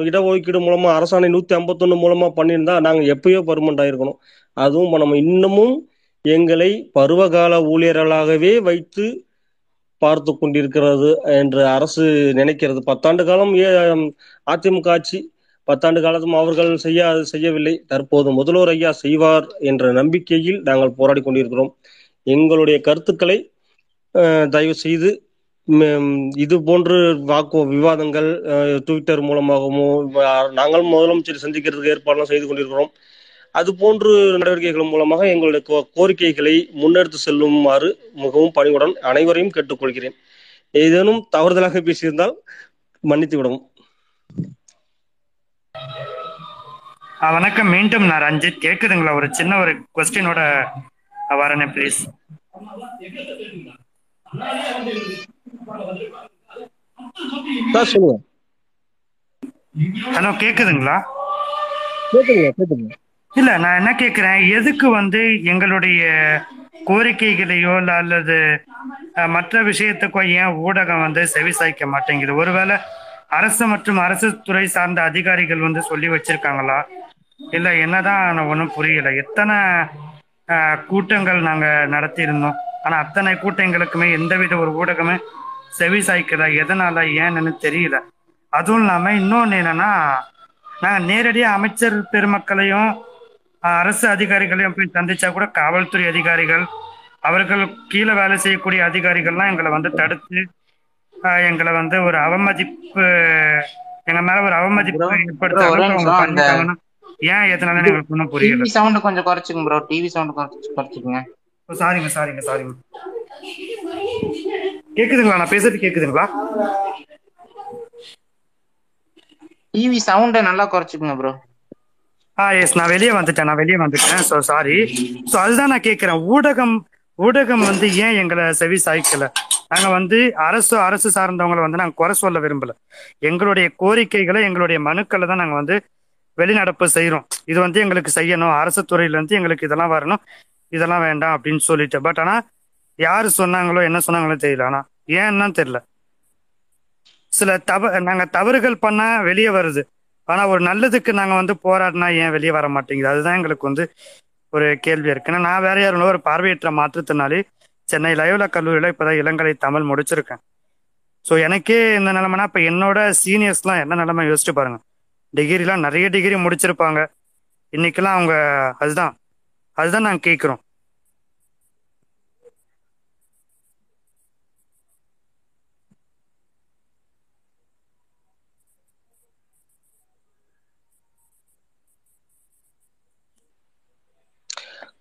இடஒதுக்கீடு மூலமா அரசாணை நூத்தி ஐம்பத்தொன்னு மூலமா பண்ணியிருந்தா நாங்க எப்பயோ பர்மனண்ட் ஆயிருக்கணும். அதுவும் நம்ம இன்னமும் எங்களை பருவகால ஊழியர்களாகவே வைத்து பார்த்து கொண்டிருக்கிறது என்று அரசு நினைக்கிறது. பத்தாண்டு காலம் ஏ- அதிமுக ஆட்சி பத்தாண்டு காலத்தும் அவர்கள் செய்ய செய்யவில்லை. தற்போது முதல்வர் ஐயா செய்வார் என்ற நம்பிக்கையில் நாங்கள் போராடி கொண்டிருக்கிறோம். எங்களுடைய கருத்துக்களை தயவு செய்து இது போன்று வாக்கு விவாதங்கள் ட்விட்டர் மூலமாகவும் நாங்கள் முதலமைச்சர் சந்திக்கிறதுக்கு ஏற்பாடுலாம் செய்து கொண்டிருக்கிறோம். அது போன்று நடவடிக்கைகள் மூலமாக எங்களுடைய கோ- கோரிக்கைகளை முன்னெடுத்து செல்லுமாறு மிகவும் பணிவுடன் அனைவரையும் கேட்டுக்கொள்கிறேன். ஏதேனும் தவறுதலாக பேசியிருந்தால் மன்னித்து விடவும். வணக்கம். மீண்டும் நான் ரஞ்சித். கேக்குதுங்களா? ஒரு சின்ன ஒரு கொஸ்டினோட வரேனே ப்ளீஸ் சார் சொல்லுங்க. ஹலோ கேக்குதுங்களா? கேட்டுங்க இல்ல நான் என்ன கேக்குறேன் எதுக்கு வந்து எங்களுடைய கோரிக்கைகளையோ அல்லது மற்ற விஷயத்துக்கோ ஏன் ஊடகம் வந்து செவி சாய்க்க மாட்டேங்குது? ஒருவேளை அரசு மற்றும் அரசு துறை சார்ந்த அதிகாரிகள் வந்து சொல்லி வச்சிருக்காங்களா? இல்ல என்னதான் ஒன்றும் புரியல. எத்தனை கூட்டங்கள் நாங்க நடத்தியிருந்தோம்? ஆனா அத்தனை கூட்டங்களுக்குமே எந்தவித ஒரு ஊடகமே செவி சாய்க்கல எதனால ஏன்னு தெரியல. அதுவும் இல்லாம இன்னொன்னு என்னன்னா நாங்க நேரடியா அமைச்சர் பெருமக்களையும் அரசு அதிகாரிகளையும் போய் சந்திச்சா கூட காவல்துறை அதிகாரிகள் அவர்கள் கீழே வேலை செய்யக்கூடிய அதிகாரிகள்லாம் எங்களை வந்து தடுத்து எங்களை வந்து ஒரு அவமதிப்பு எங்க மேல ஒரு அவமதிப்பு ப்ரோ ஏற்படுத்த ஒரே அளவுக்கு அவங்க நிமிஷம் அந்த பண்ணிட்டாங்கன்னா ஏன் எதனால எங்களுக்கு ஒன்றும் புரியல. டிவி சவுண்ட் கொஞ்சம் குறைச்சிங்க ப்ரோ. டிவி சவுண்ட் குறைச்சிக்கங்க. சாரிங்க சாரிங்க சாரிங்க கேக்குதுங்களா? நான் பேசுறது கேக்குதுங்களா? டிவி சவுண்டை நல்லா குறைச்சிக்கங்க ப்ரோ ஆ எஸ் நான் வெளியே வந்துட்டேன் நான் வெளியே வந்துட்டேன். ஸோ சாரி ஸோ அதுதான் நான் கேட்குறேன் ஊடகம் ஊடகம் வந்து ஏன் எங்களை செவி சாய்க்கல? நாங்க வந்து அரசு அரசு சார்ந்தவங்களை வந்து நாங்க குறை சொல்ல விரும்பல. எங்களுடைய கோரிக்கைகளை எங்களுடைய மனுக்களை தான் நாங்க வந்து வெளிநடப்பு செய்றோம். இது வந்து எங்களுக்கு செய்யணும். அரசு துறையில இருந்து எங்களுக்கு இதெல்லாம் வரணும். இதெல்லாம் வேண்டாம் அப்படின்னு சொல்லிட்டு. பட் ஆனா யாரு சொன்னாங்களோ என்ன சொன்னாங்களோ தெரியல. ஆனா ஏன்னா தெரியல. சில தவ நாங்க தவறுகள் பண்ணா வெளியே வருது. ஆனா ஒரு நல்லதுக்கு நாங்க வந்து போராடினா ஏன் வெளியே வர மாட்டேங்குது? அதுதான் எங்களுக்கு வந்து ஒரு கேள்வி இருக்கு. ஏன்னா நான் வேற யாரும் ஒரு பார்வையற்ற மாற்றுத்தினாலே சென்னை லயோலா கல்லூரியில இப்பதான் இளங்கலை தமிழ் முடிச்சிருக்கேன். ஸோ எனக்கே இந்த நிலைமைனா இப்ப என்னோட சீனியர்ஸ்லாம் என்ன நிலைமை யோசிச்சு பாருங்க. டிகிரிலாம் நிறைய டிகிரி முடிச்சிருப்பாங்க. இன்னைக்கெல்லாம் அவங்க அதுதான். அதுதான் நாங்க கேட்குறோம்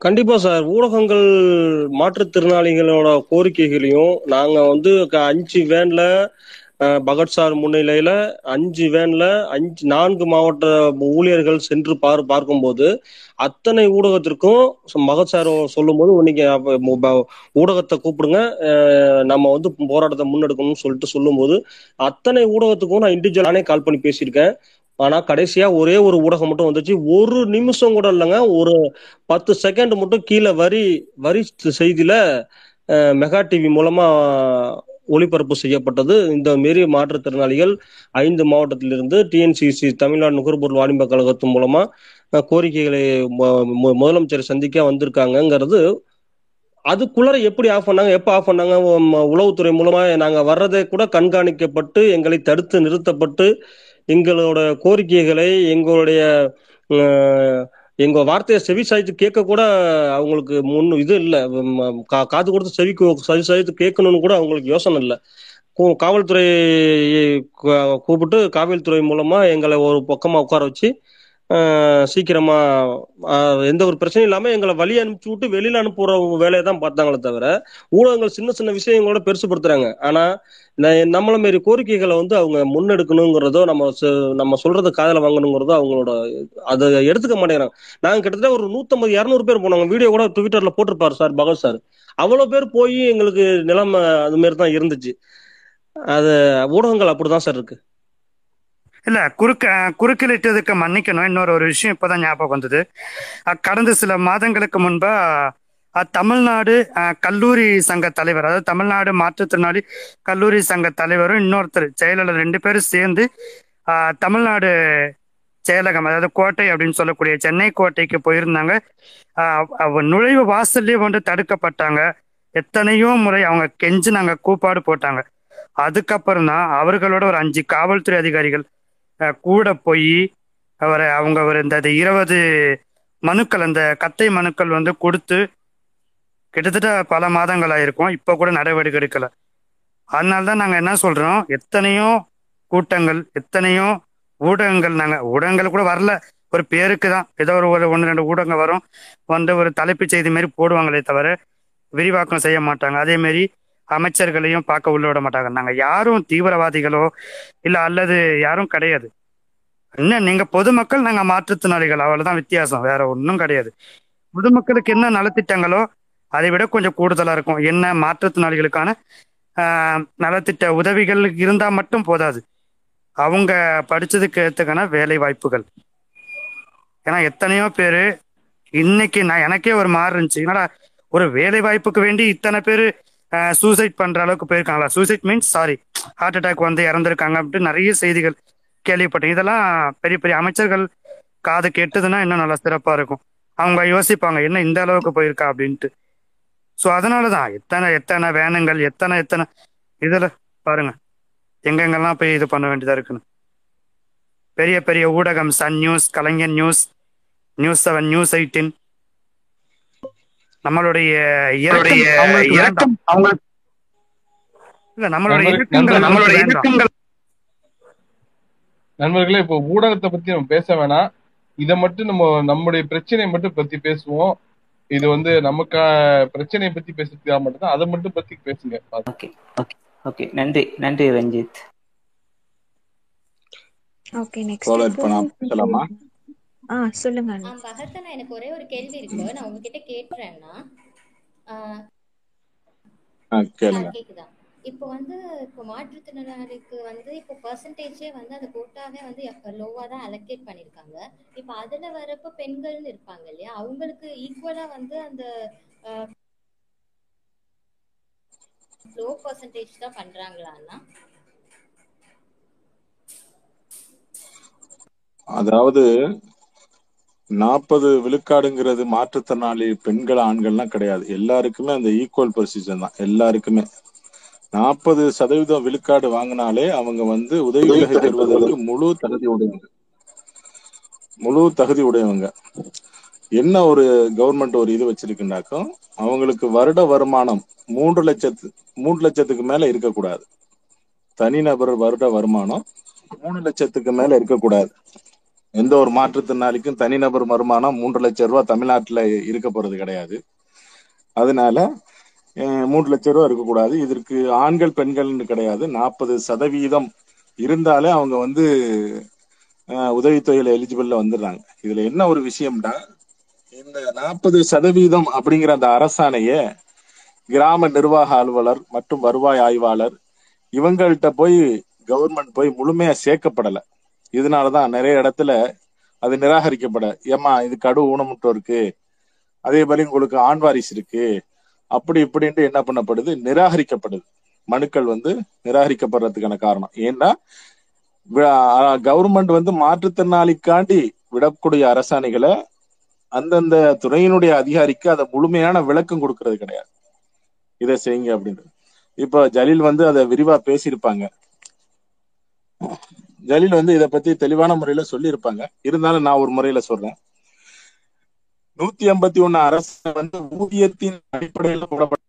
கண்டிப்பா சார். ஊடகங்கள் மாற்றுத்திறனாளிகளோட கோரிக்கைகளையும் நாங்க வந்து க- அஞ்சு வேன்ல பகத் சார் முன்னிலையில அஞ்சு வேன்ல அஞ்சு நான்கு மாவட்ட ஊழியர்கள் சென்று பார் பார்க்கும்போது அத்தனை ஊடகத்திற்கும் ச- பகத் சார் சொல்லும்போது இன்னைக்கு ஊடகத்தை கூப்பிடுங்க. நம்ம வந்து போராட்டத்தை முன்னெடுக்கணும்னு சொல்லிட்டு சொல்லும்போது அத்தனை ஊடகத்துக்கும் நான் இண்டிவிஜுவல் நானே கால் பண்ணி பேசியிருக்கேன். ஆனா கடைசியா ஒரே ஒரு ஊடகம் மட்டும் வந்துச்சு. ஒரு நிமிஷம் கூட இல்லைங்க. ஒரு பத்து செகண்ட் மட்டும் கீழே வரி வரி செய்தியில மெகா டிவி மூலமா ஒளிபரப்பு செய்யப்பட்டது. இந்த மாரி மாற்றுத்திறனாளிகள் ஐந்து மாவட்டத்திலிருந்து டிஎன்சிசி தமிழ்நாடு நுகர்பொருள் வாணிப கழகத்தின் மூலமா கோரிக்கைகளை முதலமைச்சர் மு- முதலமைச்சரை சந்திக்க வந்திருக்காங்கங்கிறது. அதுக்குள்ளார எப்படி ஆஃப் பண்ணாங்க எப்போ ஆஃப் பண்ணாங்க உளவுத்துறை மூலமா நாங்க வர்றதை கூட கண்காணிக்கப்பட்டு எங்களை தடுத்து நிறுத்தப்பட்டு எங்களோட கோரிக்கைகளை எங்களுடைய எங்க வார்த்தையை செவி சாய்த்து கேட்க கூட அவங்களுக்கு முன் இது இல்லை. காது கொடுத்து செவி செவி சாய்த்து கேட்கணும்னு கூட அவங்களுக்கு யோசனை இல்லை. காவல்துறை கூப்பிட்டு காவல்துறை மூலமா எங்களை ஒரு பக்கமா உட்கார வச்சு சீக்கிரமா எந்த ஒரு பிரச்சனையும் இல்லாம எங்களை வழி அனுப்பிச்சு விட்டு வெளியில அனுப்புற வேலையை தான் பார்த்தாங்களே தவிர ஊடகங்கள் சின்ன சின்ன விஷயங்களோட பெருசுப்படுத்துறாங்க ஆனா ந- நம்மள மாரி கோரிக்கைகளை வந்து அவங்க முன்னெடுக்கணுங்கிறதோ நம்ம சொ- நம்ம சொல்றது காதல வாங்கணுங்கிறதோ அவங்களோட அதை எடுத்துக்க மாட்டேங்கிறாங்க. நாங்க கிட்டத்தட்ட ஒரு நூத்தம்பது இரநூறு பேர் போனாங்க வீடியோ கூட ட்விட்டர்ல போட்டிருப்பாரு சார் பகவத் சார். அவ்வளவு பேர் போய் எங்களுக்கு நிலைமை அது மாதிரி தான் இருந்துச்சு. அது ஊடகங்கள் அப்படிதான் சார் இருக்கு. இல்ல குறுக்க குறுக்கிலிட்டதுக்கு மன்னிக்கணும். இன்னொரு ஒரு விஷயம் இப்பதான் ஞாபகம் வந்தது. கடந்த சில மாதங்களுக்கு முன்பா தமிழ்நாடு கல்லூரி சங்க தலைவர் அதாவது தமிழ்நாடு மாற்றுத்திறனாளி கல்லூரி சங்க தலைவரும் இன்னொருத்தர் செயலாளர் ரெண்டு பேரும் சேர்ந்து தமிழ்நாடு செயலகம் அதாவது கோட்டை அப்படின்னு சொல்லக்கூடிய சென்னை கோட்டைக்கு போயிருந்தாங்க. நுழைவு வாசல்லே வந்து தடுக்கப்பட்டாங்க. எத்தனையோ முறை அவங்க கெஞ்சினாங்க கூப்பாடு போட்டாங்க. அதுக்கப்புறம் தான் அவர்களோட ஒரு அஞ்சு காவல்துறை அதிகாரிகள் கூட போய் அவரை அவங்க ஒரு இந்த இது இருபது மனுக்கள் அந்த கத்தை மனுக்கள் வந்து கொடுத்து கிட்டத்தட்ட பல மாதங்கள் ஆயிருக்கும் இப்போ கூட நடவடிக்கை எடுக்கல. அதனால தான் நாங்கள் என்ன சொல்கிறோம் எத்தனையோ கூட்டங்கள் எத்தனையோ ஊடகங்கள் நாங்கள் ஊடகங்கள் கூட வரல. ஒரு பேருக்கு தான். ஏதோ ஒரு ஒரு ஒன்று ரெண்டு ஊடகங்கள் வரும். வந்து ஒரு தலைப்புச் செய்தி மாதிரி போடுவாங்களே தவிர விரிவாக்கம் செய்ய மாட்டாங்க. அதேமாரி அமைச்சர்களையும் பார்க்க உள்ள விட மாட்டாங்க. நாங்கள் யாரும் தீவிரவாதிகளோ இல்லை அல்லது யாரும் கிடையாது. என்ன நீங்க பொதுமக்கள் நாங்க மாற்றுத்திறனாளிகள். அவ்வளவுதான் வித்தியாசம். வேற ஒன்றும் கிடையாது. பொதுமக்களுக்கு என்ன நலத்திட்டங்களோ அதை விட கொஞ்சம் கூடுதலா இருக்கும். என்ன மாற்றுத்திறனாளிகளுக்கான நலத்திட்ட உதவிகள் இருந்தா மட்டும் போதாது. அவங்க படிச்சதுக்கு ஏத்துக்கான வேலை வாய்ப்புகள் ஏன்னா எத்தனையோ பேர் இன்னைக்கு நான் எனக்கே ஒரு மாறு இருந்துச்சு. என்னடா ஒரு வேலை வாய்ப்புக்கு வேண்டி இத்தனை பேர் சூசைட் பண்ற அளவுக்கு போயிருக்காங்களா? Suicide means sorry heart attack வந்து இறந்துருக்காங்க அப்படின்ட்டு நிறைய செய்திகள் கேள்விப்பட்டேன். இதெல்லாம் பெரிய பெரிய அமைச்சர்கள் காது கெட்டதுன்னா இன்னும் நல்லா சிறப்பா இருக்கும். அவங்க யோசிப்பாங்க என்ன இந்த அளவுக்கு போயிருக்கா? அப்படின்ட்டு. ஸோ அதனாலதான் எத்தனை எத்தனை வேனுங்கள் எத்தனை எத்தனை இதில் பாருங்க எங்கெங்கெல்லாம் போய் இது பண்ண வேண்டியதா இருக்குன்னு. பெரிய பெரிய ஊடகம் Sun news Kalaignar news news seven news eighteen நம்மளுடைய இரக்கம் அவங்களுக்கு வேண்டாம். இல்ல நம்மளுடைய நண்பர்கள் நம்மளுடைய இப்போ ஊடகத்தை பத்தி நம்ம பேச வேணாம். இதை மட்டும் நம்ம நம்முடைய பிரச்சனையை மட்டும் பத்தி பேசுவோம். இது வந்து நமக்கு பிரச்சனையை பத்தி பேசுறதுக்காக மட்டும்தான். அதை மட்டும் பத்தி பேசுங்க. Okay okay okay. நன்றி நன்றி ரஞ்சித். ஓகே நெக்ஸ்ட் தோழர் இப்ப நான் பேசலாமா ஆ சொல்லுங்க ஆ பகத்தனா எனக்கு ஒரே ஒரு கேள்வி இருக்கு. நான் உங்ககிட்ட கேளுங்க. கேக்குதா? இப்போ வந்து இப்போ மாற்றுத்திறனாளிக்கு வந்து இப்போ பர்சன்டேஜே வந்து அந்த கோட்டாவே வந்து லோவா தான் அலோகேட் பண்ணிருக்காங்க. இப்போ அதுல வரப்ப பெண்கள்னு இருப்பாங்க இல்லையா? அவங்களுக்கு ஈக்குவலா வந்து அந்த லோ பர்சன்டேஜ் தான் பண்றாங்களான்னா? அதாவது நாற்பது விழுக்காடுங்கிறது மாற்றுத்திறனாளி பெண்கள் ஆண்கள்லாம் கிடையாது. எல்லாருக்குமே அந்த ஈக்குவல் பொசிஷன் தான். எல்லாருக்குமே. நாற்பது சதவீதம் விழுக்காடு வாங்கினாலே அவங்க வந்து உதவித்தொகை பெறுவதற்கு முழு தகுதி உடையவங்க. முழு தகுதி உடையவங்க. என்ன ஒரு கவர்மெண்ட் ஒரு இது வச்சிருக்குனாக்கும் அவங்களுக்கு வருட வருமானம் மூன்று லட்சத்து மூன்று லட்சத்துக்கு மேல இருக்கக்கூடாது. தனிநபர் வருட வருமானம் மூணு லட்சத்துக்கு மேல இருக்கக்கூடாது. எந்த ஒரு மாற்றுத்திறனாளிக்கும் தனிநபர் வருமானம் மூன்று லட்சம் ரூபாய் தமிழ்நாட்டில் இருக்க போறது கிடையாது. அதனால மூன்று லட்சம் ரூபா இருக்கக்கூடாது. இதற்கு ஆண்கள் பெண்கள்னு கிடையாது. நாற்பது சதவீதம் இருந்தாலே அவங்க வந்து அஹ், உதவித்தொகையில எலிஜிபிள்ல வந்துடுறாங்க. இதுல என்ன ஒரு விஷயம்னா இந்த நாற்பது சதவீதம் அப்படிங்கிற அந்த அரசாணையை கிராம நிர்வாக அலுவலர் மற்றும் வருவாய் ஆய்வாளர் இவங்கள்ட்ட போய் கவர்மெண்ட் போய் முழுமையா சேர்க்கப்படலை. இதனாலதான் நிறைய இடத்துல அது நிராகரிக்கப்பட. ஏமா இது கடு ஊனமுட்டோ இருக்கு. அதே மாதிரி உங்களுக்கு ஆண் வாரிசு இருக்கு. அப்படி இப்படின்ட்டு என்ன பண்ணப்படுது? நிராகரிக்கப்படுது மனுக்கள் வந்து நிராகரிக்கப்படுறதுக்கான காரணம். ஏன்னா கவர்மெண்ட் வந்து மாற்றுத்திறனாளிக்காண்டி விடக்கூடிய அரசாணைகளை அந்தந்த துறையினுடைய அதிகாரிக்கு அதை முழுமையான விளக்கம் கொடுக்கறது கிடையாது. இதை செய்யுங்க அப்படின்றது. இப்ப ஜலீல் வந்து அதை விரிவா பேசியிருப்பாங்க. ஜலீல் வந்து இதை பத்தி தெளிவான முறையில சொல்லியிருப்பாங்க. இருந்தாலும் நான் ஒரு முறையில சொல்றேன். நூத்தி எண்பத்தி ஒண்ணு அரசு வந்து ஊதியத்தின் அடிப்படையில் போடப்பட்ட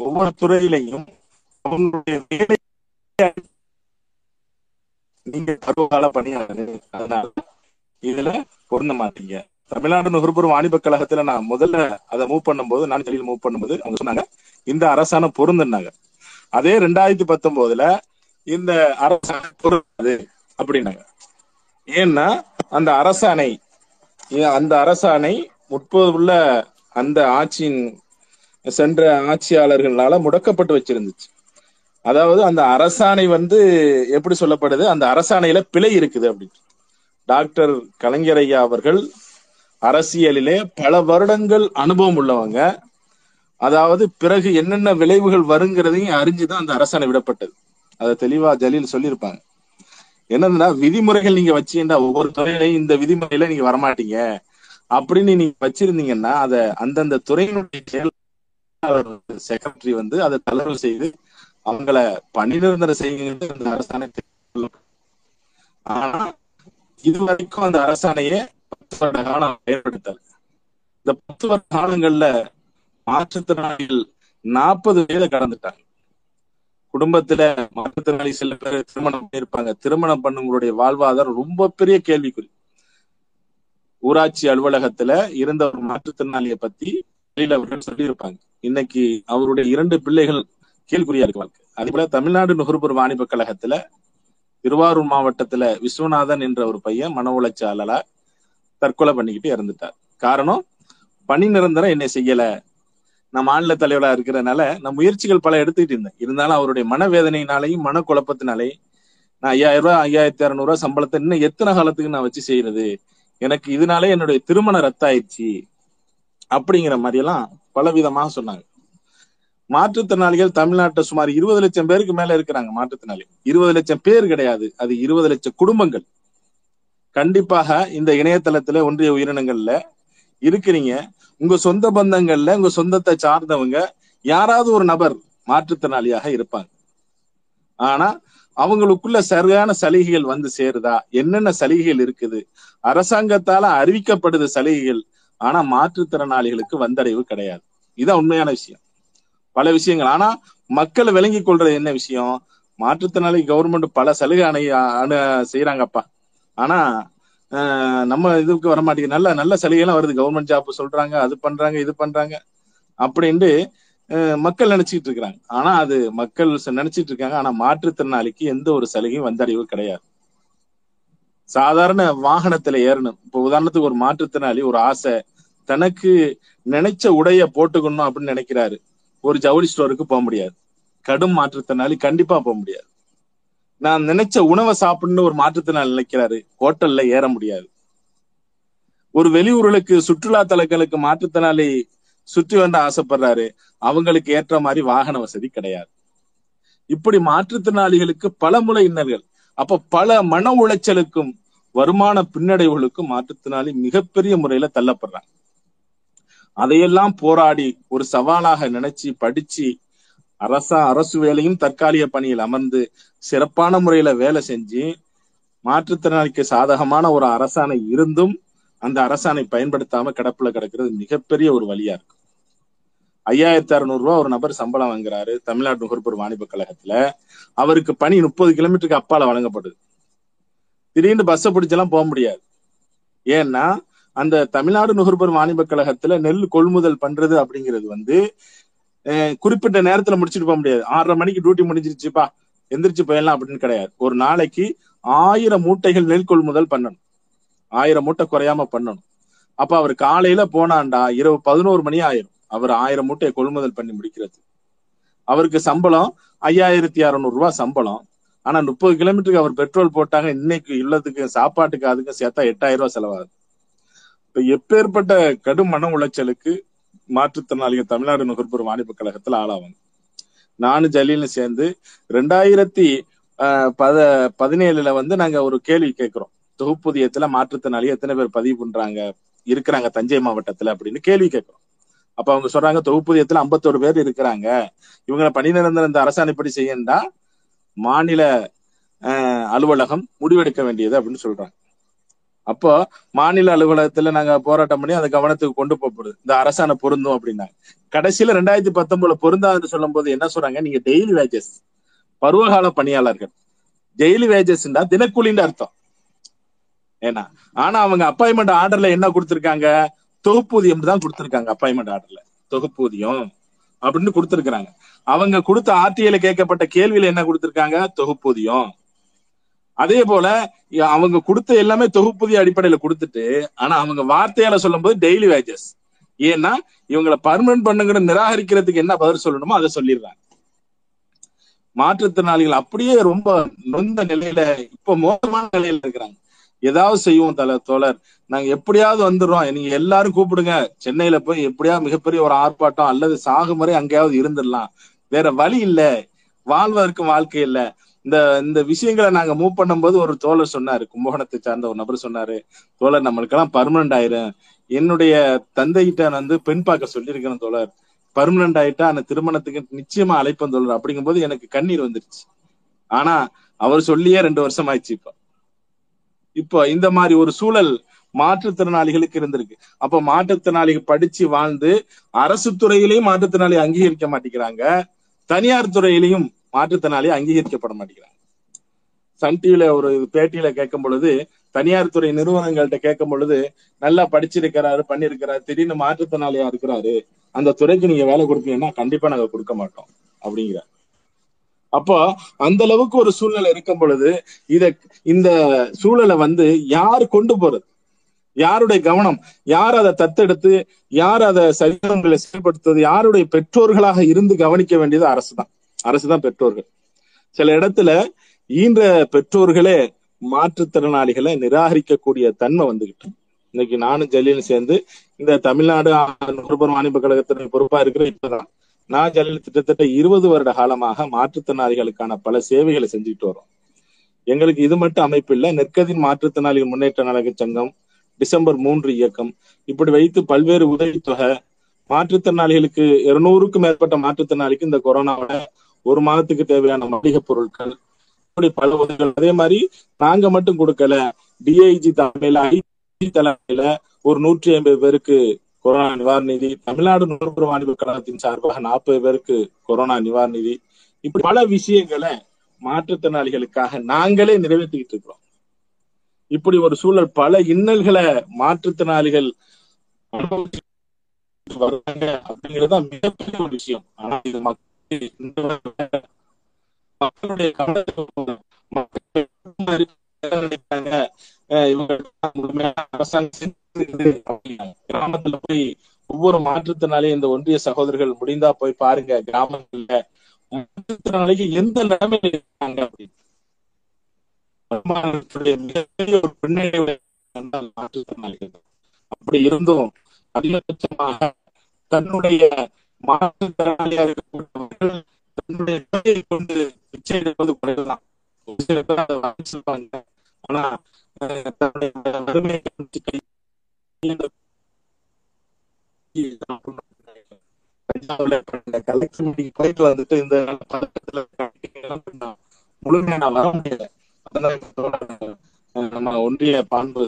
ஒவ்வொரு துறையிலையும் அவங்களுடைய வேலை நீங்க பருவகால பணியாளர். அதனால இதுல பொருந்த மாட்டீங்க. தமிழ்நாடு நுகர்பொருள் வாணிப கழகத்துல நான் முதல்ல அதை மூவ் பண்ணும்போது நான் ஜலீல் மூவ் பண்ணும்போது அவங்க சொன்னாங்க இந்த அரசாணம் பொருந்துனாங்க அதே ரெண்டாயிரத்தி பத்தொன்பதுல இந்த அரசாணை பொருந்தாது அப்படின்னாங்க. ஏன்னா அந்த அரசாணை அந்த அரசாணை முற்போது உள்ள அந்த ஆட்சியின் சென்ற ஆட்சியாளர்களால முடக்கப்பட்டு வச்சிருந்துச்சு. அதாவது அந்த அரசாணை வந்து எப்படி சொல்லப்படுது? அந்த அரசாணையில பிழை இருக்குது அப்படின்னு. டாக்டர் கலைஞர் ஐயா அவர்கள் அரசியலிலே பல வருடங்கள் அனுபவம் உள்ளவங்க. அதாவது பிறகு என்னென்ன விளைவுகள் வருங்கிறதையும் அறிஞ்சுதான் அந்த அரசாணை விடப்பட்டது. அதை தெளிவா ஜலீல் சொல்லியிருப்பாங்க. என்னதுன்னா விதிமுறைகள் நீங்க வச்சீங்கன்னா ஒவ்வொரு துறையிலையும் இந்த விதிமுறையில நீங்க வரமாட்டீங்க. அப்படின்னு நீங்க வச்சிருந்தீங்கன்னா அதை அந்தந்த துறையினுடைய செயலாளர் செக்ரட்டரி வந்து அதை தளர்வு செய்து அவங்கள பணி நிரந்தரம் செய்யுங்க அந்த அரசாணை ஆனா இதுவரைக்கும் அந்த அரசாணையை பத்து வருட காலம் ஏற்படுத்தல. இந்த பத்து வருட காலங்கள்ல மாற்றுத்திறனாளிகள் நாற்பது வயதை கடந்துட்டாங்க. குடும்பத்துல மாற்றுத்திறனாளி சில பேர் திருமணம் பண்ணியிருப்பாங்க. திருமணம் பண்ணுங்களுடைய வாழ்வாதாரம் ரொம்ப பெரிய கேள்விக்குறி. ஊராட்சி அலுவலகத்துல இருந்த ஒரு மாற்றுத்திறனாளியை பத்தி வெளியில அவர்கள் சொல்லியிருப்பாங்க. இன்னைக்கு அவருடைய இரண்டு பிள்ளைகள் கேள்விக்குறியா இருக்கு வாழ்க்கை. அதே போல தமிழ்நாடு நுகர்பொருள் வாணிப கழகத்துல திருவாரூர் மாவட்டத்துல விஸ்வநாதன் என்ற ஒரு பையன் மன உளைச்சலால தற்கொலை பண்ணிக்கிட்டு இறந்துட்டார். காரணம் பணி நிரந்தரம் என்னை செய்யல. நான் மாநில தலைவரா இருக்கிறதுனால நான் முயற்சிகள் பல எடுத்துக்கிட்டு இருந்தேன். இருந்தாலும் அவருடைய மனவேதனையினாலையும் மனக்குழப்பத்தினாலையும் நான் ஐயாயிரம் ரூபாய் ஐயாயிரத்தி அறுநூறு ரூபாய் சம்பளத்தை இன்னும் எத்தனை காலத்துக்கு நான் வச்சு செய்யறது? எனக்கு இதனாலே என்னுடைய திருமணம் ரத்தாயிடுச்சு அப்படிங்கிற மாதிரி எல்லாம் பல விதமாக சொன்னாங்க. மாற்றுத்திறனாளிகள் தமிழ்நாட்டில் சுமார் இருபது லட்சம் பேருக்கு மேல இருக்கிறாங்க மாற்றுத்திறனாளி. இருபது லட்சம் பேர் கிடையாது. அது இருபது லட்சம் குடும்பங்கள். கண்டிப்பாக இந்த இணையதளத்துல ஒன்றிய உயிரினங்கள்ல இருக்கிறீங்க. உங்க சொந்த பந்தங்கள்ல உங்க சொந்தத்தை சார்ந்தவங்க யாராவது ஒரு நபர் மாற்றுத்திறனாளியாக இருப்பாங்க. ஆனா அவங்களுக்குள்ள சரியான சலுகைகள் வந்து சேருதா? என்னென்ன சலுகைகள் இருக்குது? அரசாங்கத்தால அறிவிக்கப்படுது சலுகைகள் ஆனா மாற்றுத்திறனாளிகளுக்கு வந்தடைவு கிடையாது. இதுதான் உண்மையான விஷயம். பல விஷயங்கள். ஆனா மக்கள் விளங்கி கொள்றது என்ன விஷயம்? மாற்றுத்திறனாளி கவர்மெண்ட் பல சலுகை அணை அணு செய்யறாங்கப்பா ஆனா நம்ம இதுக்கு வர மாட்டேங்குது. நல்ல நல்ல சலுகைலாம் வருது. கவர்மெண்ட் ஜாப் சொல்றாங்க அது பண்றாங்க இது பண்றாங்க அப்படின்ட்டு அஹ் மக்கள் நினைச்சிட்டு இருக்கிறாங்க. ஆனா அது மக்கள் நினைச்சிட்டு இருக்காங்க. ஆனா மாற்றுத்திறனாளிக்கு எந்த ஒரு சலுகையும் வந்தடைவு கிடையாது. சாதாரண வாகனத்துல ஏறணும். இப்போ உதாரணத்துக்கு ஒரு மாற்றுத்திறனாளி ஒரு ஆசை தனக்கு நினைச்ச உடைய போட்டுக்கணும் அப்படின்னு நினைக்கிறாரு. ஒரு ஜவுளி ஸ்டோருக்கு போக முடியாது. கடும் மாற்றுத்திறனாளி கண்டிப்பா போக முடியாது. நான் நினைச்ச உணவை சாப்பிடணும்னு ஒரு மாற்றுத்திறனாளி நினைக்கிறாரு. ஹோட்டல்ல ஏற முடியாது. ஒரு வெளியூர்களுக்கு சுற்றுலா தலங்களுக்கு மாற்றுத்திறனாளி சுற்றி வந்த ஆசைப்படுறாரு. அவங்களுக்கு ஏற்ற மாதிரி வாகன வசதி கிடையாது. இப்படி மாற்றுத்திறனாளிகளுக்கு பல முறை இன்னல்கள். அப்ப பல மன உளைச்சலுக்கும் வருமான பின்னடைவுகளுக்கும் மாற்றுத்திறனாளி மிகப்பெரிய முறையில தள்ளப்படுறாங்க. அதையெல்லாம் போராடி ஒரு சவாலாக நினைச்சு படிச்சு அரசா அரசு வேலையும் தற்காலிக பணியில் அமர்ந்து சிறப்பான முறையில வேலை செஞ்சு மாற்றுத்திறனாளிக்கு சாதகமான ஒரு அரசாணை இருந்தும் அந்த அரசாணை பயன்படுத்தாம கிடப்புல கிடக்கிறது மிகப்பெரிய ஒரு வழியா இருக்கு. ஐயாயிரத்தி அறுநூறு ரூபா ஒரு நபர் சம்பளம் வாங்குறாரு தமிழ்நாடு நுகர்பொருள் வாணிப கழகத்துல. அவருக்கு பணி முப்பது கிலோமீட்டருக்கு அப்பால வழங்கப்படுது. திடீர்னு பஸ்ஸை பிடிச்செல்லாம் போக முடியாது. ஏன்னா அந்த தமிழ்நாடு நுகர்பொருள் வாணிப கழகத்துல நெல் கொள்முதல் பண்றது அப்படிங்கிறது வந்து குறிப்பிட்ட நேரத்துல முடிச்சுட்டு போக முடியாது. ஆறரை மணிக்கு டியூட்டி முடிஞ்சிருச்சுப்பா எந்திரிச்சு போயிடலாம் அப்படின்னு கிடையாது. ஒரு நாளைக்கு ஆயிரம் மூட்டைகள் நெல் கொள்முதல் பண்ணணும். ஆயிரம் மூட்டை குறையாம பண்ணணும். அப்ப அவர் காலையில போனாண்டா இரவு பதினோரு மணி ஆயிரும். அவர் ஆயிரம் மூட்டையை கொள்முதல் பண்ணி முடிக்கிறது. அவருக்கு சம்பளம் ஐயாயிரத்தி அறுநூறு ரூபாய் சம்பளம். ஆனா முப்பது கிலோமீட்டருக்கு அவர் பெட்ரோல் போட்டாங்க இன்னைக்கு இல்லத்துக்கு சாப்பாட்டுக்கு அதுக்கு சேர்த்தா எட்டாயிரம் ரூபாய் செலவாகுது. இப்ப எப்பேற்பட்ட கடும் மன உளைச்சலுக்கு மாற்றுத்திறனாளிகள் தமிழ்நாடு நுகர்பொருள் வாணிப கழகத்துல ஆளாவாங்க. நானும் ஜலீலும் சேர்ந்து ரெண்டாயிரத்தி ஆஹ், பத பதினேழுல வந்து நாங்க ஒரு கேள்வி கேட்கிறோம். தொகுப்புதியத்துல மாற்றுத்திறனாளி எத்தனை பேர் பதிவு பண்றாங்க இருக்கிறாங்க தஞ்சை மாவட்டத்துல அப்படின்னு கேள்வி கேட்கிறோம். அப்ப அவங்க சொல்றாங்க தொகுப்புதியத்துல ஐம்பத்தோரு பேர் இருக்கிறாங்க. இவங்களை பணி நிரந்தரம் இந்த அரசாணைப்படி செய்யண்டா மாநில அலுவலகம் முடிவெடுக்க வேண்டியது அப்படின்னு சொல்றாங்க. அப்போ மாநில அலுவலகத்துல நாங்க போராட்டம் பண்ணி அதை கவனத்துக்கு கொண்டு போகப்படுது இந்த அரசாணை பொருந்தும் அப்படின்னாங்க கடைசியில ரெண்டாயிரத்தி பத்தொன்பதுல பொருந்தாதுன்னு சொல்லும் போது என்ன சொல்றாங்க? நீங்க டெய்லி வேஜஸ் பருவகால பணியாளர்கள். டெய்லி வேஜஸ்ண்டா தினக்கூலின்னு அர்த்தம். ஏன்னா ஆனா அவங்க அப்பாயின்மெண்ட் ஆர்டர்ல என்ன கொடுத்திருக்காங்க? தொகுப்பூதியம் தான் கொடுத்திருக்காங்க அப்பாயின்மெண்ட் ஆர்டர்ல தொகுப்பூதியம் அப்படின்னு கொடுத்திருக்காங்க அவங்க கொடுத்த ஆர்டிஐல கேட்கப்பட்ட கேள்வியில என்ன கொடுத்திருக்காங்க? தொகுப்பூதியம் அதே போல அவங்க கொடுத்த எல்லாமே தொகுப்புதிய அடிப்படையில கொடுத்துட்டு ஆனா அவங்க வார்த்தையால சொல்லும்போது டெய்லி வேஜஸ் ஏன்னா இவங்களை பர்மனன்ட் பண்ணுங்கிற நிராகரிக்கிறதுக்கு என்ன பதில் சொல்லணுமோ அதை சொல்லிடுறாங்க. மாற்றுத்திறனாளிகள் அப்படியே ரொம்ப நொந்த நிலையில இப்ப மோசமான நிலையில இருக்கிறாங்க. ஏதாவது செய்வோம் தல தோழர். நாங்க எப்படியாவது வந்துடுறோம். நீங்க எல்லாரும் கூப்பிடுங்க. சென்னையில போய் எப்படியாவது மிகப்பெரிய ஒரு ஆர்ப்பாட்டம் அல்லது சாகும் அங்கேயாவது இருந்துடலாம். வேற வழி இல்ல. வாழ்வதற்கு வாழ்க்கை இல்ல. இந்த இந்த விஷயங்களை நாங்க மூவ் பண்ணும்போது ஒரு தோழர் சொன்னாரு கும்பகோணத்தை சார்ந்த ஒரு நபர் சொன்னாரு தோழர் நம்மளுக்கெல்லாம் பர்மனன்ட் ஆயிரும். என்னுடைய தந்தைகிட்ட வந்து பெண் பார்க்க சொல்லியிருக்கிறேன் தோழர். பர்மனன்ட் ஆயிட்டா அந்த திருமணத்துக்கு நிச்சயமா அழைப்பேன் தோழர். அப்படிங்கும்போது எனக்கு கண்ணீர் வந்துருச்சு. ஆனா அவர் சொல்லியே ரெண்டு வருஷம் ஆயிடுச்சு இப்போ. இப்போ இந்த மாதிரி ஒரு சூழல் மாற்றுத்திறனாளிகளுக்கு இருந்திருக்கு. அப்ப மாற்றுத்திறனாளிகள் படிச்சு வாழ்ந்து அரசு துறையிலையும் மாற்றுத்திறனாளி அங்கீகரிக்க மாட்டேங்கிறாங்க. தனியார் துறையிலையும் மாற்றுத்திறனாளி அங்கீகரிக்கப்பட மாட்டேங்கிறாங்க. சன் டிவில ஒரு பேட்டியில கேட்கும் பொழுது தனியார் துறை நிறுவனங்கள்ட்ட கேட்கும் பொழுது நல்லா படிச்சிருக்கிறாரு பண்ணிருக்கிறாரு திடீர்னு மாற்றுத்திறனாளியா இருக்கிறாரு அந்த துறைக்கு நீங்க வேலை கொடுப்பீங்கன்னா கண்டிப்பா நாங்க கொடுக்க மாட்டோம் அப்படிங்கிறார். அப்போ அந்த அளவுக்கு ஒரு சூழ்நிலை இருக்கும் பொழுது இத இந்த சூழலை வந்து யார் கொண்டு போறது? யாருடைய கவனம்? யார் அதை தத்தெடுத்து யார் அதை சரிதங்களை செயல்படுத்துவது? யாருடைய பெற்றோர்களாக இருந்து கவனிக்க வேண்டியது அரசு தான் அரசுதான் பெற்றோர்கள். சில இடத்துல ஈன்ற பெற்றோர்களே மாற்றுத்திறனாளிகளை நிராகரிக்கக்கூடிய தன்மை வந்துகிட்டு இன்னைக்கு நானும் ஜலீலும் சேர்ந்து இந்த தமிழ்நாடு நுகர்பொருள் வாணிப கழகத்தினுடைய பொறுப்பா இருக்கிற இப்பதான் நான் ஜலீல் கிட்டத்தட்ட இருபது வருட காலமாக மாற்றுத்திறனாளிகளுக்கான பல சேவைகளை செஞ்சுட்டு வரோம். எங்களுக்கு இது மட்டும் அமைப்பு இல்ல நெற்கதின் மாற்றுத்திறனாளிகள் முன்னேற்ற நலக சங்கம் டிசம்பர் மூன்று இயக்கம் இப்படி வைத்து பல்வேறு உதவித்தொகை மாற்றுத்திறனாளிகளுக்கு இருநூறுக்கும் மேற்பட்ட மாற்றுத்திறனாளிக்கு இந்த கொரோனாவோட ஒரு மாதத்துக்கு தேவையான மளிகை பொருட்கள் இப்படி பல உதவிகள் அதே மாதிரி நாங்க மட்டும் கொடுக்கல. டிஐஜி தலைமையில ஐஜி தலைமையில ஒரு நூற்றி ஐம்பது பேருக்கு கொரோனா நிவாரண நிதி தமிழ்நாடு நுகர்புற வாணிப கழகத்தின் சார்பாக நாற்பது பேருக்கு கொரோனா நிவாரண நிதி. இப்படி பல விஷயங்களை மாற்றுத்திறனாளிகளுக்காக நாங்களே நிறைவேற்றிக்கிட்டு இருக்கிறோம். இப்படி ஒரு சூழல் பல இன்னல்களை மாற்றுத்திறனாளிகள் வர்றாங்க அப்படிங்கிறது மிகப்பெரிய ஒரு விஷயம். ஆனா இது மக்கள் மக்களுடைய கிராமத்துல போய் ஒவ்வொரு மாற்றுத்திறனாளியும் இந்த ஒன்றிய சகோதரர்கள் முடிந்தா போய் பாருங்க கிராமங்கள்ல. மாற்றுத்திறனாளிக்கு எந்த நிலைமையில இருக்காங்க மிகப்பெரிய ஒரு பின்னடைவு மாற்றுத்திறனாளிகள் அப்படி இருந்தும் அதிகபட்சமாக தன்னுடைய மாற்றுத்திறனாளியாக இருக்கக்கூடிய தன்னுடைய வேலையை கொண்டு பிச்சை எடுப்பது குறைவுதான் சில பேர் அதை ஆனா தன்னுடைய வறுமையை போயிட்டு வந்துட்டு இந்த பழக்கத்துல முழுமையா வர முடியல. அதனால நம்ம ஒன்றிய பான்பு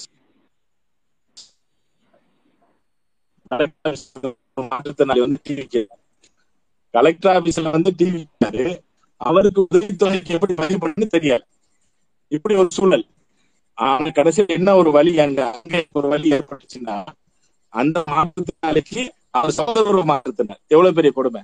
மாற்றுத்திறனாளி வந்து டிவி கலெக்டர் ஆபீஸ்ல வந்து டிவி அவருக்கு உதவித்தொகைக்கு எப்படி வழிபடுன்னு தெரியாது. இப்படி ஒரு சூழல். ஆனா கடைசியில் என்ன ஒரு வழி? அங்க அங்க ஒரு வழி ஏற்பட்டுச்சுன்னா அந்த மாற்றுத்திறனாளிக்கு அவர் சகோதர மாற்றுத்திறனாளி எவ்வளவு பெரிய கொடுமை?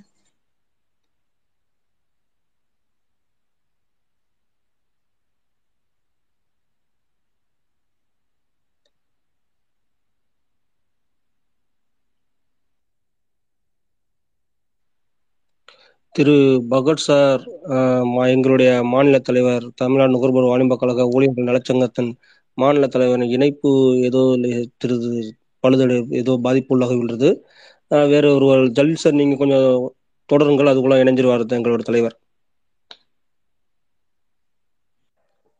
திரு பகத் சார் எங்களுடைய மாநில தலைவர் தமிழ்நாடு நுகர்வோர் வாணிப கழக ஊழியர்கள் நலச்சங்கத்தின் மாநில தலைவர் இணைப்பு ஏதோ திரு பழுதடை ஏதோ பாதிப்புள்ளாக உள்ளது. வேற ஒருவர் ஜலீல் சார் நீங்க கொஞ்சம் தொடருங்கள் அதுக்குள்ள இணைஞ்சிருவார் எங்களோட தலைவர்.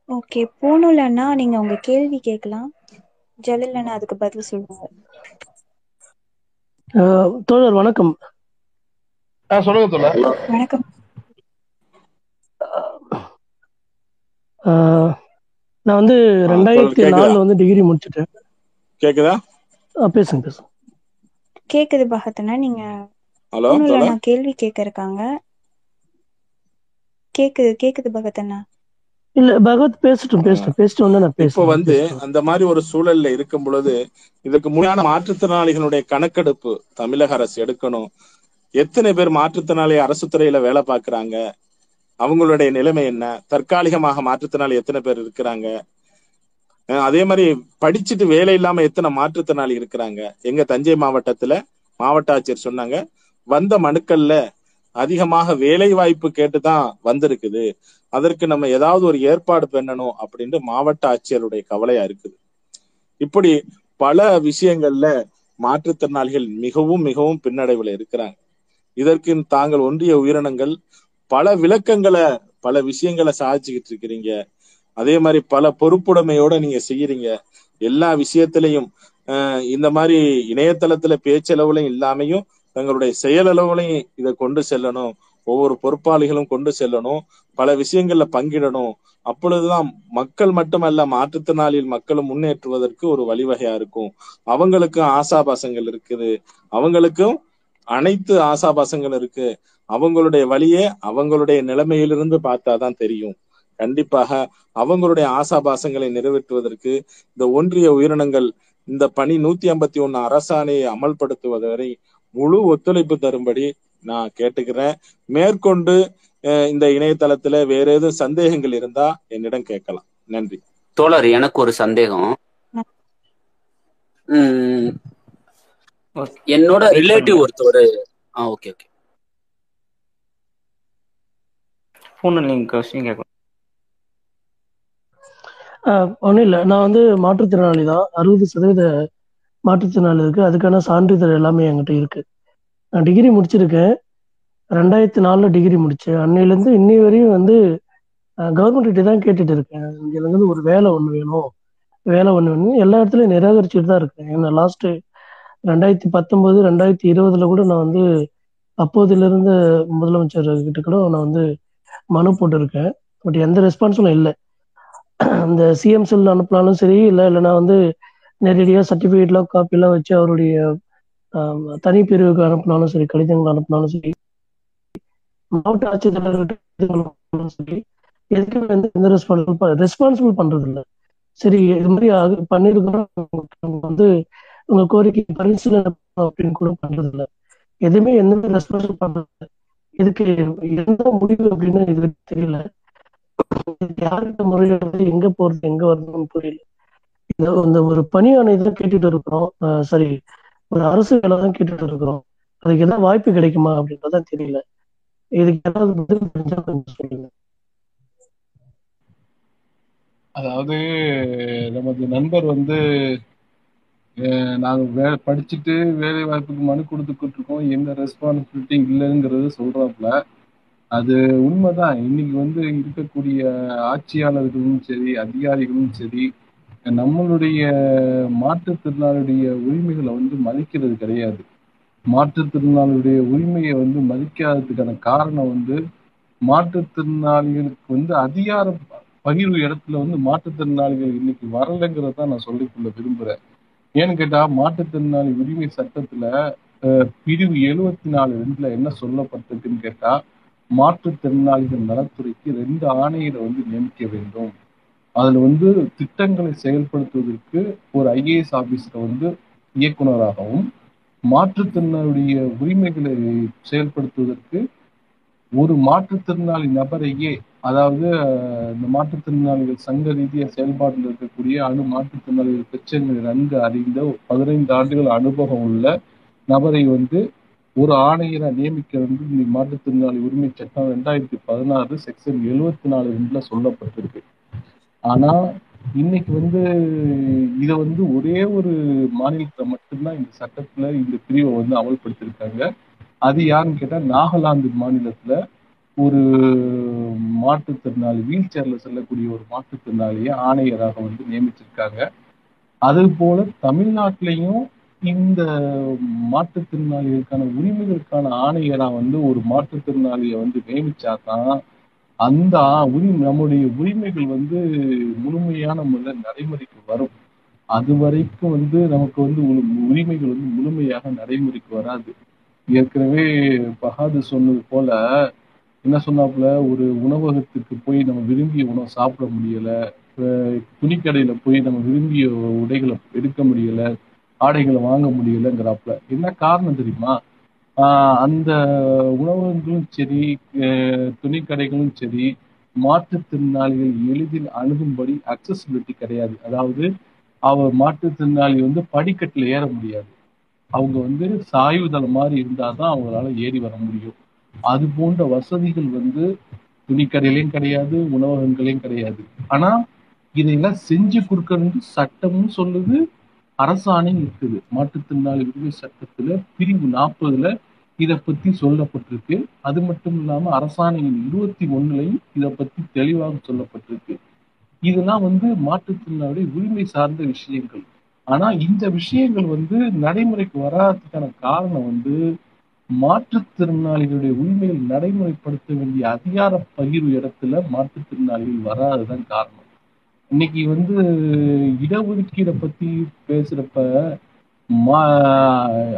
ஓகே பூனூல் அண்ணா நீங்க உங்க கேள்வி கேட்கலாம். ஜலில் அண்ணா அதுக்கு பதில் சொல்லுவாங்க தோழர் வணக்கம். சொல்லுங்க தோழர் வணக்கம். நான் வந்து ரெண்டாயிரத்தி நாலுல வந்து டிகிரி முடிச்சிட்டேன். கேக்குதா? பேசுங்க பேசுங்க. கேக்குது பகத்தனா நீங்க ஹலோ அண்ணா கேள்வி கேட்க இருக்காங்க கேக்குது கேக்குது பகத்தண்ணா இல்ல பகவத் பேசட்டும் பேசட்டும் பேசிட்டு வந்து நான் இப்ப வந்து அந்த மாதிரி ஒரு சூழல்ல இருக்கும் பொழுது இதுக்கு முன்னாடி மாற்றுத்திறனாளிகளுடைய கணக்கெடுப்பு தமிழக அரசு எடுக்கணும். எத்தனை பேர் மாற்றுத்திறனாளி அரசு துறையில வேலை பார்க்கறாங்க? அவங்களுடைய நிலைமை என்ன? தற்காலிகமாக மாற்றுத்திறனாளி எத்தனை பேர் இருக்கிறாங்க? அஹ் அதே மாதிரி படிச்சுட்டு வேலை இல்லாம எத்தனை மாற்றுத்திறனாளி இருக்கிறாங்க? எங்க தஞ்சை மாவட்டத்துல மாவட்ட ஆட்சியர் சொன்னாங்க வந்த மனுக்கள்ல அதிகமாக வேலை வாய்ப்பு கேட்டுதான் வந்திருக்குது. அதற்கு நம்ம ஏதாவது ஒரு ஏற்பாடு பண்ணணும் அப்படின்ட்டு மாவட்ட ஆட்சியருடைய கவலையா இருக்குது. இப்படி பல விஷயங்கள்ல மாற்றுத்திறனாளிகள் மிகவும் மிகவும் பின்னடைவுல இருக்கிறாங்க. இதற்கு தாங்கள் ஒன்றிய உயிரினங்கள் பல விளக்கங்களை பல விஷயங்களை சாதிச்சுக்கிட்டு இருக்கிறீங்க. அதே மாதிரி பல பொறுப்புடைமையோட நீங்க செய்யறீங்க. எல்லா விஷயத்திலையும் அஹ் இந்த மாதிரி இணையதளத்துல பேச்சளவுலையும் இல்லாமையும் தங்களுடைய செயலளவுலையும் இதை கொண்டு செல்லணும். ஒவ்வொரு பொறுப்பாளிகளும் கொண்டு செல்லணும். பல விஷயங்கள்ல பங்கிடணும். அப்பொழுதுதான் மக்கள் மட்டுமல்ல மாற்றுத்திறனாளியில் மக்களும் முன்னேற்றுவதற்கு ஒரு வழிவகையா இருக்கும். அவங்களுக்கும் ஆசாபாசங்கள் இருக்குது. அவங்களுக்கும் அனைத்து ஆசாபாசங்கள் இருக்கு. அவங்களுடைய வழியே அவங்களுடைய நிலைமையிலிருந்து பார்த்தாதான் தெரியும். கண்டிப்பாக அவங்களுடைய ஆசாபாசங்களை நிறைவேற்றுவதற்கு இந்த ஒன்றிய உயிரினங்கள் இந்த பணி நூத்தி ஐம்பத்தி ஒண்ணு அரசாணையை அமல்படுத்துவது வரை முழு ஒத்துழைப்பு தரும்படி நான் கேட்டுக்கிறேன். மேற்கொண்டு இந்த இணையதளத்துல வேற எதுவும் சந்தேகங்கள் இருந்தா என்னிடம் கேட்கலாம். நன்றி. தோழர் எனக்கு ஒரு சந்தேகம். உம் என்னோட ரிலேட்டிவ். ஒருத்தவர் ஆ ஓகே ஓகே ஃபோனில் நீங்கள் கொஸ்டின் கேட்கலாம் ஒன்றும் இல்லை. நான் வந்து மாற்றுத்திறனாளி தான். அறுபது சதவீத மாற்றுத்திறனாளி இருக்கு. அதுக்கான சான்றிதழ் எல்லாமே என்கிட்ட இருக்கு. நான் டிகிரி முடிச்சிருக்கேன். ரெண்டாயிரத்தி நாலுல டிகிரி முடிச்சேன். அன்னையிலேருந்து இன்னி வரையும் வந்து கவர்மெண்ட் கிட்ட தான் கேட்டுட்டு இருக்கேன். எனக்கு வந்து ஒரு வேலை ஒன்று வேணும். வேலை ஒன்று வேணும் எல்லா இடத்துலையும் நிராகரிச்சுட்டு தான் இருக்கேன். ஏன்னா லாஸ்ட்டு ரெண்டாயிரத்தி பத்தொன்பது ரெண்டாயிரத்தி இருபதுல கூட நான் வந்து அப்போதுல இருந்த முதலமைச்சர் கிட்ட கூட நான் வந்து மனு போட்டிருக்கேன். பட் எந்த ரெஸ்பான்ஸும் இல்லை. அந்த சிஎம் செல் அனுப்பினாலும் சரி இல்லை இல்லைனா வந்து நேரடியாக சர்டிஃபிகேட்லாம் காப்பிலாம் வச்சு அவருடைய தனி தனிப்பிரிவுக்கு அனுப்பினாலும் சரி கடிதங்கள் அனுப்பினாலும் சரி மாவட்ட ஆட்சித்தலைவர்கிட்ட சரி எதுக்குமே வந்து எந்த ரெஸ்பான்சிபிள் ரெஸ்பான்சிபிள் பண்றது இல்லை சரி இது மாதிரி ஆகு- பண்ணிருக்கிறோம். வந்து உங்க கோரிக்கை பரிசீலனை அப்படின்னு கூட பண்றது இல்லை எதுவுமே எந்த ரெஸ்பான்ஸும் பண்றது? இதுக்கு எந்த முடிவு அப்படின்னு இது தெரியல. இதுக்கு யார்கிட்ட முறையிடுறது? எங்க போறது? எங்க வரணும்னு புரியல. இந்த இந்த ஒரு பணியான ஆணை தான் கேட்டுட்டு இருக்கிறோம். சாரி சரி ஒரு அரசு வேலை தான் கேட்டுட்டு இருக்கிறோம். அதுக்கு ஏதாவது வாய்ப்பு கிடைக்குமா அப்படின்றதான் தெரியல. இதுக்கு ஏதாவது பதில் தெரிஞ்சா கொஞ்சம் சொல்லுங்க. அதாவது நமது நண்பர் வந்து நாங்கள் நாங்க வே படிச்சுட்டு வேலை வாய்ப்புக்கு மனு கொடுத்துக்கிட்டு இருக்கோம் எந்த ரெஸ்பான்சிபிலிட்டி இல்லைங்கிறது சொல்றாப்புல. அது உண்மைதான். இன்னைக்கு வந்து இருக்கக்கூடிய ஆட்சியாளர்களும் சரி அதிகாரிகளும் சரி நம்மளுடைய மாற்றுத்திறனாளுடைய உரிமைகளை வந்து மதிக்கிறது கிடையாது. மாற்றுத்திறனாளுடைய உரிமையை வந்து மதிக்காததுக்கான காரணம் வந்து மாற்றுத்திறனாளிகளுக்கு வந்து அதிகார பகிர்வு இடத்துல வந்து மாற்றுத்திறனாளிகள் இன்னைக்கு வரலைங்கிறத நான் சொல்லிக்கொள்ள விரும்புறேன். ஏன்னு கேட்டா மாற்றுத்திறனாளி உரிமை சட்டத்துல பிரிவு எழுபத்தி நாலு ரெண்டுல என்ன சொல்லப்பட்டிருக்குன்னு கேட்டா மாற்றுத்திறனாளிகள் நலத்துறைக்கு ரெண்டு ஆணையரை வந்து நியமிக்க வேண்டும். அதுல வந்து திட்டங்களை செயல்படுத்துவதற்கு ஒரு ஐஏஎஸ் ஆபீசரை வந்து இயக்குனராகவும் மாற்றுத்திறனாளுடைய உரிமைகளை செயல்படுத்துவதற்கு ஒரு மாற்றுத்திறனாளி நபரையே அதாவது இந்த மாற்றுத்திறனாளிகள் சங்க ரீதியா செயல்பாட்டில் இருக்கக்கூடிய அணு மாற்றுத்திறனாளிகள் பிரச்சனைகள் நன்கு அறிந்த பதினைந்து ஆண்டுகள் அனுபவம் உள்ள நபரை வந்து ஒரு ஆணையரை நியமிக்க வந்து இந்த மாற்றுத்திறனாளி உரிமை சட்டம் ரெண்டாயிரத்தி பதினாறு செக்ஷன் எழுவத்தி நாலு ரெண்டுல சொல்லப்பட்டிருக்கு. ஆனா இன்னைக்கு வந்து இதை வந்து ஒரே ஒரு மாநிலத்துல மட்டும்தான் இந்த சட்டத்துல இந்த பிரிவை வந்து அமல்படுத்தியிருக்காங்க. அது யாருன்னு கேட்டா நாகாலாந்து மாநிலத்துல ஒரு மாற்றுத்திறனாளி வீல் சேர்ல செல்லக்கூடிய ஒரு மாற்றுத்திறனாளியை ஆணையராக வந்து நியமிச்சிருக்காங்க. அது போல தமிழ்நாட்டிலையும் இந்த மாற்றுத்திறனாளிகளுக்கான உரிமைகளுக்கான ஆணையரா வந்து ஒரு மாற்றுத்திறனாளியை வந்து நியமிச்சாதான் அந்த உரிமை நம்முடைய உரிமைகள் வந்து முழுமையான முறையில் நடைமுறைக்கு வரும். அது வரைக்கும் வந்து நமக்கு வந்து உ- உரிமைகள் வந்து முழுமையாக நடைமுறைக்கு வராது. ஏற்கனவே பகாது சொன்னது போல என்ன சொன்னாப்புல? ஒரு உணவகத்துக்கு போய் நம்ம விரும்பிய உணவு சாப்பிட முடியல. துணிக்கடையில போய் நம்ம விரும்பிய உடைகளை எடுக்க முடியல. ஆடைகளை வாங்க முடியலங்கிறாப்புல. என்ன காரணம் தெரியுமா? ஆஹ் அந்த உணவகங்களும் சரி துணிக்கடைகளும் சரி மாற்றுத்திறனாளிகள் எளிதில் அணுகும்படி அக்சசிபிலிட்டி கிடையாது. அதாவது அவர் மாற்றுத்திறனாளி வந்து படிக்கட்டுல ஏற முடியாது. அவங்க வந்து சாய்வுதளம் மாதிரி இருந்தாதான் அவங்களால ஏறி வர முடியும். அது போன்ற வசதிகள் வந்து துணிக்கடையிலையும் கிடையாது உணவகங்களையும் கிடையாது. ஆனா இதையெல்லாம் செஞ்சு கொடுக்கறது சட்டமும் சொல்லுது அரசாணையும் இருக்குது. மாற்றுத்திறனாளி உரிமை சட்டத்துல பிரிவு நாற்பதுல இதை பத்தி சொல்லப்பட்டிருக்கு. அது மட்டும் இல்லாம அரசாணையின் இருபத்தி ஒண்ணுலையும் இதை பத்தி தெளிவாக சொல்லப்பட்டிருக்கு. இதெல்லாம் வந்து மாற்றுத்திறனாளி உரிமை சார்ந்த விஷயங்கள். ஆனா இந்த விஷயங்கள் வந்து நடைமுறைக்கு வராததுக்கான காரணம் வந்து மாற்றுத்திறனாளிகளுடைய உரிமைகள் நடைமுறைப்படுத்த வேண்டிய அதிகார பகிர்வு இடத்துல மாற்றுத்திறனாளிகள் வராதுதான் காரணம். இன்னைக்கு வந்து இடஒதுக்கீடை பத்தி பேசுறப்ப மா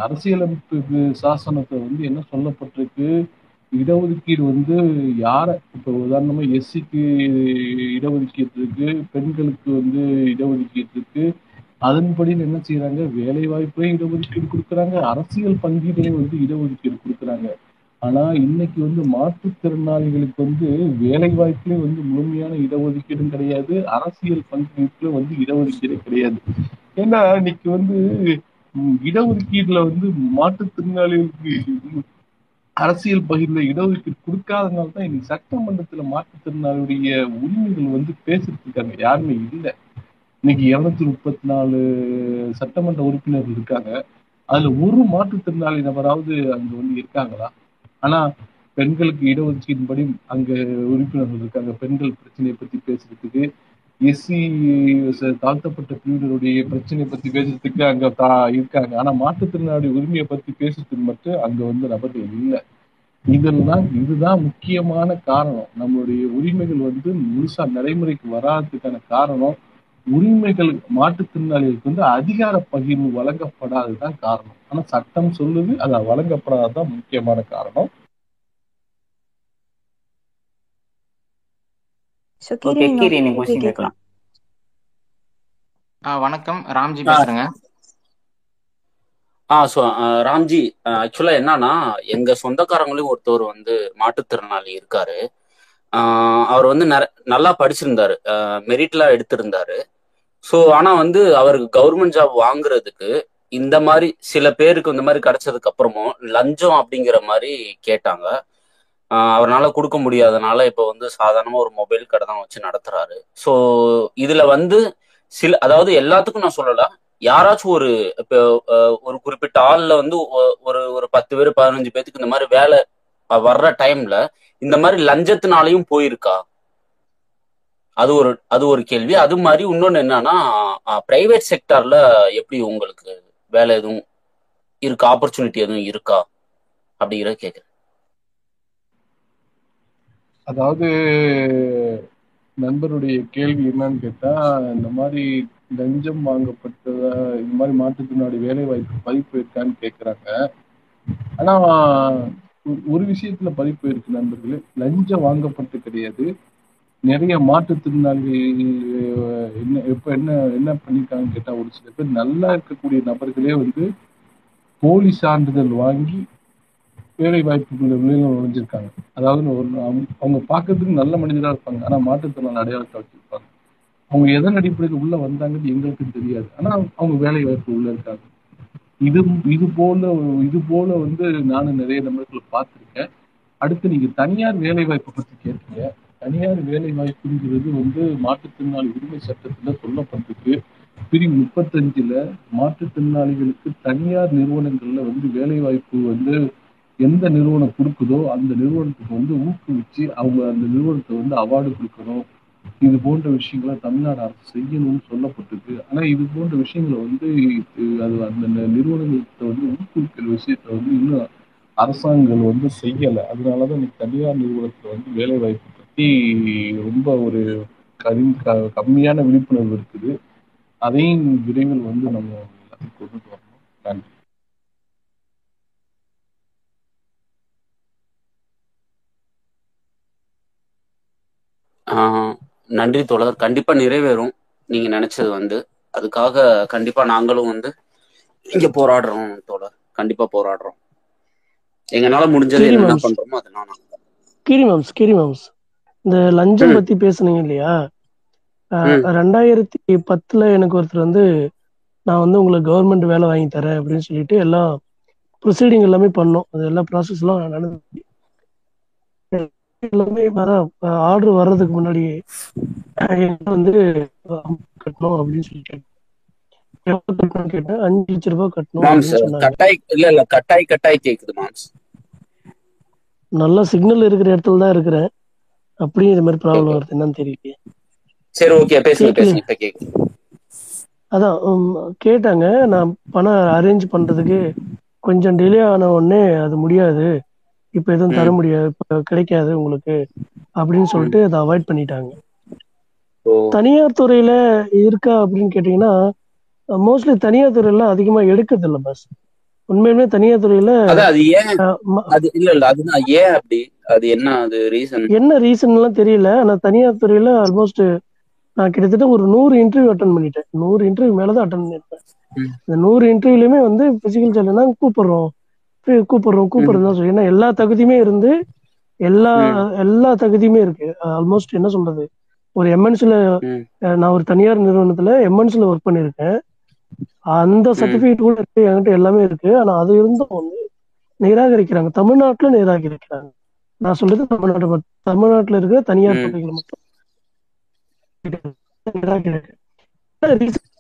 அரசியலமைப்பு சாசனத்தை வந்து என்ன சொல்லப்பட்டிருக்கு? இடஒதுக்கீடு வந்து யார இப்ப உதாரணமா எஸ்சிக்கு இடஒதுக்கீடு இருக்கு பெண்களுக்கு வந்து இடஒதுக்கீடு இருக்கு அதன்படி என்ன செய்யறாங்க வேலை வாய்ப்பையும் இடஒதுக்கீடு கொடுக்குறாங்க. அரசியல் பங்கீட்டையும் வந்து இடஒதுக்கீடு கொடுக்குறாங்க. ஆனா இன்னைக்கு வந்து மாற்றுத்திறனாளிகளுக்கு வந்து வேலை வாய்ப்புலயும் வந்து முழுமையான இடஒதுக்கீடும் கிடையாது. அரசியல் பங்கீட்டுல வந்து இடஒதுக்கீடு கிடையாது. ஏன்னா இன்னைக்கு வந்து இடஒதுக்கீடுல வந்து மாற்றுத்திறனாளிகளுக்கு அரசியல் பகிர்ல இடஒதுக்கீடு கொடுக்காதனால தான் இன்னைக்கு சட்டமன்றத்துல மாற்றுத்திறனாளியுடைய உரிமைகள் வந்து பேசிட்டு இருக்காங்க. யாருமே இல்லை. இன்னைக்கு இருநூத்தி முப்பத்தி நாலு சட்டமன்ற உறுப்பினர்கள் இருக்காங்க. அதுல ஒரு மாற்றுத்திறனாளி நபராவது அங்க வந்து இருக்காங்களா? ஆனா பெண்களுக்கு இடஒதுக்கீடுபடி அங்க உறுப்பினர்கள் இருக்காங்க. பெண்கள் பிரச்சனையை பத்தி பேசுறதுக்கு எஸ்சி தாழ்த்தப்பட்ட பிரிவினருடைய பிரச்சனையை பத்தி பேசுறதுக்கு அங்க தா- இருக்காங்க. ஆனா மாற்றுத்திறனாளி உரிமையை பத்தி பேசுறதுக்கு மட்டும் அங்க வந்து நபர்கள் இல்லை. இதெல்லாம் இதுதான் முக்கியமான காரணம். நம்மளுடைய உரிமைகள் வந்து முழுசா நடைமுறைக்கு வராததுக்கான காரணம். உரிமைகள் மாற்றுத்திறனாளிகளுக்கு வந்து அதிகார பகிர்வு வழங்கப்படாததுதான் காரணம். ஆனா சட்டம் சொல்லுது அது வழங்கப்படாததுதான் முக்கியமான காரணம். வணக்கம். ராம்ஜி பேசுறேங்க. ஆ ஸோ ராம்ஜி ஆக்சுவலா என்னன்னா எங்க சொந்தக்காரங்களையும் ஒருத்தவர் வந்து மாற்றுத்திறனாளி இருக்காரு. ஆஹ் அவர் வந்து நல்லா படிச்சிருந்தாரு. மெரிட்ல எடுத்திருந்தாரு. ஸோ ஆனா வந்து அவருக்கு கவர்மெண்ட் ஜாப் வாங்குறதுக்கு இந்த மாதிரி சில பேருக்கு இந்த மாதிரி கிடைச்சதுக்கு அப்புறமும் லஞ்சம் அப்படிங்கிற மாதிரி கேட்டாங்க. அவரால் கொடுக்க முடியாதனால இப்போ வந்து சாதாரணமாக ஒரு மொபைல் கடை தான் வச்சு நடத்துறாரு. ஸோ இதில் வந்து சில அதாவது எல்லாத்துக்கும் நான் சொல்லல. யாராச்சும் ஒரு இப்போ ஒரு குறிப்பிட்ட ஆளில் வந்து ஒ- ஒரு ஒரு பத்து பேர் பதினஞ்சு பேத்துக்கு இந்த மாதிரி வேலை வர்ற டைம்ல இந்த மாதிரி லஞ்சத்தினாலையும் போயிருக்கா? அது ஒரு அது ஒரு கேள்வி. அது மாதிரி இன்னொன்னு என்னன்னா பிரைவேட் செக்டார்ல எப்படி உங்களுக்கு வேலை எதுவும் இருக்கா? ஆப்பர்ச்சுனிட்டி எதுவும் இருக்கா? அப்படிங்கிறத கேட்குறேன் அதாவது நண்பருடைய கேள்வி என்னன்னு கேட்டா இந்த மாதிரி லஞ்சம் வாங்கப்பட்டதா இந்த மாதிரி மாற்றுத்திறனாளி வேலை வாய்ப்பு பதிப்பு இருக்கான்னு கேக்குறாங்க. ஆனா ஒரு விஷயத்துல பதிப்பு இருக்கு நண்பர்களே. லஞ்சம் வாங்கப்பட்டு கிடையாது. நிறைய மாற்றுத்திறனாளிகள் என்ன இப்ப என்ன என்ன பண்ணியிருக்காங்கன்னு கேட்டா ஒரு சில பேர் நல்லா இருக்கக்கூடிய நபர்களே வந்து போலி சான்றிதழ் வாங்கி வேலை வாய்ப்புக்குள்ள நுழைஞ்சிருக்காங்க அதாவது ஒரு அவங்க அவங்க பார்க்கறதுக்கு நல்ல மனிதராக இருப்பாங்க. ஆனா மாற்றுத்திறனாளி அடையாளத்தை வச்சிருப்பாங்க. அவங்க எதன் அடிப்படையில் உள்ள வந்தாங்கன்னு எங்களுக்கு தெரியாது. ஆனா அவங்க வேலை வாய்ப்பு உள்ள இருக்காங்க. இது இது போல இது போல வந்து நானும் நிறைய நபர்களை பார்த்துருக்கேன். அடுத்து நீங்க தனியார் வேலை வாய்ப்பை பத்தி கேட்டீங்க. தனியார் வேலை வாய்ப்புங்கிறது வந்து மாற்றுத்திறனாளி உரிமை சட்டத்துல சொல்லப்பட்டிருக்கு. பிரிவு முப்பத்தஞ்சுல மாற்றுத்திறனாளிகளுக்கு தனியார் நிறுவனங்கள்ல வந்து வேலை வாய்ப்பு வந்து எந்த நிறுவனம் கொடுக்குதோ அந்த நிறுவனத்துக்கு வந்து ஊக்குவிச்சு அவங்க அந்த நிறுவனத்தை வந்து அவார்டு கொடுக்கணும். இது போன்ற விஷயங்களை தமிழ்நாடு அரசு செய்யணும்னு சொல்லப்பட்டிருக்கு. ஆனா இது போன்ற விஷயங்களை வந்து அது அந்த நிறுவனங்களை நிறுவனங்கள்கிட்ட வந்து ஊக்குவிக்கிற விஷயத்த வந்து இன்னும் அரசாங்கங்கள் வந்து செய்யலை. அதனாலதான் இன்னைக்கு தனியார் நிறுவனத்துல வந்து வேலை வாய்ப்பு பத்தி ரொம்ப ஒரு கரி க- கம்மியான விழிப்புணர்வு இருக்குது. அதையும் விரைவில் வந்து நம்ம எல்லாத்துக்கும் கொண்டுட்டு வரணும். நன்றி. ஆஹ் நன்றி தோழர். கண்டிப்பா நிறைவேறும். நீங்க நினைச்சது வந்து. அதுக்காக கண்டிப்பா நாங்களும் வந்து இங்க போராடுறோம் தோழர். கண்டிப்பா போராடுறோம். எங்களால முடிஞ்சது மேம்ஸ். பண்றோமோ அதெல்லாம் நாங்க கீரி மேம்ஸ் கீரி மேம்ஸ். இந்த லஞ்சம் பத்தி பேசுனீங்க இல்லையா? ரெண்டாயிரத்தி பத்துல எனக்கு ஒருத்தர் வந்து நான் வந்து உங்களுக்கு கவர்மெண்ட் வேலை வாங்கி தரேன் அப்படின்னு சொல்லிட்டு எல்லாம் ப்ரொசீடிங் எல்லாமே பண்ணோம். அது எல்லா ப்ராசஸ் எல்லாம் நடந்து எல்லாமே அதான் ஆர்டர் வர்றதுக்கு என்கிட்ட வந்து கட்டணும் அப்படின்னு சொல்லிட்டு. கேட்டேன் அஞ்சு லட்ச ரூபாய் கட்டணும் கட்டாய் இல்ல இல்ல கட்டாய் கட்டாய் கேக்குது மாம்ஸ் நல்ல சிக்னல் இருக்கிற இடத்துல தான் இருக்கிறேன். அப்படியும் இது மாதிரி ப்ராப்ளம் வருது என்னன்னு தெரியல சரி ஓகே பேசுங்க பேசுங்க இப்ப கேக்குது. அதான் கேட்டாங்க. நான் பணம் அரேஞ்ச் பண்றதுக்கு கொஞ்சம் டிலே ஆன உடனே அது முடியாது. இப்போ எதுவும் தர முடியாது. இப்போ கிடைக்காது உங்களுக்கு அப்படின்னு சொல்லிட்டு அதை அவாய்ட் பண்ணிட்டாங்க. தனியார் துறையில இருக்கா அப்படின்னு கேட்டீங்கன்னா மோஸ்ட்லி தனியார் துறையில அதிகமா எடுக்கிறது இல்ல பஸ் உண்மையுமே தனியார் துறையில அது ஏன் அது இல்ல இல்ல அதுதான் ஏன் அப்படி அது என்ன அது ரீசன் என்ன ரீசன்லாம் தெரியல ஆனா தனியார் துறையில ஆல்மோஸ்ட் நான் கிட்டத்தட்ட ஒரு நூறு இன்டர்வியூ அட்டன் பண்ணிட்டேன். நூறு இன்டர்வியூ மேலதான் அட்டன் பண்ணிருப்பேன் இந்த நூறு இன்டர்வியூலயுமே வந்து பிசிக்கல் சேலஞ்ச் தான் கூப்பிடுறோம். கூப்பிடுறோம் கூப்பிடுறோம் தான் சொல்லி ஏன்னா எல்லா தகுதியுமே இருந்து எல்லா எல்லா தகுதியுமே இருக்கு. ஆல்மோஸ்ட் என்ன சொல்றது? ஒரு எம்என்சில நான் ஒரு தனியார் நிறுவனத்துல எம்என்சில ஒர்க் பண்ணியிருக்கேன். அந்த சர்டிபிகேட் கூட இருக்கு என்கிட்ட எல்லாமே இருக்கு. ஆனா அது இருந்தும் வந்து நிராகரிக்கிறாங்க. தமிழ்நாட்டுல நிராகரிக்கிறாங்க. நான் சொல்றது தமிழ்நாடு தமிழ்நாட்டுல இருக்கிற தனியார் பள்ளிகளை மட்டும்.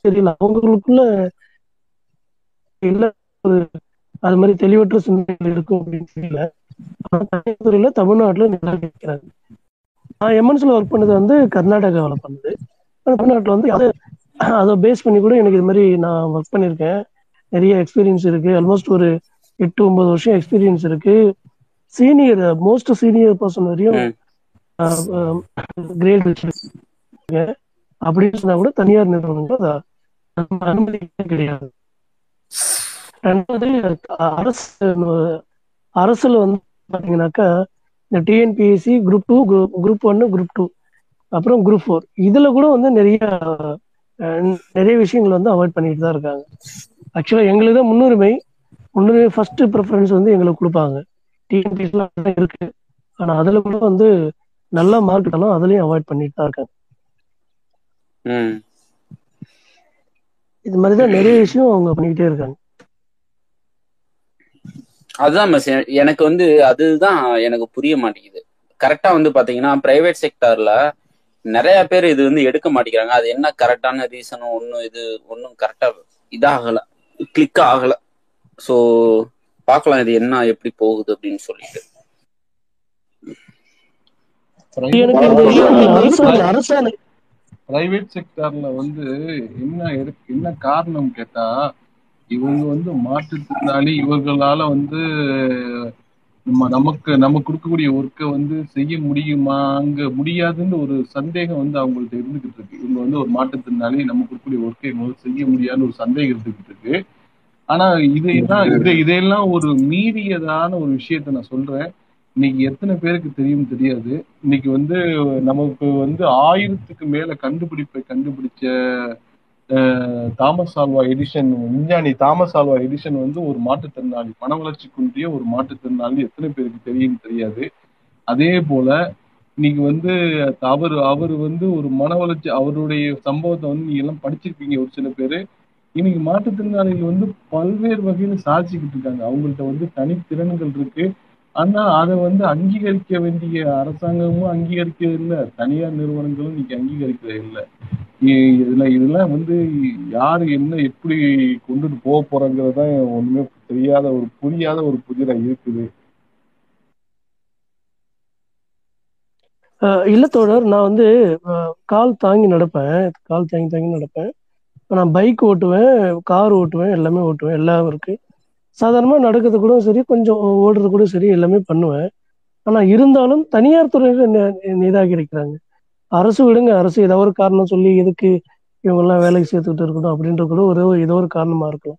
தெரியல. அவங்களுக்குள்ள இல்ல ஒரு அது மாதிரி தெளிவற்ற சிந்தனைகள் இருக்கும் அப்படின்னு தெரியல. தனியார் துறையில தமிழ்நாட்டுல நிராகரிக்கிறாங்க. நான் எம்என்சில ஒர்க் பண்ணது வந்து கர்நாடகாவில் பண்ணது. தமிழ்நாட்டுல வந்து அதை பேஸ் பண்ணி கூட எனக்கு இது மாதிரி நான் ஒர்க் பண்ணியிருக்கேன். நிறைய எக்ஸ்பீரியன்ஸ் இருக்கு. ஆல்மோஸ்ட் ஒரு எட்டு ஒன்பது வருஷம் எக்ஸ்பீரியன்ஸ் இருக்கு. சீனியர் மோஸ்ட் சீனியர் பர்சன் வரையும் கிரேட் வச்சிருக்கேன். அப்படின்னு சொன்னா கூட தனியார் நிறுவனங்கள் அனுமதிக்கவே கிடையாது. ரெண்டாவது அரசு அரசுல வந்து பாத்தீங்கன்னாக்கா இந்த டிஎன்பிஎஸ்சி குரூப் டூ குரூப் ஒன்னு குரூப் டூ அப்புறம் குரூப் ஃபோர் இதுல கூட வந்து நிறைய நிறைய விஷயங்கள் வந்து அவாய்ட் பண்ணிட்டு தான் இருக்காங்க. ஆக்சுவலா எங்களுக்கு தான் முன்னுரிமை. முன்னுரிமை ஃபர்ஸ்ட் ப்ரிஃபரன்ஸ் வந்து எங்களுக்கு கொடுப்பாங்க. டிஎன்பிஎஸ்லாம் இருக்கு. ஆனா அதுல கூட வந்து நல்ல மார்க் எல்லாம் அதுலயும் அவாய்ட் பண்ணிட்டு தான் இருக்காங்க. இது மாதிரி தான் நிறைய விஷயம் அவங்க பண்ணிக்கிட்டே இருக்காங்க. அதுதான் மிஸ் எனக்கு வந்து அதுதான் எனக்கு புரிய மாட்டேங்குது. கரெக்டா வந்து பாத்தீங்கன்னா பிரைவேட் செக்டார்ல நிறைய பேர் இது வந்து எடுக்க மாட்டேங்கிறாங்க. அது என்ன கரெக்டான ரீசனும் ஒன்றும் இது ஒன்றும் கரெக்டா இதாகல. கிளிக் ஆகல. ஸோ பார்க்கலாம் இது என்ன எப்படி போகுது அப்படின்னு சொல்லிட்டு. பிரைவேட் செக்டார்ல வந்து என்ன இருக்கு- என்ன காரணம் கேட்டா இவங்க வந்து மாற்றுத்திறனாளி இவர்களால வந்து நம்ம நமக்கு நம்ம கொடுக்கக்கூடிய ஒர்க்கை வந்து செய்ய முடியுமாங்க முடியாதுன்னு ஒரு சந்தேகம் வந்து அவங்கள்ட்ட இருந்துகிட்டு இருக்கு. இவங்க வந்து ஒரு மாற்றத்தினாலே நம்ம கொடுக்கக்கூடிய ஒர்க்கை இவங்க செய்ய முடியாதுன்னு ஒரு சந்தேகம் இருந்துகிட்டு இருக்கு. ஆனா இதையெல்லாம் இதை இதையெல்லாம் ஒரு மீறியதான ஒரு விஷயத்த நான் சொல்றேன். இன்னைக்கு எத்தனை பேருக்கு தெரியும் தெரியாது. இன்னைக்கு வந்து நமக்கு வந்து ஆயிரத்துக்கு மேல கண்டுபிடிப்பை கண்டுபிடிச்ச தாமஸ் ஆல்வா எடிஷன் விஞ்ஞானி தாமஸ் ஆல்வா எடிஷன் வந்து ஒரு மாற்றுத்திறனாளி. மன வளர்ச்சி குன்றிய ஒரு மாற்றுத்திறனாளி. எத்தனை பேருக்கு தெரியும் தெரியாது. அதே போல இன்னைக்கு வந்து அவர் அவர் வந்து ஒரு மன வளர்ச்சி அவருடைய சம்பவத்தை வந்து நீங்க எல்லாம் படிச்சிருப்பீங்க ஒரு சில பேரு. இன்னைக்கு மாற்றுத்திறனாளிகள் வந்து பல்வேறு வகையில சாதிச்சுக்கிட்டு இருக்காங்க. அவங்கள்ட்ட வந்து தனித்திறன்கள் இருக்கு. ஆனா அதை வந்து அங்கீகரிக்க வேண்டிய அரசாங்கமும் அங்கீகரிக்கிறது இல்லை. தனியார் நிறுவனங்களும் இன்னைக்கு அங்கீகரிக்கிறது இல்லை. இதுல இதெல்லாம் வந்து யாரு என்ன எப்படி கொண்டுட்டு போக போறாங்கிறது தான் ஒண்ணுமே தெரியாத ஒரு புரியாத ஒரு புதிரா இருக்குது. இல்ல தோழர் நான் வந்து கால் தாங்கி நடப்பேன். கால் தாங்கி தாங்கி நடப்பேன். நான் பைக் ஓட்டுவேன் கார் ஓட்டுவேன் எல்லாமே ஓட்டுவேன் எல்லாம் இருக்கு சாதாரணமாக நடக்கிறது கூட சரி கொஞ்சம் ஓடுறது கூட சரி எல்லாமே பண்ணுவேன். ஆனால் இருந்தாலும் தனியார் துறையில் நி- நிராகரிக்கிறாங்க அரசு விடுங்க அரசு ஏதோ ஒரு காரணம் சொல்லி எதுக்கு இவங்கெல்லாம் வேலைக்கு சேர்த்துக்கிட்டு இருக்கணும் அப்படின்ற கூட ஒரு ஏதோ ஒரு காரணமாக இருக்கலாம்.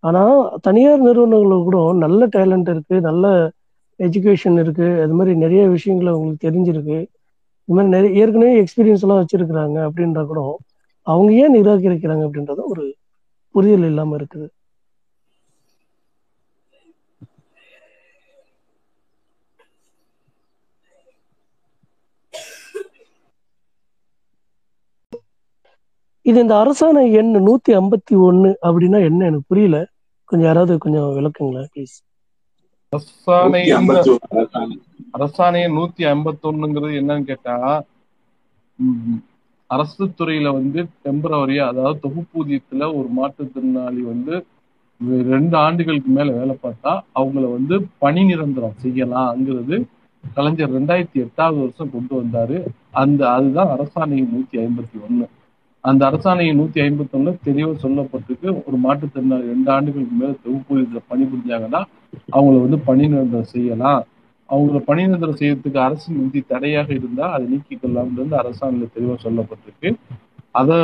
ஆனால் தனியார் நிறுவனங்கள்ல கூட நல்ல டேலண்ட் இருக்கு நல்ல எஜுகேஷன் இருக்கு அது மாதிரி நிறைய விஷயங்கள் அவங்களுக்கு தெரிஞ்சிருக்கு. இது மாதிரி நிறைய ஏற்கனவே எக்ஸ்பீரியன்ஸ் எல்லாம் வச்சிருக்கிறாங்க அப்படின்ற கூட அவங்க ஏன் நிராகரிக்கிறாங்க அப்படின்றத ஒரு புரிதல் இல்லாமல் இருக்குது. இது இந்த அரசாணை எண் நூத்தி ஐம்பத்தி ஒண்ணு அப்படின்னா என்ன? எனக்கு புரியல. கொஞ்சம் யாராவது கொஞ்சம் விளக்குங்களேன் ப்ளீஸ் அரசாணை அரசாணை. அரசாணைய நூத்தி ஐம்பத்தி ஒண்ணுங்கிறது என்னன்னு கேட்டா அரசு துறையில வந்து டெம்பரவரியா அதாவது தொகுப்பூதியத்துல ஒரு மாற்றுத்திறனாளி வந்து ரெண்டு ஆண்டுகளுக்கு மேல வேலை பார்த்தா அவங்கள வந்து பணி நிரந்தரம் செய்யலாம்ங்கிறது கலைஞர் ரெண்டாயிரத்தி எட்டாவது வருஷம் கொண்டு வந்தாரு. அந்த அதுதான் அரசாணை நூத்தி ஐம்பத்தி ஒண்ணு அந்த அரசாணை நூத்தி ஐம்பத்தி ஒண்ணு தெளிவா சொல்லப்பட்டிருக்கு. ஒரு மாற்றுத்திறனாளி ரெண்டு ஆண்டுகளுக்கு மேல தொகுப்பூதியத்துல பணிபுரிஞ்சாங்கன்னா அவங்கள வந்து பணி நிரந்தரம் செய்யலாம். அவங்கள பணி நிரந்தரம் செய்யறதுக்கு அரசின் விதி தடையாக இருந்தா அதை நீக்கிக்கொள்ளலாம்ன்றது அரசாணையில தெளிவா சொல்லப்பட்டிருக்கு. அதை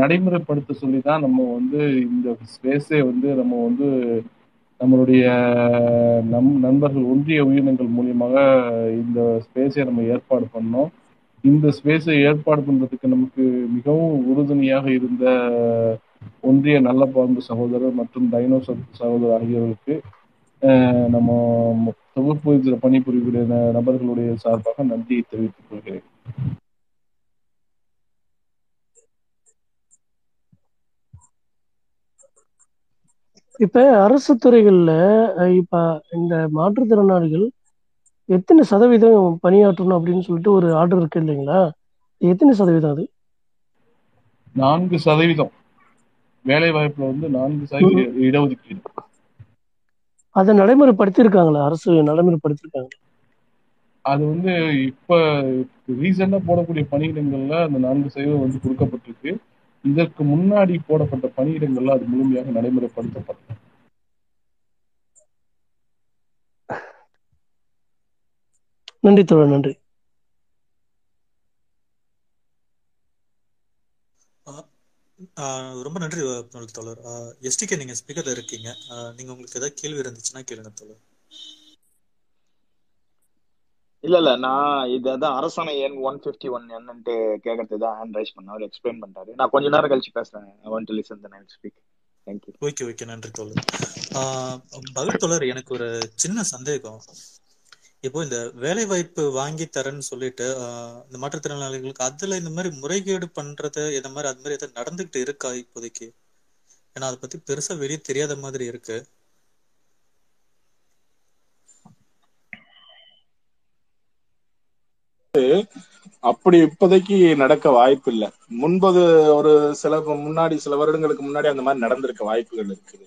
நடைமுறைப்படுத்த சொல்லி தான் நம்ம வந்து இந்த ஸ்பேஸே வந்து நம்ம வந்து நம்மளுடைய நம் நண்பர்கள் ஒன்றிய உயிரினங்கள் மூலியமாக இந்த ஸ்பேஸை நம்ம ஏற்பாடு பண்ணோம். இந்த ஸ்பேஸை ஏற்பாடு பண்றதுக்கு நமக்கு மிகவும் உறுதுணையாக இருந்த ஒன்றிய நல்ல பாம்பு சகோதரர் மற்றும் டைனோசர் சகோதரர் ஆகியோருக்கு நம்ம தொகுப்பு இதில் பணிபுரியக்கூடிய நபர்களுடைய சார்பாக நன்றியை தெரிவித்துக் கொள்கிறேன். இப்ப அரசு துறைகள்ல இப்ப இந்த மாற்றுத்திறனாளிகள் எத்தனை சதவீதம் பணியாற்றணும் அப்படின்னு சொல்லிட்டு ஒரு ஆர்டர் இருக்கு இல்லைங்களா? எத்தனை சதவீதம் அது? நான்கு சதவீதம். வேலை வாய்ப்புல வந்து நான்கு சதவீத இடஒதுக்கீடு. அதை நடைமுறைப்படுத்தியிருக்காங்களா? அரசு நடைமுறைப்படுத்தியிருக்காங்க அது வந்து இப்ப ரீசெண்டா போடக்கூடிய பணியிடங்கள்ல அந்த நான்கு சதவீதம் வந்து கொடுக்கப்பட்டிருக்கு. இதற்கு முன்னாடி போடப்பட்ட பணியிடங்கள்ல அது முழுமையாக நடைமுறைப்படுத்தப்பட்டது நன்றி தோழர் நன்றி. ஆஹ் ரொம்ப நன்றி தோழர். எஸ்டிகே நீங்க ஸ்பீக்கர்ல இருக்கீங்க. நீங்க உங்களுக்கு ஏதாவது கேள்வி இருந்துச்சுன்னா கேளுங்க தோழர். இல்ல இல்ல நான் இது அதான் அரசாணை எண் ஒன் பிப்டி ஒன் என்னன்ட்டு கேட்கறது தான் ஹேண்ட் ரைஸ் பண்ண அவர் எக்ஸ்பிளைன் பண்ணிட்டாரு நான் கொஞ்ச நேரம் கழிச்சு பேசுறேன். I want to listen the night speak thank you okay okay நன்றி தோழர். ஆஹ் பகல் தோழர் எனக்கு ஒரு சின்ன சந்தேகம். இப்போ இந்த வேலை வாய்ப்பு வாங்கி தரேன்னு சொல்லிட்டு ஆஹ் இந்த மாற்றுத்திறனாளிகளுக்கு அதுல இந்த மாதிரி முறைகேடு பண்றது இந்த மாதிரி அது மாதிரி எதாவது நடந்துகிட்டு இருக்கா இப்போதைக்கு? ஏன்னா அதை பத்தி பெருசா வெளியே தெரியாத மாதிரி இருக்கு. அப்படி இப்போதைக்கு நடக்க வாய்ப்பு இல்லை. முன்பது ஒரு சில முன்னாடி சில வருடங்களுக்கு முன்னாடி அந்த மாதிரி நடந்திருக்க வாய்ப்புகள் இருக்குது.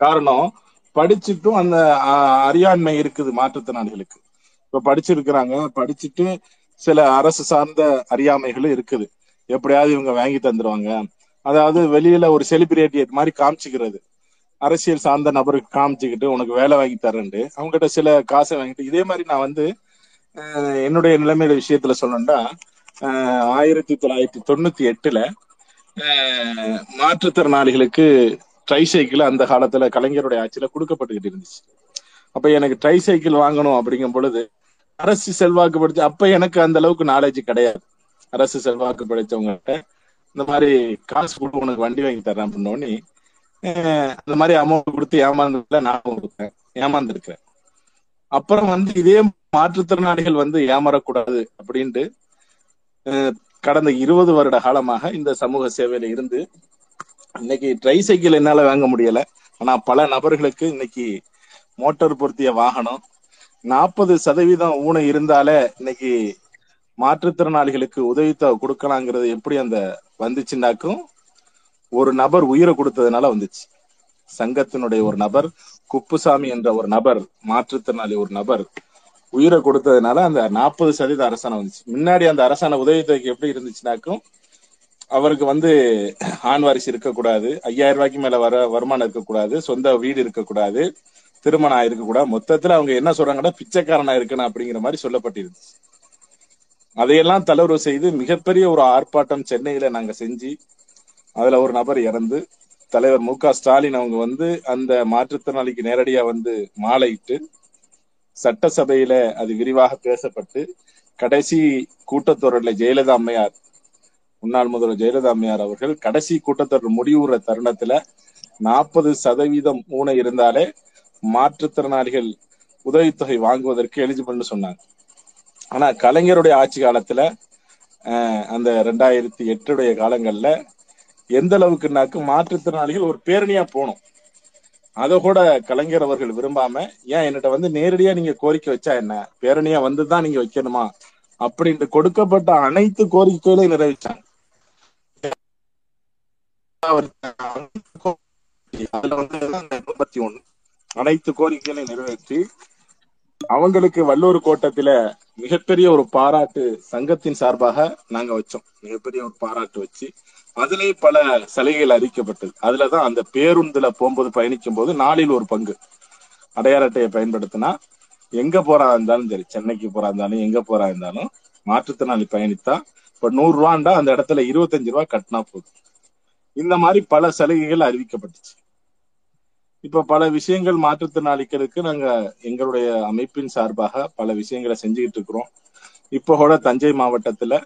காரணம் படிச்சுட்டும் அந்த அஹ், அறியாண்மை இருக்குது மாற்றுத்திறனாளிகளுக்கு. இப்ப படிச்சிருக்கிறாங்க. படிச்சுட்டு சில அரசு சார்ந்த அறியாமைகளும் இருக்குது. எப்படியாவது இவங்க வாங்கி தந்துருவாங்க. அதாவது வெளியில ஒரு செலிபிரிட்டி மாதிரி காமிச்சுக்கிறது. அரசியல் சார்ந்த நபருக்கு காமிச்சுக்கிட்டு உனக்கு வேலை வாங்கி தரேன்ட்டு. அவங்ககிட்ட சில காசை வாங்கிட்டு இதே மாதிரி நான் வந்து என்னுடைய நிலைமையில விஷயத்துல சொல்லணும்னா ஆயிரத்தி தொள்ளாயிரத்தி தொண்ணூத்தி எட்டுல மாற்றுத்திறனாளிகளுக்கு ட்ரை சைக்கிள் அந்த காலத்துல கலைஞருடைய ஆட்சியில கொடுக்கப்பட்டுக்கிட்டு இருந்துச்சு. அப்ப எனக்கு ட்ரை சைக்கிள் வாங்கணும் அப்படிங்கும் பொழுது அரசு செல்வாக்கு படிச்சு அப்ப எனக்கு அந்த அளவுக்கு நாலேஜ் கிடையாது. அரசு செல்வாக்கு படிச்சவங்ககிட்ட இந்த மாதிரி காசு கொடுத்து உனக்கு வண்டி வாங்கி தரேன் அப்படின்னோடனே அந்த மாதிரி அமௌண்ட் கொடுத்து ஏமாந்ததுல நான் கொடுத்தேன் ஏமாந்துருக்கிறேன். அப்புறம் வந்து இதே மாற்றுத்திறனாளிகள் வந்து ஏமாறக்கூடாது அப்படின்ட்டு கடந்த இருபது வருட காலமாக இந்த சமூக சேவையில இருந்து இன்னைக்கு ட்ரை சைக்கிள் என்னால வாங்க முடியல. ஆனா பல நபர்களுக்கு இன்னைக்கு மோட்டார் பொருத்திய வாகனம். நாற்பது சதவீதம் ஊனை இருந்தாலே இன்னைக்கு மாற்றுத்திறனாளிகளுக்கு உதவித்தொகை கொடுக்கலாங்கிறது எப்படி அந்த வந்துச்சுன்னாக்கும் ஒரு நபர் உயிரை கொடுத்ததுனால வந்துச்சு. சங்கத்தினுடைய ஒரு நபர் குப்புசாமி என்ற ஒரு நபர் மாற்றுத்திறனாளி ஒரு நபர் உயிரை கொடுத்ததுனால அந்த நாற்பது சதவீத அரசாணம் வந்துச்சு. முன்னாடி அந்த அரசாணை உதவித்தொகைக்கு எப்படி இருந்துச்சுனாக்கும் அவருக்கு வந்து ஆண் வாரிசு இருக்கக்கூடாது. ஐயாயிரம் ரூபாய்க்கு மேல வர வருமானம் இருக்கக்கூடாது. சொந்த வீடு இருக்கக்கூடாது. திருமணம் ஆயிருக்கக்கூடாது மொத்தத்துல அவங்க என்ன சொல்றாங்கன்னா பிச்சைக்காரனா இருக்கணும் அப்படிங்கிற மாதிரி சொல்லப்பட்டிருந்துச்சு அதையெல்லாம் தளர்வு செய்து மிகப்பெரிய ஒரு ஆர்ப்பாட்டம் சென்னையில நாங்க செஞ்சு அதுல ஒரு நபர் இறந்து தலைவர் மு க ஸ்டாலின் அவங்க வந்து அந்த மாற்றுத்திறனாளிக்கு நேரடியா வந்து மாலையிட்டு சட்டசபையில அது விரிவாக பேசப்பட்டு கடைசி கூட்டத்தொடரில் ஜெயலலிதா அம்மையார் முன்னாள் முதல்வர் ஜெயலலிதா அம்மையார் அவர்கள் கடைசி கூட்டத்தொடர் முடிவுற தருணத்துல நாற்பது சதவீதம் ஊனை இருந்தாலே மாற்றுத்திறனாளிகள் உதவித்தொகை வாங்குவதற்கு எலிஜிபிள்னு சொன்னாங்க. ஆனா கலைஞருடைய ஆட்சி காலத்துல அஹ், அந்த ரெண்டாயிரத்தி எட்டுடைய காலங்கள்ல எந்த அளவுக்குனாக்கு மாற்றுத்திறனாளிகள் ஒரு பேரணியா போனோம். அதை கூட கலைஞர் அவர்கள் விரும்பாம ஏன் என்கிட்ட வந்து நேரடியா நீங்க கோரிக்கை வச்சா என்ன? பேரணியா வந்துதான் நீங்க வைக்கணுமா? அப்படின்ட்டு கொடுக்கப்பட்ட அனைத்து கோரிக்கைகளையும் நிறைவேற்றாங்க அதுல வந்து ஒண்ணு அனைத்து கோரிக்கைகளை நிறைவேற்றி அவங்களுக்கு வல்லூர் கோட்டத்துல மிகப்பெரிய ஒரு பாராட்டு சங்கத்தின் சார்பாக நாங்க வச்சோம். மிகப்பெரிய ஒரு பாராட்டு வச்சு அதுலயே பல சலுகைகள் அறிக்கப்பட்டது அதுலதான் அந்த பேருந்துல போகும்போது பயணிக்கும் போது நாளில் ஒரு பங்கு. அடையாள அட்டையை பயன்படுத்தினா எங்க போறா இருந்தாலும் சரி சென்னைக்கு போறா இருந்தாலும் எங்க போறா இருந்தாலும் மாற்றுத்திறனாளி பயணித்தா இப்ப நூறு ரூபாண்டா அந்த இடத்துல இருபத்தஞ்சு ரூபா கட்டினா போதும். இந்த மாதிரி பல சலுகைகள் அறிவிக்கப்பட்டுச்சு. இப்ப பல விஷயங்கள் மாற்றுத்திறனாளிகளுக்கு நாங்க எங்களுடைய அமைப்பின் சார்பாக பல விஷயங்களை செஞ்சுக்கிட்டு இருக்கிறோம். இப்ப கூட தஞ்சை மாவட்டத்துல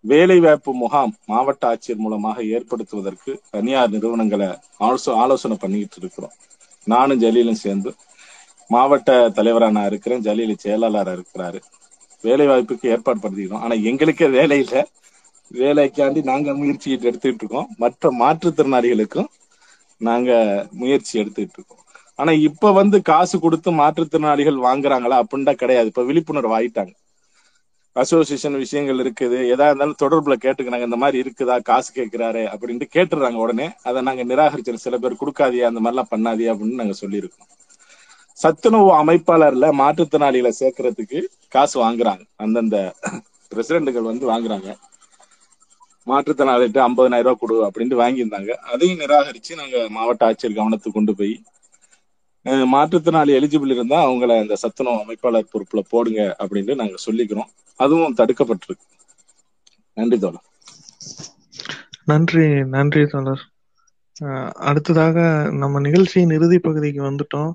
வேலை வாய்ப்பு முகாம் மாவட்ட ஆட்சியர் மூலமாக ஏற்படுத்துவதற்கு தனியார் நிறுவனங்களை ஆலோச ஆலோசனை பண்ணிக்கிட்டு இருக்கிறோம். நானும் ஜலீலும் சேர்ந்து மாவட்ட தலைவரா நான் இருக்கிறேன். ஜலீல் செயலாளராக இருக்கிறாரு. வேலை வாய்ப்புக்கு ஏற்பாடு பண்ணிக்கிறோம். ஆனா எங்களுக்கே வேலை இல்லை. வேலைக்காண்டி நாங்க முயற்சி எடுத்துட்டு இருக்கோம் மற்ற மாற்றுத்திறனாளிகளுக்கும் நாங்க முயற்சி எடுத்துட்டு இருக்கோம் ஆனா இப்ப வந்து காசு கொடுத்து மாற்றுத்திறனாளிகள் வாங்குறாங்களா? அப்படின்டா கிடையாது. இப்ப விழிப்புணர்வு ஆயிட்டாங்க. அசோசியேஷன் விஷயங்கள் இருக்குது. எதா இருந்தாலும் தொடர்புல கேட்டுக்கிறாங்க. இந்த மாதிரி இருக்குதா? காசு கேட்கிறாரு அப்படின்ட்டு கேட்டுறாங்க உடனே. அதை நாங்க நிராகரிச்சிடும் சில பேர் கொடுக்காதியா? அந்த மாதிரிலாம் பண்ணாதியா? அப்படின்னு நாங்க சொல்லியிருக்கோம். சத்துணவு அமைப்பாளர்ல மாற்றுத்திறனாளிகளை சேர்க்கறதுக்கு காசு வாங்குறாங்க. அந்தந்த பிரசிடண்டுகள் வந்து வாங்குறாங்க. மாற்றுத்திறனாளிகிட்ட ஐம்பதனாயிரம் ரூபாய் கொடு அப்படின்ட்டு வாங்கியிருந்தாங்க. அதையும் நிராகரிச்சு நாங்க மாவட்ட ஆட்சியர் கவனத்துக்கு கொண்டு போய் அஹ், மாற்றுத்திறனாளி எலிஜிபிள் இருந்தா அவங்கள இந்த சத்துணவு அமைப்பாளர் பொறுப்புல போடுங்க அப்படின்ட்டு நாங்க சொல்லிக்கிறோம். அதுவும் தடுக்கப்பட்டிருக்கு. நன்றி தோழர். நன்றி நன்றி தோழர். அஹ் அடுத்ததாக நம்ம நிகழ்ச்சியின் இறுதி பகுதிக்கு வந்துட்டோம்.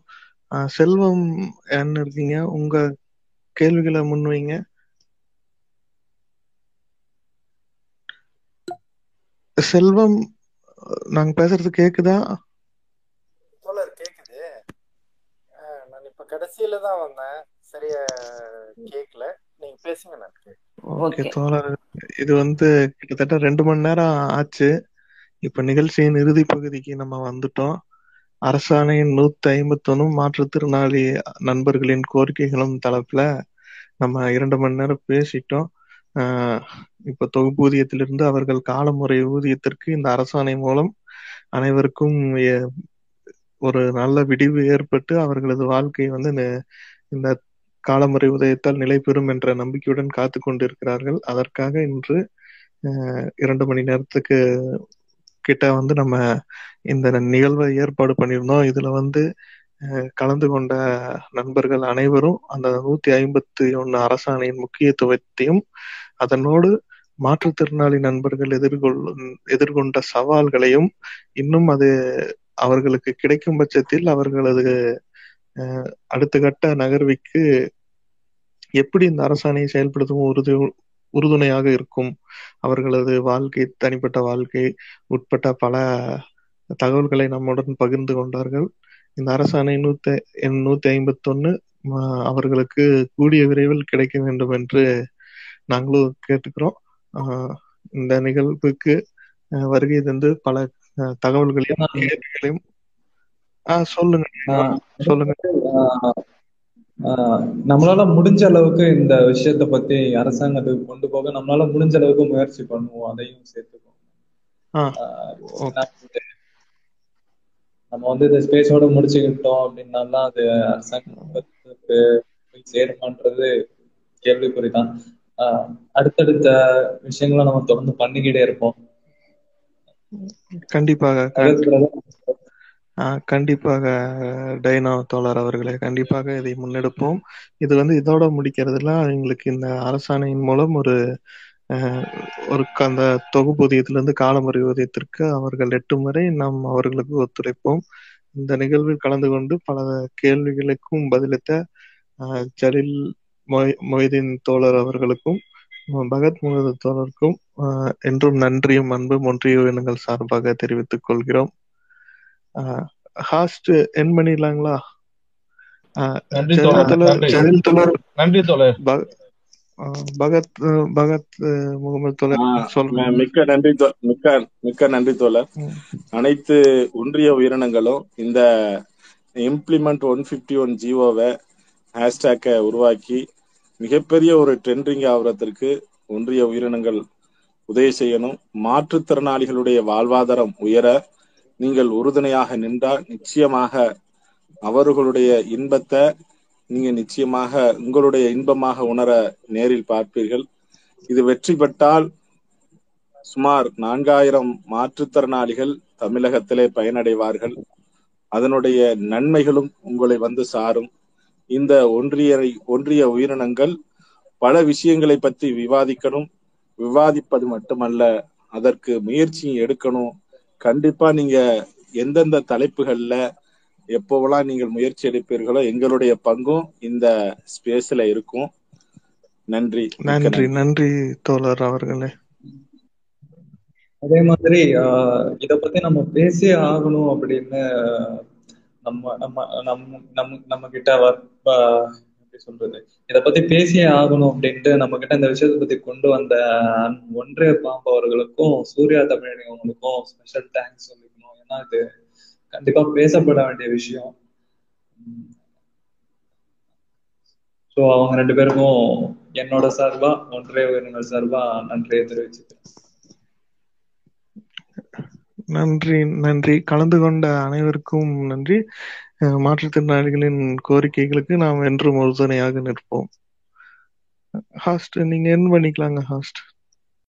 செல்வம் என்ன இருக்கீங்க? உங்க கேள்விகளை முன்வைங்க. செல்வம் நாங்க பேசுறது கேக்குதா? தோழர் கேக்குது. நான் இப்ப கடைசியில தான் வந்தேன். சரியா கேக்கல. நீங்க பேசுங்க நான். ஓகே தோழர். இது வந்து கிட்டத்தட்ட ரெண்டு மணி நேரம் ஆச்சு. இப்ப நிகழ்ச்சியின் இறுதி பகுதிக்கு நம்ம வந்துட்டோம். அரசாணையின் நூத்தி ஐம்பத்தொன்னும் மாற்றுத்திறனாளி நண்பர்களின் கோரிக்கைகளும் தலைப்புல நம்ம இரண்டு மணி நேரம் பேசிட்டோம். இப்ப தொகுப்பூதியத்திலிருந்து அவர்கள் காலமுறை ஊதியத்திற்கு இந்த அரசாணை மூலம் அனைவருக்கும் ஒரு நல்ல விடிவு ஏற்பட்டு அவர்களது வாழ்க்கை வந்து இந்த- காலமுறை உதயத்தால் நிலை பெறும் என்ற நம்பிக்கையுடன் காத்து கொண்டிருக்கிறார்கள். அதற்காக இன்று இரண்டு மணி நேரத்துக்கு கிட்ட வந்து நம்ம இந்த நிகழ்வை ஏற்பாடு பண்ணியிருந்தோம். இதுல வந்து கலந்து கொண்ட நண்பர்கள் அனைவரும் அந்த நூத்தி ஐம்பத்தி ஒன்னு அரசாணையின் முக்கியத்துவத்தையும் அதனோடு மாற்றுத்திறனாளி நண்பர்கள் எதிர்கொள் எதிர்கொண்ட சவால்களையும் இன்னும் அது அவர்களுக்கு கிடைக்கும் பட்சத்தில் அவர்களது அடுத்த கட்ட நகர்விக்கு எப்படி இந்த அரசாணையை செயல்படுத்தும் உறுதி உறுதுணையாக இருக்கும் அவர்களது வாழ்க்கை தனிப்பட்ட வாழ்க்கை உட்பட்ட பல தகவல்களை நம்முடன் பகிர்ந்து கொண்டார்கள். இந்த அரசாணை நூத்தி நூத்தி ஐம்பத்தொன்னு அவர்களுக்கு கூடிய விரைவில் கிடைக்க வேண்டும் என்று நாங்களும் கேட்டுக்கிறோம். இந்த நிகழ்வுக்கு வருகை தந்து பல தகவல்களையும் கேள்விகளையும் சொல்லுங்க சொல்லுங்க. நம்மளால முடிஞ்ச அளவுக்கு இந்த விஷயத்த பத்தி அரசாங்கத்துக்கு கொண்டு போக நம்மளால முடிஞ்ச அளவுக்கு முயற்சி பண்ணுவோம் அதையும் சேர்த்துக்கோங்க ஆஹ் ஆஹ் ஏன்னா வந்து நம்ம வந்து இந்த ஸ்பேஸோட முடிச்சுக்கிட்டோம் அப்படின்னாலாம் அது அரசாங்கத்துக்கு போய் சேருமான்றது கேள்விக்குறிதான். ஆஹ் அடுத்தடுத்த விஷயங்களை நம்ம தொடர்ந்து பண்ணிக்கிட்டே இருப்போம். கண்டிப்பாக. கண்டிப்பாக டைனா தோழர் அவர்களே கண்டிப்பாக இதை முன்னெடுப்போம். இது வந்து இதோட முடிக்கிறதுல எங்களுக்கு இந்த அரசாணையின் மூலம் ஒரு ஒரு அந்த தொகுப்பூதியத்திலிருந்து காலமுறை ஊதியத்திற்கு அவர்கள் எட்டும் வரை நாம் அவர்களுக்கு ஒத்துழைப்போம். இந்த நிகழ்வில் கலந்து கொண்டு பல கேள்விகளுக்கும் பதிலளித்த ஜலீல் மொய் மொய்தீன் தோழர் அவர்களுக்கும் பகத் முகமது தோழருக்கும் என்றும் நன்றியும் அன்பும் ஒன்றிய இனங்கள் சார்பாக தெரிவித்துக் கொள்கிறோம். ஹாஸ்ட் என் பண்ணிடலாங்களா நன்றி தோழர் பகத் பகத் முகமது தோழர் மிக்க நன்றி மிக்க மிக்க நன்றி தோழர். அனைத்து ஒன்றிய உயிரினங்களும் இந்த இம்ப்ளிமெண்ட் ஒன் பிப்டி ஒன் ஜிஓவை ஹேஷ்டேக்கை உருவாக்கி மிகப்பெரிய ஒரு ட்ரெண்டிங் ஆகுறதற்கு ஒன்றிய உயிரினங்கள் உதவி செய்யணும். மாற்றுத்திறனாளிகளுடைய வாழ்வாதாரம் உயர நீங்கள் உறுதுணையாக நின்றால் நிச்சயமாக அவர்களுடைய இன்பத்தை நீங்க நிச்சயமாக உங்களுடைய இன்பமாக உணர நேரில் பார்ப்பீர்கள். இது வெற்றி பெற்றால் சுமார் நான்காயிரம் மாற்றுத்திறனாளிகள் தமிழகத்திலே பயனடைவார்கள். அதனுடைய நன்மைகளும் உங்களை வந்து சாரும். இந்த ஒன்றிய ஒன்றிய உயிரினங்கள் பல விஷயங்களை பற்றி விவாதிக்கணும். விவாதிப்பது மட்டுமல்ல அதற்கு முயற்சியும் எடுக்கணும். கண்டிப்பா நீங்க எந்தெந்த தலைப்புகள்ல எப்போவெல்லாம் நீங்கள் முயற்சி எடுப்பீர்களோ எங்களுடைய பங்கும் இந்த ஸ்பேஸ்ல இருக்கும். நன்றி. நன்றி நன்றி. தோழர் அவர்களே. அதே மாதிரி ஆஹ் இத பத்தி நம்ம பேசியே ஆகணும் அப்படின்னு நம்ம நம்ம நம்ம நம்ம நம்ம கிட்ட எப்படி சொல்றது? இத பத்தி பேசியே ஆகணும் அப்படின்ட்டு நம்ம கிட்ட இந்த விஷயத்தை பத்தி கொண்டு வந்த ஒன்றிய பாம்பு அவர்களுக்கும் சூர்யா தமிழ் அவங்களுக்கும் ஸ்பெஷல் தேங்க்ஸ் சொல்லிக்கணும். ஏன்னா இது கண்டிப்பா பேசப்பட வேண்டிய விஷயம். ஸோ அவங்க ரெண்டு பேருக்கும் என்னோட சார்பா ஒன்றே உயிரினங்கள் சார்பா நன்றியை தெரிவிச்சுக்கிறேன். நன்றி நன்றி. கலந்து கொண்ட அனைவருக்கும் நன்றி. மாற்றுத்திறனாளிகளின் கோரிக்கைகளுக்கு நாம் என்றும் உறுதுணையாக நிற்போம். ஹாஸ்ட் நீங்க என் பண்ணிக்கலாங்க ஹாஸ்ட்?